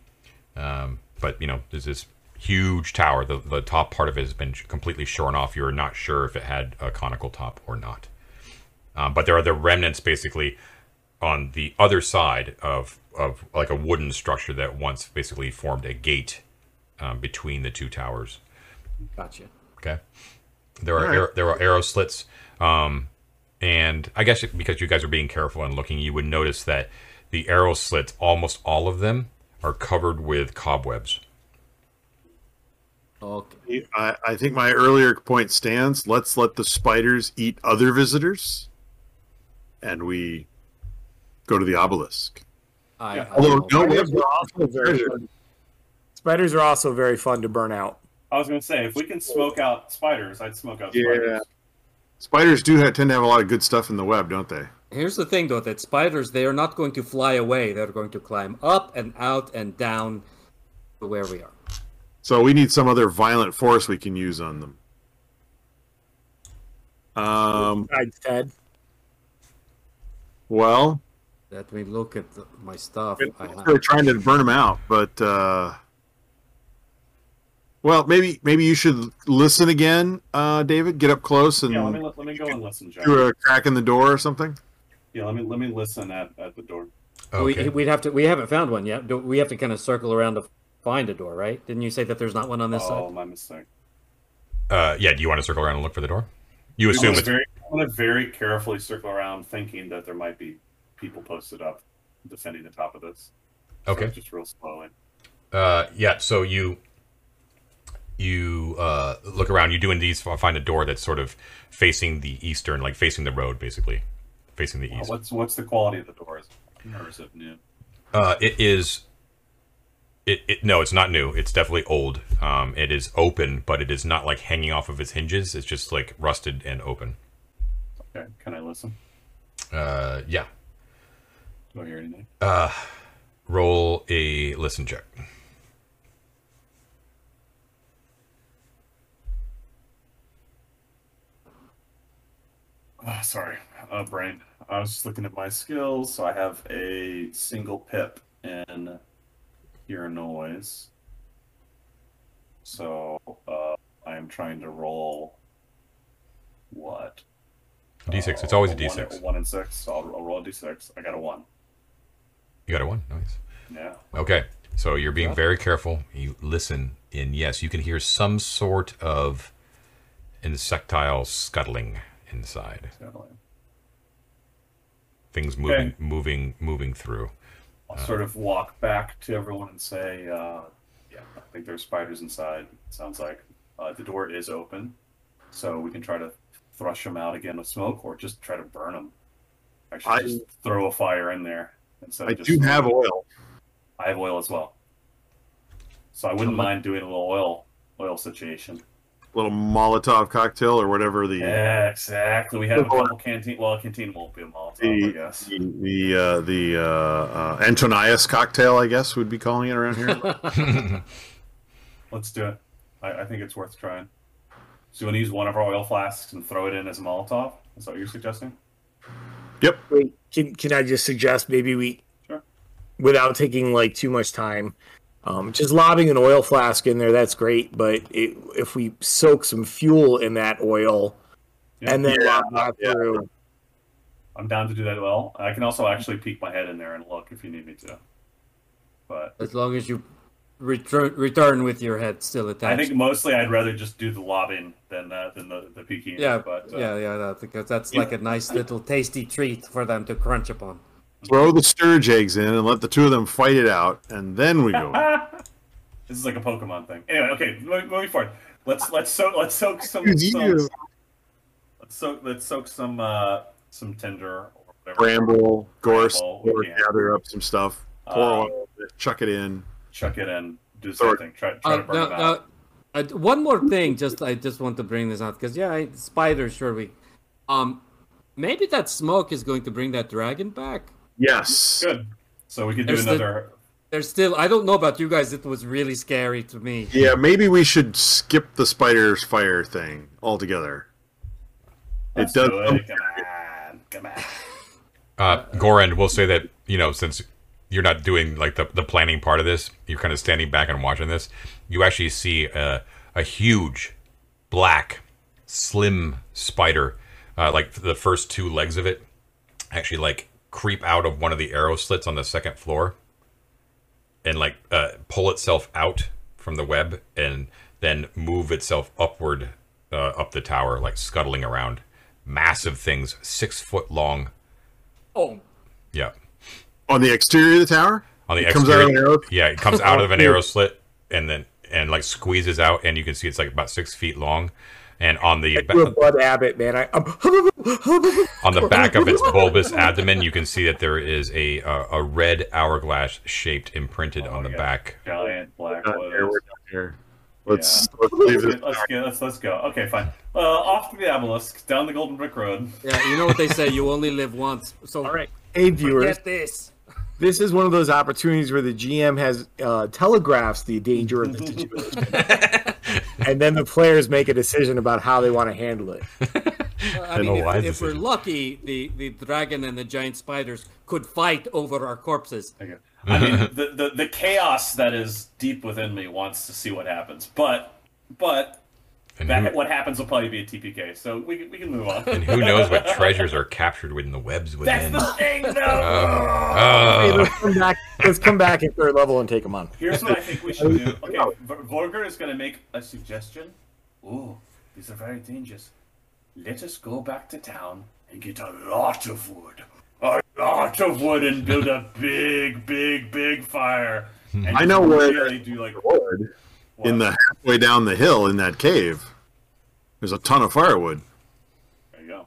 um, but you know, there's this huge tower. The the top part of it has been completely shorn off. You're not sure if it had a conical top or not. Um, but there are the remnants basically on the other side of of like a wooden structure that once basically formed a gate um, between the two towers. Gotcha. Okay. There are All right. arrow, there are arrow slits, um, and I guess because you guys are being careful and looking, you would notice that the arrow slits, almost all of them, are covered with cobwebs. Okay. I, I think my earlier point stands. Let's let the spiders eat other visitors, and we go to the obelisk. I, Yeah. I Although don't no, we Spiders are also very fun. Spiders are also very fun to burn out. I was going to say, if we can smoke out spiders, I'd smoke out Yeah. spiders. spiders do have, tend to have a lot of good stuff in the web, don't they? Here's the thing, though, that spiders they are not going to fly away. They're going to climb up and out and down to where we are. So we need some other violent force we can use on them. Um. Besides Ted. Well, Let me look at the, my stuff. I have. we're trying to burn them out, but uh, well, maybe maybe you should listen again, uh, David. Get up close and Yeah, let me let me go and listen, John. through a crack in the door or something. Yeah, let me let me listen at, at the door. Okay. We, we'd have to. We haven't found one yet. We have to kind of circle around to find a door, right? Didn't you say that there's not one on this Oh, side? my mistake. uh, yeah. Do you want to circle around and look for the door? You assume gonna it's very, I want to very carefully circle around, thinking that there might be people posted up defending the top of this. So okay. just real slowly. Uh, yeah. So you you uh, look around. You do indeed find a door that's sort of facing the eastern, like facing the road, basically facing the Uh, east. what's what's the quality of the doors? Or is it new? Uh, it is. It, it no, it's not new. It's definitely old. Um, it is open, but it is not like hanging off of its hinges. It's just like rusted and open. Okay, can I listen? Uh, yeah. Do I hear anything? Uh, roll a listen check. Oh, sorry, uh, brain. I was just looking at my skills. So I have a single pip in hear noise. So uh, I am trying to roll what? D6. It's always a Uh, one- D6. One and six. So I'll, I'll roll a D6. I got a one. You got a one. Nice. Yeah. Okay, so you're being very careful. You listen, and yes, you can hear some sort of insectile scuttling inside. Definitely. Things moving, Okay. moving, moving through. I'll sort of walk back to everyone and say, uh, yeah, I think there's spiders inside. sounds like uh, the door is open, so we can try to thrush them out again with smoke, or just try to burn them. Actually, I- just throw a fire in there. Instead I of just do have oil. I have oil as well, so I wouldn't mind doing a little oil oil situation. Little Molotov cocktail or whatever the Yeah, exactly. We have a couple canteen. Well, a canteen won't be a Molotov, I the guess. the, the uh, the uh, uh, Antonius cocktail, I guess, we'd be calling it around here. Let's do it. I, I think it's worth trying. So you want to use one of our oil flasks and throw it in as a Molotov? Is that what you're suggesting? yep. Wait, can can I just suggest maybe we, Sure. without taking like too much time, um, just lobbing an oil flask in there. That's great, but it, if we soak some fuel in that oil Yeah. and then Yeah, lob that yeah. through, I'm down to do that well. I can also actually peek my head in there and look if you need me to. But As long as you return return with your head still attached. I think mostly I'd rather just do the lobbing than uh, than the, the peeking. yeah, but uh, yeah, yeah, that, because that's Yeah. like a nice little tasty treat for them to crunch upon. Throw the sturge eggs in and let the two of them fight it out, and then we go. this is like a Pokemon thing. Anyway, okay, moving forward. Let's let's soak let's soak some, some let's soak let's soak some uh some tinder or whatever. Bramble, gorse, Bramble, or gather up some stuff, pour Uh, it, chuck it in. Chuck it in. Do the Throw same it- thing. Try, try Uh, to burn now, them out. now, uh, one more thing, just I just want to bring this out because yeah, I, spiders, sure we, um, maybe that smoke is going to bring that dragon back. Yes. Good. So we could do There's the- another. There's still, I don't know about you guys, it was really scary to me. Yeah, maybe we should skip the spider's fire thing altogether. Let's it does. do it. Come on. Come on. Uh, Gorend, we'll say that you know since you're not doing like the, the planning part of this, you're kind of standing back and watching this. You actually see a, a huge, black, slim spider, uh, like the first two legs of it, actually like creep out of one of the arrow slits on the second floor, and like uh, pull itself out from the web, and then move itself upward uh, up the tower, like scuttling around. Massive things, six foot long. Oh, Yeah. On the exterior of the tower? on the It comes out of exterior. an arrow? Yeah, it comes out of an arrow slit and then and like squeezes out, and you can see it's like about six feet long. And on the ba- Bud Abbott, man. I, I'm, on the back of its bulbous abdomen, you can see that there is a uh, a red hourglass shaped imprinted on the yeah. back. Giant black here, we're here. Let's, Yeah. let's leave this. Let's go. Let's let's go. Okay, fine. Uh, off to the obelisk, down the Golden Brick Road. yeah, you know what they say, you only live once. So, all right, hey viewers, get this. this is one of those opportunities where the GM has uh, telegraphs the danger of the situation, and then the players make a decision about how they want to handle it. I mean, a wise if, if we're lucky, the, the dragon and the giant spiders could fight over our corpses. Okay. I mean, the, the the chaos that is deep within me wants to see what happens, but but And that who, what happens will probably be a TPK. So we can- we can move on. and who knows what treasures are captured within the webs within. That's within? the thing, though. Um, hey, Oh. let's uh. come back. Let's come back at third level and take them on. Here's what I think we should do. Okay, V- Varger is going to make a suggestion. Ooh, these are very dangerous. Let us go back to town and get a lot of wood. A lot of wood and build a big, big, big fire. And I know where- really do like Wood in the halfway down the hill in that cave. There's a ton of firewood. There you go.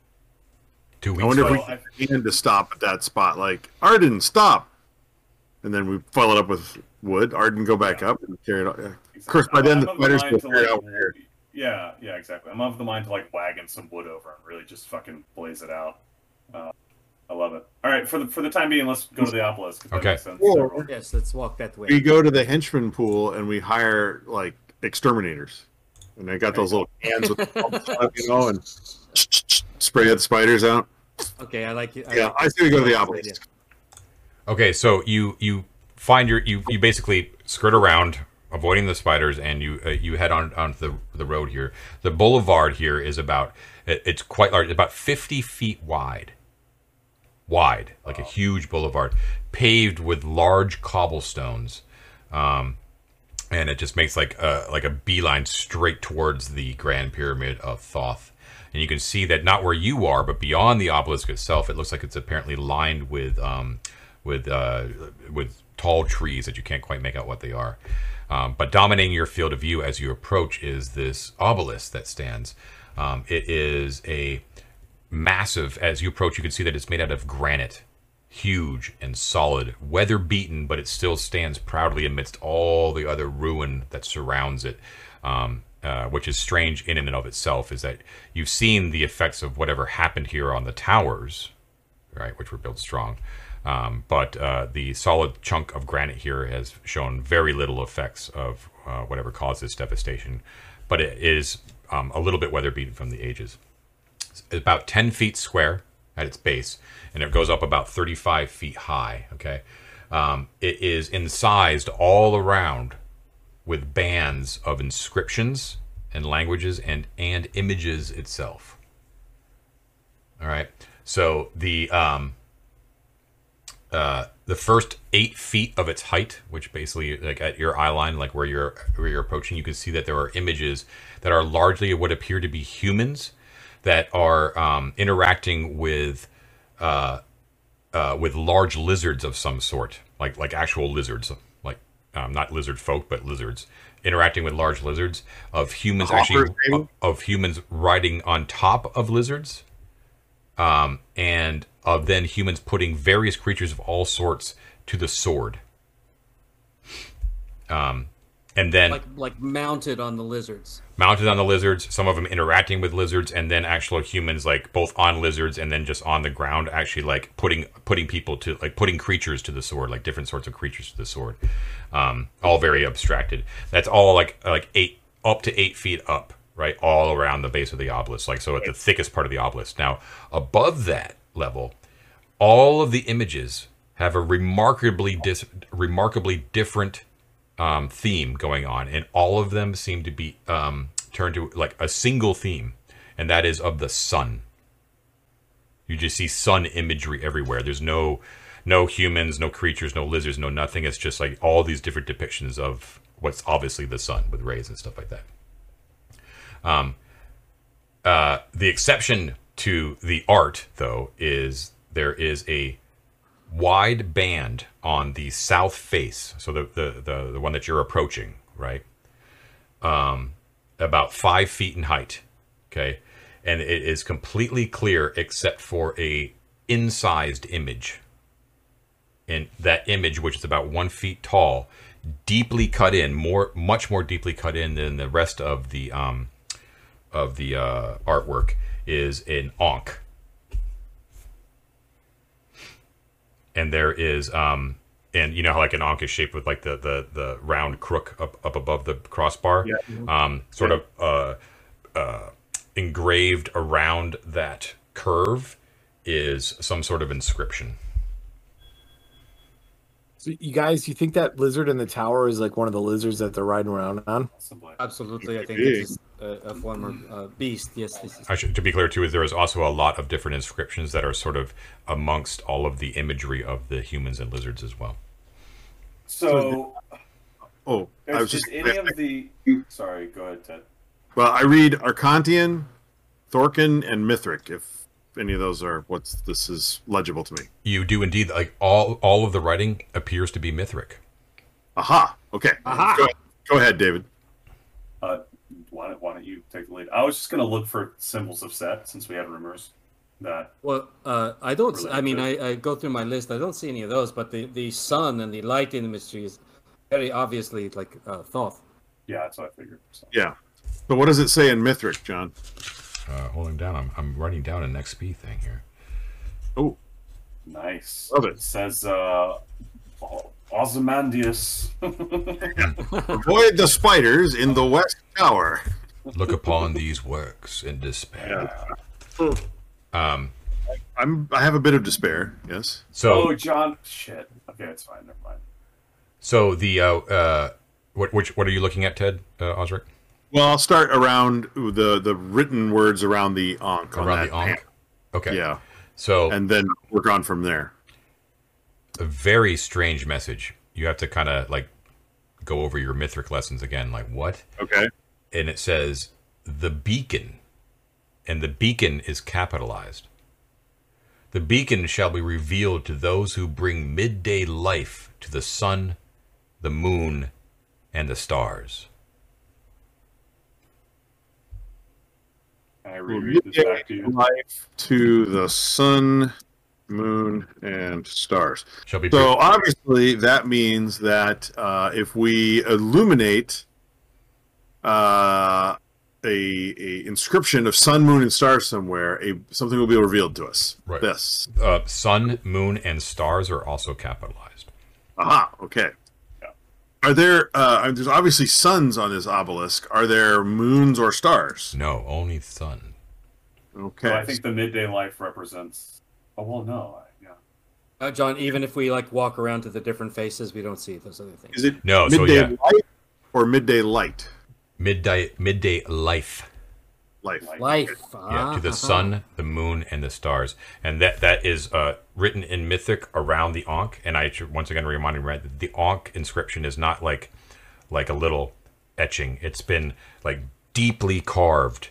Two I weeks wonder if we can to stop at that spot. Like Arden, stop, and then we fill it up with wood. Arden, go back up and carry it. Up. Yeah. Of course, by then I'm the of spiders mind will to, figure like, out we're here. Yeah, yeah, exactly. I'm of the mind to like wagon some wood over and really just fucking blaze it out. Uh, I love it. All right, for the for the time being, let's go to the obelisk. Okay. makes sense. Or- Yes, let's walk that way. We go to the henchman pool and we hire like exterminators, and they got those little cans with the pumps you know, and spray the spiders out. Okay, I like it. Yeah, like I this. say we go to the I obelisk. Okay, so you you find your you you basically skirt around, avoiding the spiders, and you uh, you head on onto the the road here. The boulevard here is about it, it's quite large, about fifty feet wide, wide, like a huge boulevard, paved with large cobblestones. Um, and it just makes like a like a beeline straight towards the Grand Pyramid of Thoth. And you can see that not where you are, but beyond the obelisk itself, it looks like it's apparently lined with um, with uh, with tall trees that you can't quite make out what they are. Um, but dominating your field of view as you approach is this obelisk that stands. Um, it is a massive. As you approach, you can see that it's made out of granite huge and solid, weather beaten, but it still stands proudly amidst all the other ruin that surrounds it. Um, uh, which is strange in and of itself, is that you've seen the effects of whatever happened here on the towers, right, which were built strong. Um, but uh, the solid chunk of granite here has shown very little effects of uh, whatever caused this devastation. But it is um, a little bit weather beaten from the ages. About 10 feet square at its base, and it goes up about 35 feet high. Okay, um, it is incised all around with bands of inscriptions and languages and and images itself. All right, so the um, uh, the first eight feet of its height, which basically like at your eye line, like where you're where you're approaching, you can see that there are images that are largely what appear to be humans that are um, interacting with uh, uh, with large lizards of some sort, like like actual lizards, like um, not lizard folk, but lizards interacting with large lizards of humans actually of, of humans riding on top of lizards, um, and of then humans putting various creatures of all sorts to the sword. Um, and then Like like mounted on the lizards. mounted on the lizards, some of them interacting with lizards, and then actual humans like both on lizards and then just on the ground, actually like putting putting people to like putting creatures to the sword, like different sorts of creatures to the sword, um, all very abstracted. That's all like like eight up to eight feet up, right, all around the base of the obelisk, like so at the thickest part of the obelisk. Now above that level, all of the images have a remarkably dis- remarkably different um, theme going on, and all of them seem to be um, turned to like a single theme, and that is of the sun. You just see sun imagery everywhere. There's no no humans, no creatures, no lizards, no nothing. It's just like all these different depictions of what's obviously the sun with rays and stuff like that. Um, uh, the exception to the art, though, is there is a wide band on the south face, so the the the, the one that you're approaching, right? Um, about five feet in height. Okay, and it is completely clear except for a incised image. And that image, which is about one feet tall, deeply cut in, more much more deeply cut in than the rest of the um, of the uh, artwork, is an ankh. And there is um and you know how like an ankh is shaped with like the the the round crook up up above the crossbar Yeah. um sort of uh uh engraved around that curve is some sort of inscription So you guys, you think that lizard in the tower is like one of the lizards that they're riding around on? Absolutely, I think it's a, a former uh, beast. Yes, this is. I should, to be clear too is there is also a lot of different inscriptions that are sort of amongst all of the imagery of the humans and lizards as well So, Oh, I was just is any of the. Sorry, go ahead, Ted. well. I read Arcantian, Thorkin, and Mithric. If any of those are what's this is legible to me. you do indeed like all all of the writing appears to be mithric Aha. Okay. Aha. Go, go ahead, David. Uh, why, don't, why don't you take the lead? I was just going to look for symbols of set since we had rumors that. Well, uh, I don't. I mean, I, I go through my list. I don't see any of those, but the, the sun and the light imagery is very obviously like uh, Thoth. Yeah, that's what I figured. So. Yeah. But what does it say in Mithric, John? Uh holding down i'm, I'm writing down an xp thing here Oh, Nice. Love it. says uh, Ozymandias. avoid the spiders in the west tower. Look upon these works in despair. Um, I'm. I have a bit of despair. Yes. so, oh, John. Shit. Okay, it's fine. Never mind. so the uh, uh, what which what are you looking at, Ted uh, Osric? Well, I'll start around the the written words around the Ankh. on Around that the Ankh. Okay. Yeah. So and then work on from there. a very strange message. You have to kind of like go over your Mithric lessons again. Like what? Okay. And it says the beacon, and the beacon is capitalized. The beacon shall be revealed to those who bring midday life to the sun, the moon, and the stars. I reread this back to you? Life to the sun, moon, and stars. Shall be So obviously that means that uh, if we illuminate uh, a, a inscription of sun, moon, and stars somewhere, a something will be revealed to us. Right. This. uh, sun, moon, and stars are also capitalized. Aha. Okay. Yeah. Are there? Uh, there's obviously suns on this obelisk. Are there moons or stars? No, only sun. Okay. So I think the midday life represents. Oh well, no, I, yeah. Uh, John, even if we like walk around to the different faces, we don't see those other things. Is it No, so midday yeah. light or midday light? Midday, midday life. Life. Light. Life. Yeah, to the uh-huh. sun, the moon, and the stars, and that that is uh, written in Mythic around the Ankh. And I should once again remind you, right, that the Ankh inscription is not like like a little etching. It's been like deeply carved.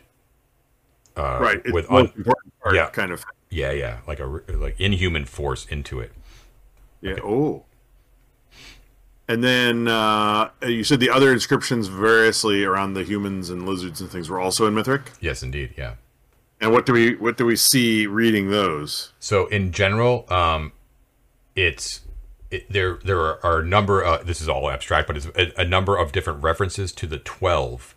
Uh, right. It's with the un- part, yeah. kind of. yeah, yeah, like a like inhuman force into it. Yeah. Oh. And then uh, you said the other inscriptions variously around the humans and lizards and things were also in Mithric. Yes, indeed. Yeah. And what do we what do we see reading those? So in general, um, it's it, there. There are, are a number. Uh, this is all abstract, but it's a, a number of different references to the twelve.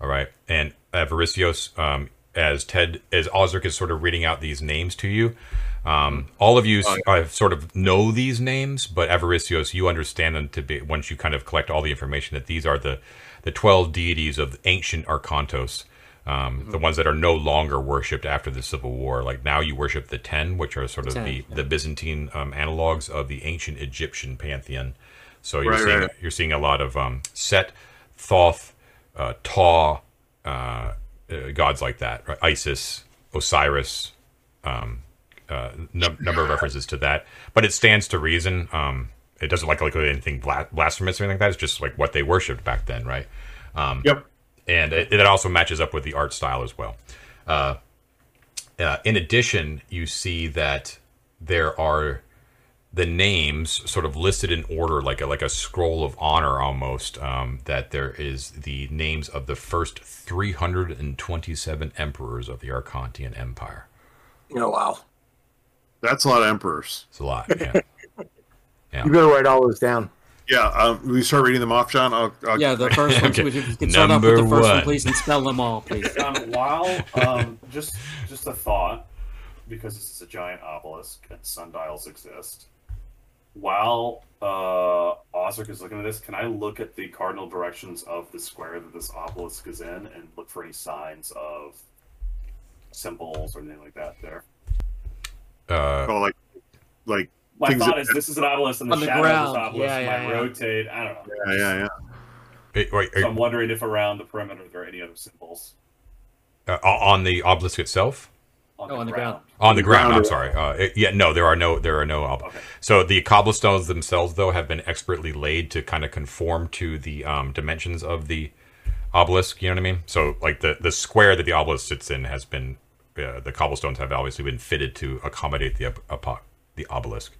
All right, and Avaricios, um, as Ted, as Osric is sort of reading out these names to you. Um, all of you uh, sort of know these names, but Avaricios, you understand them to be once you kind of collect all the information that these are the the twelve deities of ancient Arkantos um, the ones that are no longer worshipped after the Civil War. Like now, you worship the ten, which are sort of the, the Byzantine um, analogs of the ancient Egyptian pantheon. So you're Right, seeing right. you're seeing a lot of um, Set, Thoth, uh, Taw, uh, uh, gods like that. Right? Isis, Osiris. Um, uh, num- number of references to that, but it stands to reason. Um, it doesn't like like anything bla- blasphemous or anything like that. It's just like what they worshipped back then, right? Um, Yep. and it, it also matches up with the art style as well. Uh, uh, in addition, you see that there are the names sort of listed in order, like a, like a scroll of honor almost. Um, that there is the names of the first 327 emperors of the Arkantian Empire. Oh wow! That's a lot of emperors. It's a lot. Yeah. You better write all those down. Yeah. Um, will you start reading them off, John? I'll, I'll, Yeah, the first one. Okay. Would you you can start off with Number the first one, one. please, and spell them all, please. Um, while um, just just a thought, because this is a giant obelisk and sundials exist. While uh, Osric is looking at this, can I look at the cardinal directions of the square that this obelisk is in and look for any signs of symbols or anything like that there? Uh, oh, like, like, My Things thought that- is this is an obelisk and the the shadow ground. of this obelisk Yeah, yeah, might yeah. rotate. I don't know. yeah, yeah, yeah. it- wait, So I'm wondering if around the perimeter there are any other symbols uh, on the obelisk itself. on, Oh, the, on the ground. ground. On the ground. I'm sorry. Uh, it- yeah, no, there are no, there are no. Ob- Okay. So the cobblestones themselves, though, have been expertly laid to kind of conform to the um, dimensions of the obelisk. You know what I mean? So, like the the square that the obelisk sits in has been, uh, the cobblestones have obviously been fitted to accommodate the the obelisk.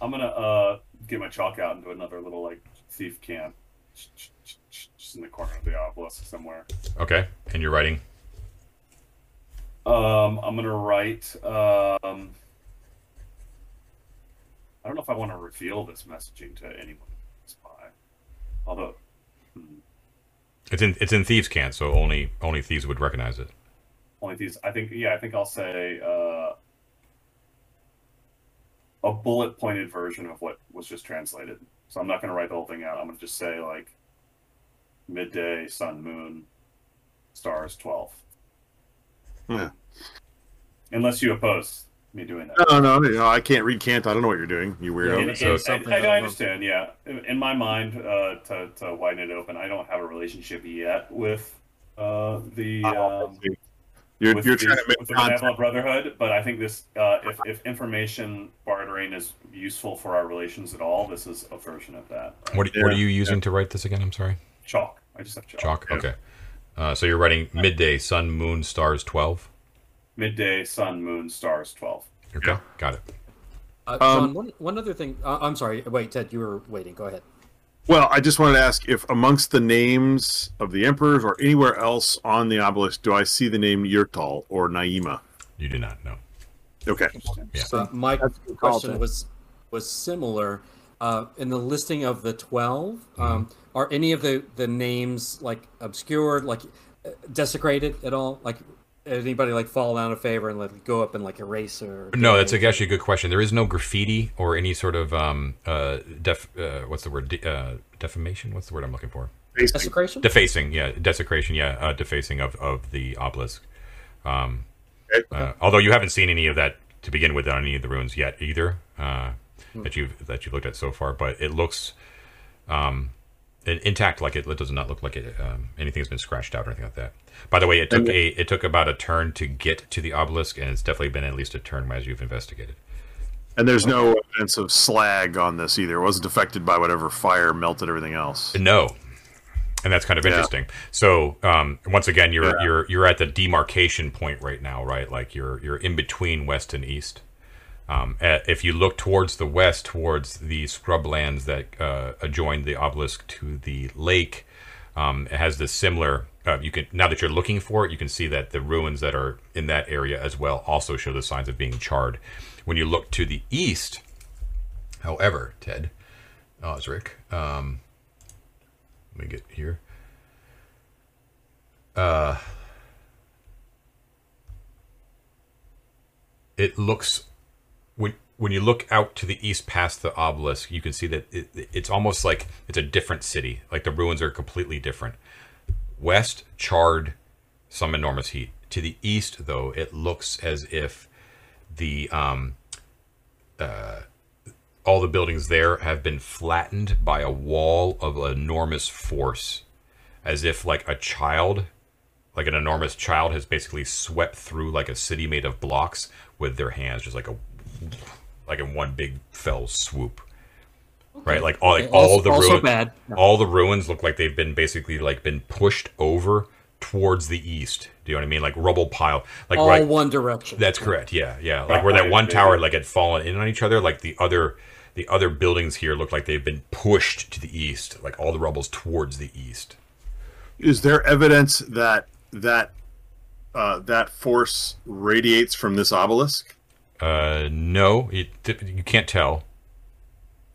I'm gonna uh, get my chalk out and do another little like thief cant, just in the corner of the obelisk somewhere. Okay, and you're writing. Um, I'm gonna write. Um, I don't know if I want to reveal this messaging to anyone. Spy, although hmm, It's in it's in thieves' cant, so only only thieves would recognize it. Only these. I think yeah. I think I'll say uh, a bullet pointed version of what was just translated. So I'm not gonna write the whole thing out. I'm gonna just say like midday, sun, moon, stars, twelve. Yeah. Unless you oppose me doing that. No, no, no, I can't read cant. I don't know what you're doing, you weirdo. In- in- So- something I, I, I understand, yeah. In, in my mind, uh, to, to widen it open, I don't have a relationship yet with uh, the. Um, You're with you're the, trying to make with the contact. Brotherhood, but I think this, uh, if, if information bartering is useful for our relations at all, this is a version of that. right? What, what are you using to write this again? I'm sorry. Chalk. I just have chalk. Chalk. Yeah. Okay. Uh, so you're writing midday, sun, moon, stars, twelve. Midday, sun, moon, stars, 12. Okay. Yeah. Got it. Uh, Um, one, one other thing. Uh, I'm sorry. Wait, Ted, you were waiting. Go ahead. Well, I just wanted to ask if amongst the names of the emperors or anywhere else on the obelisk, do I see the name Yurtal or Naima? You do not know. Okay. Yeah. Uh, my That's a good call, question was was similar. Uh, in the listing of the 12, um, are any of the, the names like obscured, like uh, desecrated at all? Like anybody like fall down a favor and like go up and like erase or? No, that's a, actually a good question. There is no graffiti or any sort of um uh def uh, what's the word De- uh, defamation. What's the word I'm looking for? Basically. desecration. Defacing, yeah, desecration, yeah, uh, defacing of, of the obelisk. Um, Okay. uh, although you haven't seen any of that to begin with on any of the runes yet either uh, that you've that you've looked at so far, but it looks um, in- intact. Like it, it does not look like it um, anything has been scratched out or anything like that. By the way, it took a it took about a turn to get to the obelisk, and it's definitely been at least a turn as you've investigated. And there's no evidence of slag on this either. It wasn't affected by whatever fire melted everything else. No, and that's kind of Yeah. interesting. So um, once again, you're Yeah. you're you're at the demarcation point right now, right? Like you're you're in between west and east. Um, if you look towards the west, towards the scrublands that uh, adjoin the obelisk to the lake, um, it has this similar. Uh, you can now that you're looking for it, you can see that the ruins that are in that area as well also show the signs of being charred. When you look to the east, however, Ted Osric, um, let me get here. Uh, it looks when you look out to the east past the obelisk, you can see that it, it's almost like it's a different city. Like the ruins are completely different. West charred, some enormous heat. To the east, though, it looks as if the um, uh, all the buildings there have been flattened by a wall of enormous force, as if like a child, like an enormous child, has basically swept through like a city made of blocks with their hands, just like a like in one big fell swoop. Right, like all, like Okay, all also- the ruins, bad. all the ruins look like they've been basically like been pushed over towards the east. Do you know what I mean? Like rubble pile, like All right, one direction. that's correct. Yeah, yeah. Like where that one tower like had fallen in on each other, like the other the other buildings here look like they've been pushed to the east, like all the rubble's towards the east. Is there evidence that that uh, that force radiates from this obelisk? Uh, no, you, you can't tell.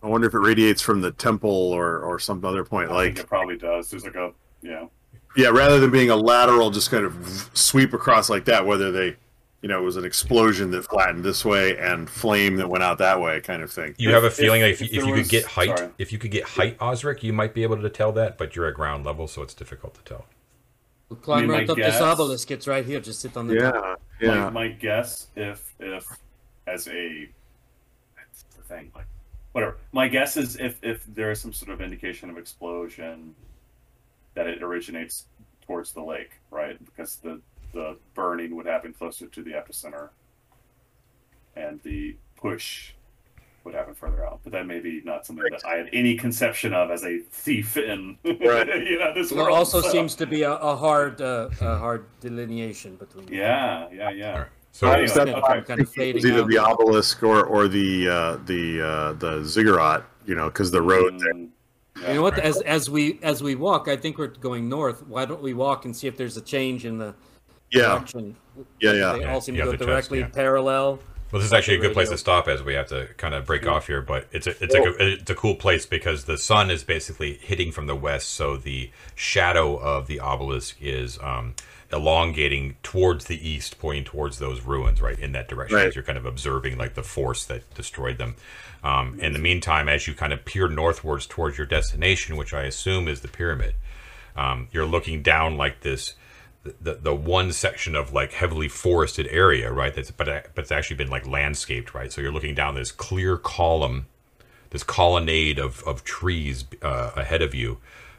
I wonder if it radiates from the temple or or some other point. I think Like, it probably does. There's like a, you know, yeah, rather than being a lateral, just kind of sweep across like that. Whether they, you know, it was an explosion that flattened this way and flame that went out that way, kind of thing. You If- have a if- feeling if, if if you was- could get height, sorry. if you could get height, Osric, you might be able to tell that, but you're at ground level, so it's difficult to tell. We'll climb I mean, right my up this guess- obelisk. It's right here. Just sit on the top. Yeah, yeah. my, my guess, if if as a that's the thing, like whatever. My guess is if if there is some sort of indication of explosion, that it originates towards the lake, right? Because the the burning would happen closer to the epicenter, and the push would happen further out. But that may be not something that I had any conception of as a thief in Right. you know this There world. also so- seems to be a, a hard, uh, a hard delineation between. yeah, yeah, yeah. All right. So Anyway, that- okay. kind of It's fading either out. the obelisk or or the uh, the uh, the ziggurat, you know, because the road there. Mm, You know what? Right. As as we as we walk, I think we're going north. Why don't we walk and see if there's a change in the Yeah, direction? yeah, yeah. They Yeah, all seem you to go to test, directly yeah. parallel. Well, this is actually a good place to stop as we have to kind of break off here. But it's a it's a it's a cool place because the sun is basically hitting from the west, so the shadow of the obelisk is um, elongating towards the east, pointing towards those ruins, right in that direction. Right. As you're kind of observing like the force that destroyed them. Um, in the meantime, as you kind of peer northwards towards your destination, which I assume is the pyramid, um, you're looking down like this the, the one section of like heavily forested area, right? That's but but it's actually been like landscaped, right? So you're looking down this clear column, this colonnade of of trees uh, ahead of you.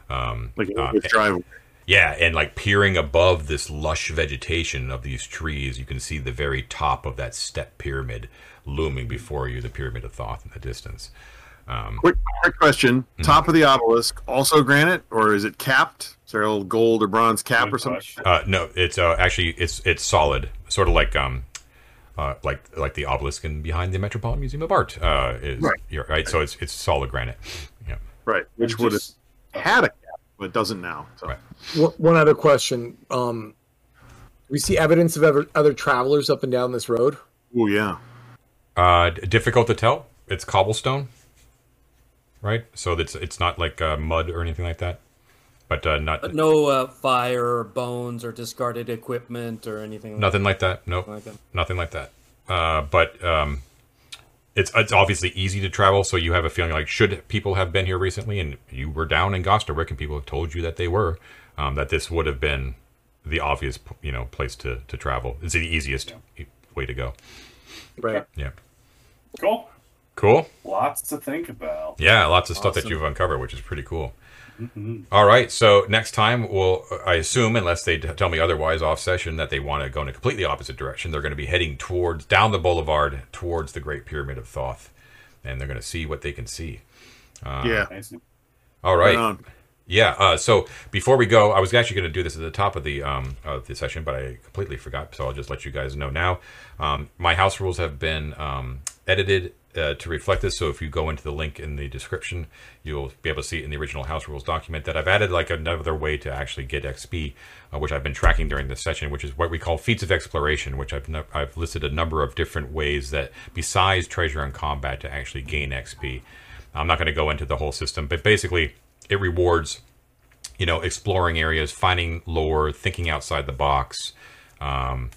Um, Like uh, driveway. Yeah, and like peering above this lush vegetation of these trees, you can see the very top of that step pyramid looming before you, the Pyramid of Thoth in the distance. Um, Quick, quick question: Mm-hmm. Top of the obelisk, also granite, or is it capped? Is there a little gold or bronze cap Good or something? uh, no, it's uh, actually it's it's solid, sort of like um, uh, like like the obelisk in behind the Metropolitan Museum of Art uh, is Right. you're right. So it's it's solid granite. Yeah. Right, which And would have had a cap, but doesn't now. So. Right. One one other question. Um, we see evidence of ever, other travelers up and down this road. Oh yeah. Uh, difficult to tell. It's cobblestone, right? So it's it's not like uh, mud or anything like that. But uh, not But no uh, fire or bones or discarded equipment or anything nothing like that. Nope, like that. nothing like that. Uh, but um, it's it's obviously easy to travel, so you have a feeling like should people have been here recently, and you were down in Gosterwick, and people have told you that they were, um, that this would have been the obvious you know place to to travel. It's the easiest way to go. Right. Yeah. Cool. Cool. Lots to think about. Yeah, lots of stuff that you've uncovered, which is pretty cool. All right, so next time we'll, I assume, unless they tell me otherwise off session, that they want to go in a completely opposite direction. They're going to be heading towards down the boulevard towards the Great Pyramid of Thoth, and they're going to see what they can see. yeah. All right, Right yeah. Uh, so before we go, I was actually going to do this at the top of the um, of the session, but I completely forgot. So I'll just let you guys know now. Um, my house rules have been um, edited uh, to reflect this. So if you go into the link in the description, you'll be able to see in the original house rules document that I've added like another way to actually get XP, uh, which I've been tracking during this session, which is what we call feats of exploration, which I've I've listed a number of different ways that besides treasure and combat to actually gain XP. I'm not going to go into the whole system, but basically it rewards you know, exploring areas, finding lore, thinking outside the box, um,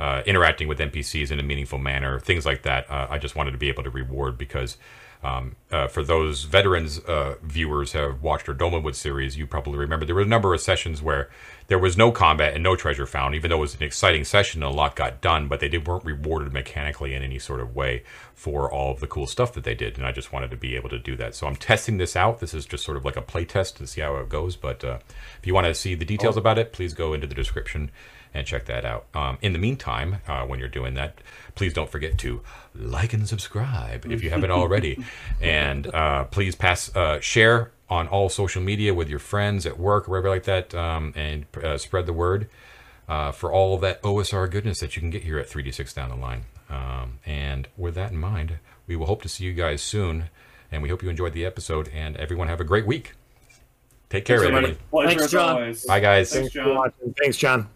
uh, interacting with NPCs in a meaningful manner, things like that. Uh, I just wanted to be able to reward because um, uh, for those veterans uh, viewers have watched our Dolmenwood series, you probably remember there were a number of sessions where there was no combat and no treasure found, even though it was an exciting session and a lot got done, but they did, weren't rewarded mechanically in any sort of way for all of the cool stuff that they did. And I just wanted to be able to do that. So I'm testing this out. This is just sort of like a play test to see how it goes. But uh, if you want to see the details about it, please go into the description and check that out. Um, in the meantime, uh, when you're doing that, please don't forget to like and subscribe if you haven't already, and uh, please pass uh, share on all social media with your friends at work, wherever like that, um, and uh, spread the word uh, for all of that OSR goodness that you can get here at 3D6 down the line. Um, and with that in mind, we will hope to see you guys soon, and we hope you enjoyed the episode. And everyone have a great week. Take care, Thanks, everybody. everybody. Thanks, John. Bye, guys. Thanks, Thanks John. Thanks, John.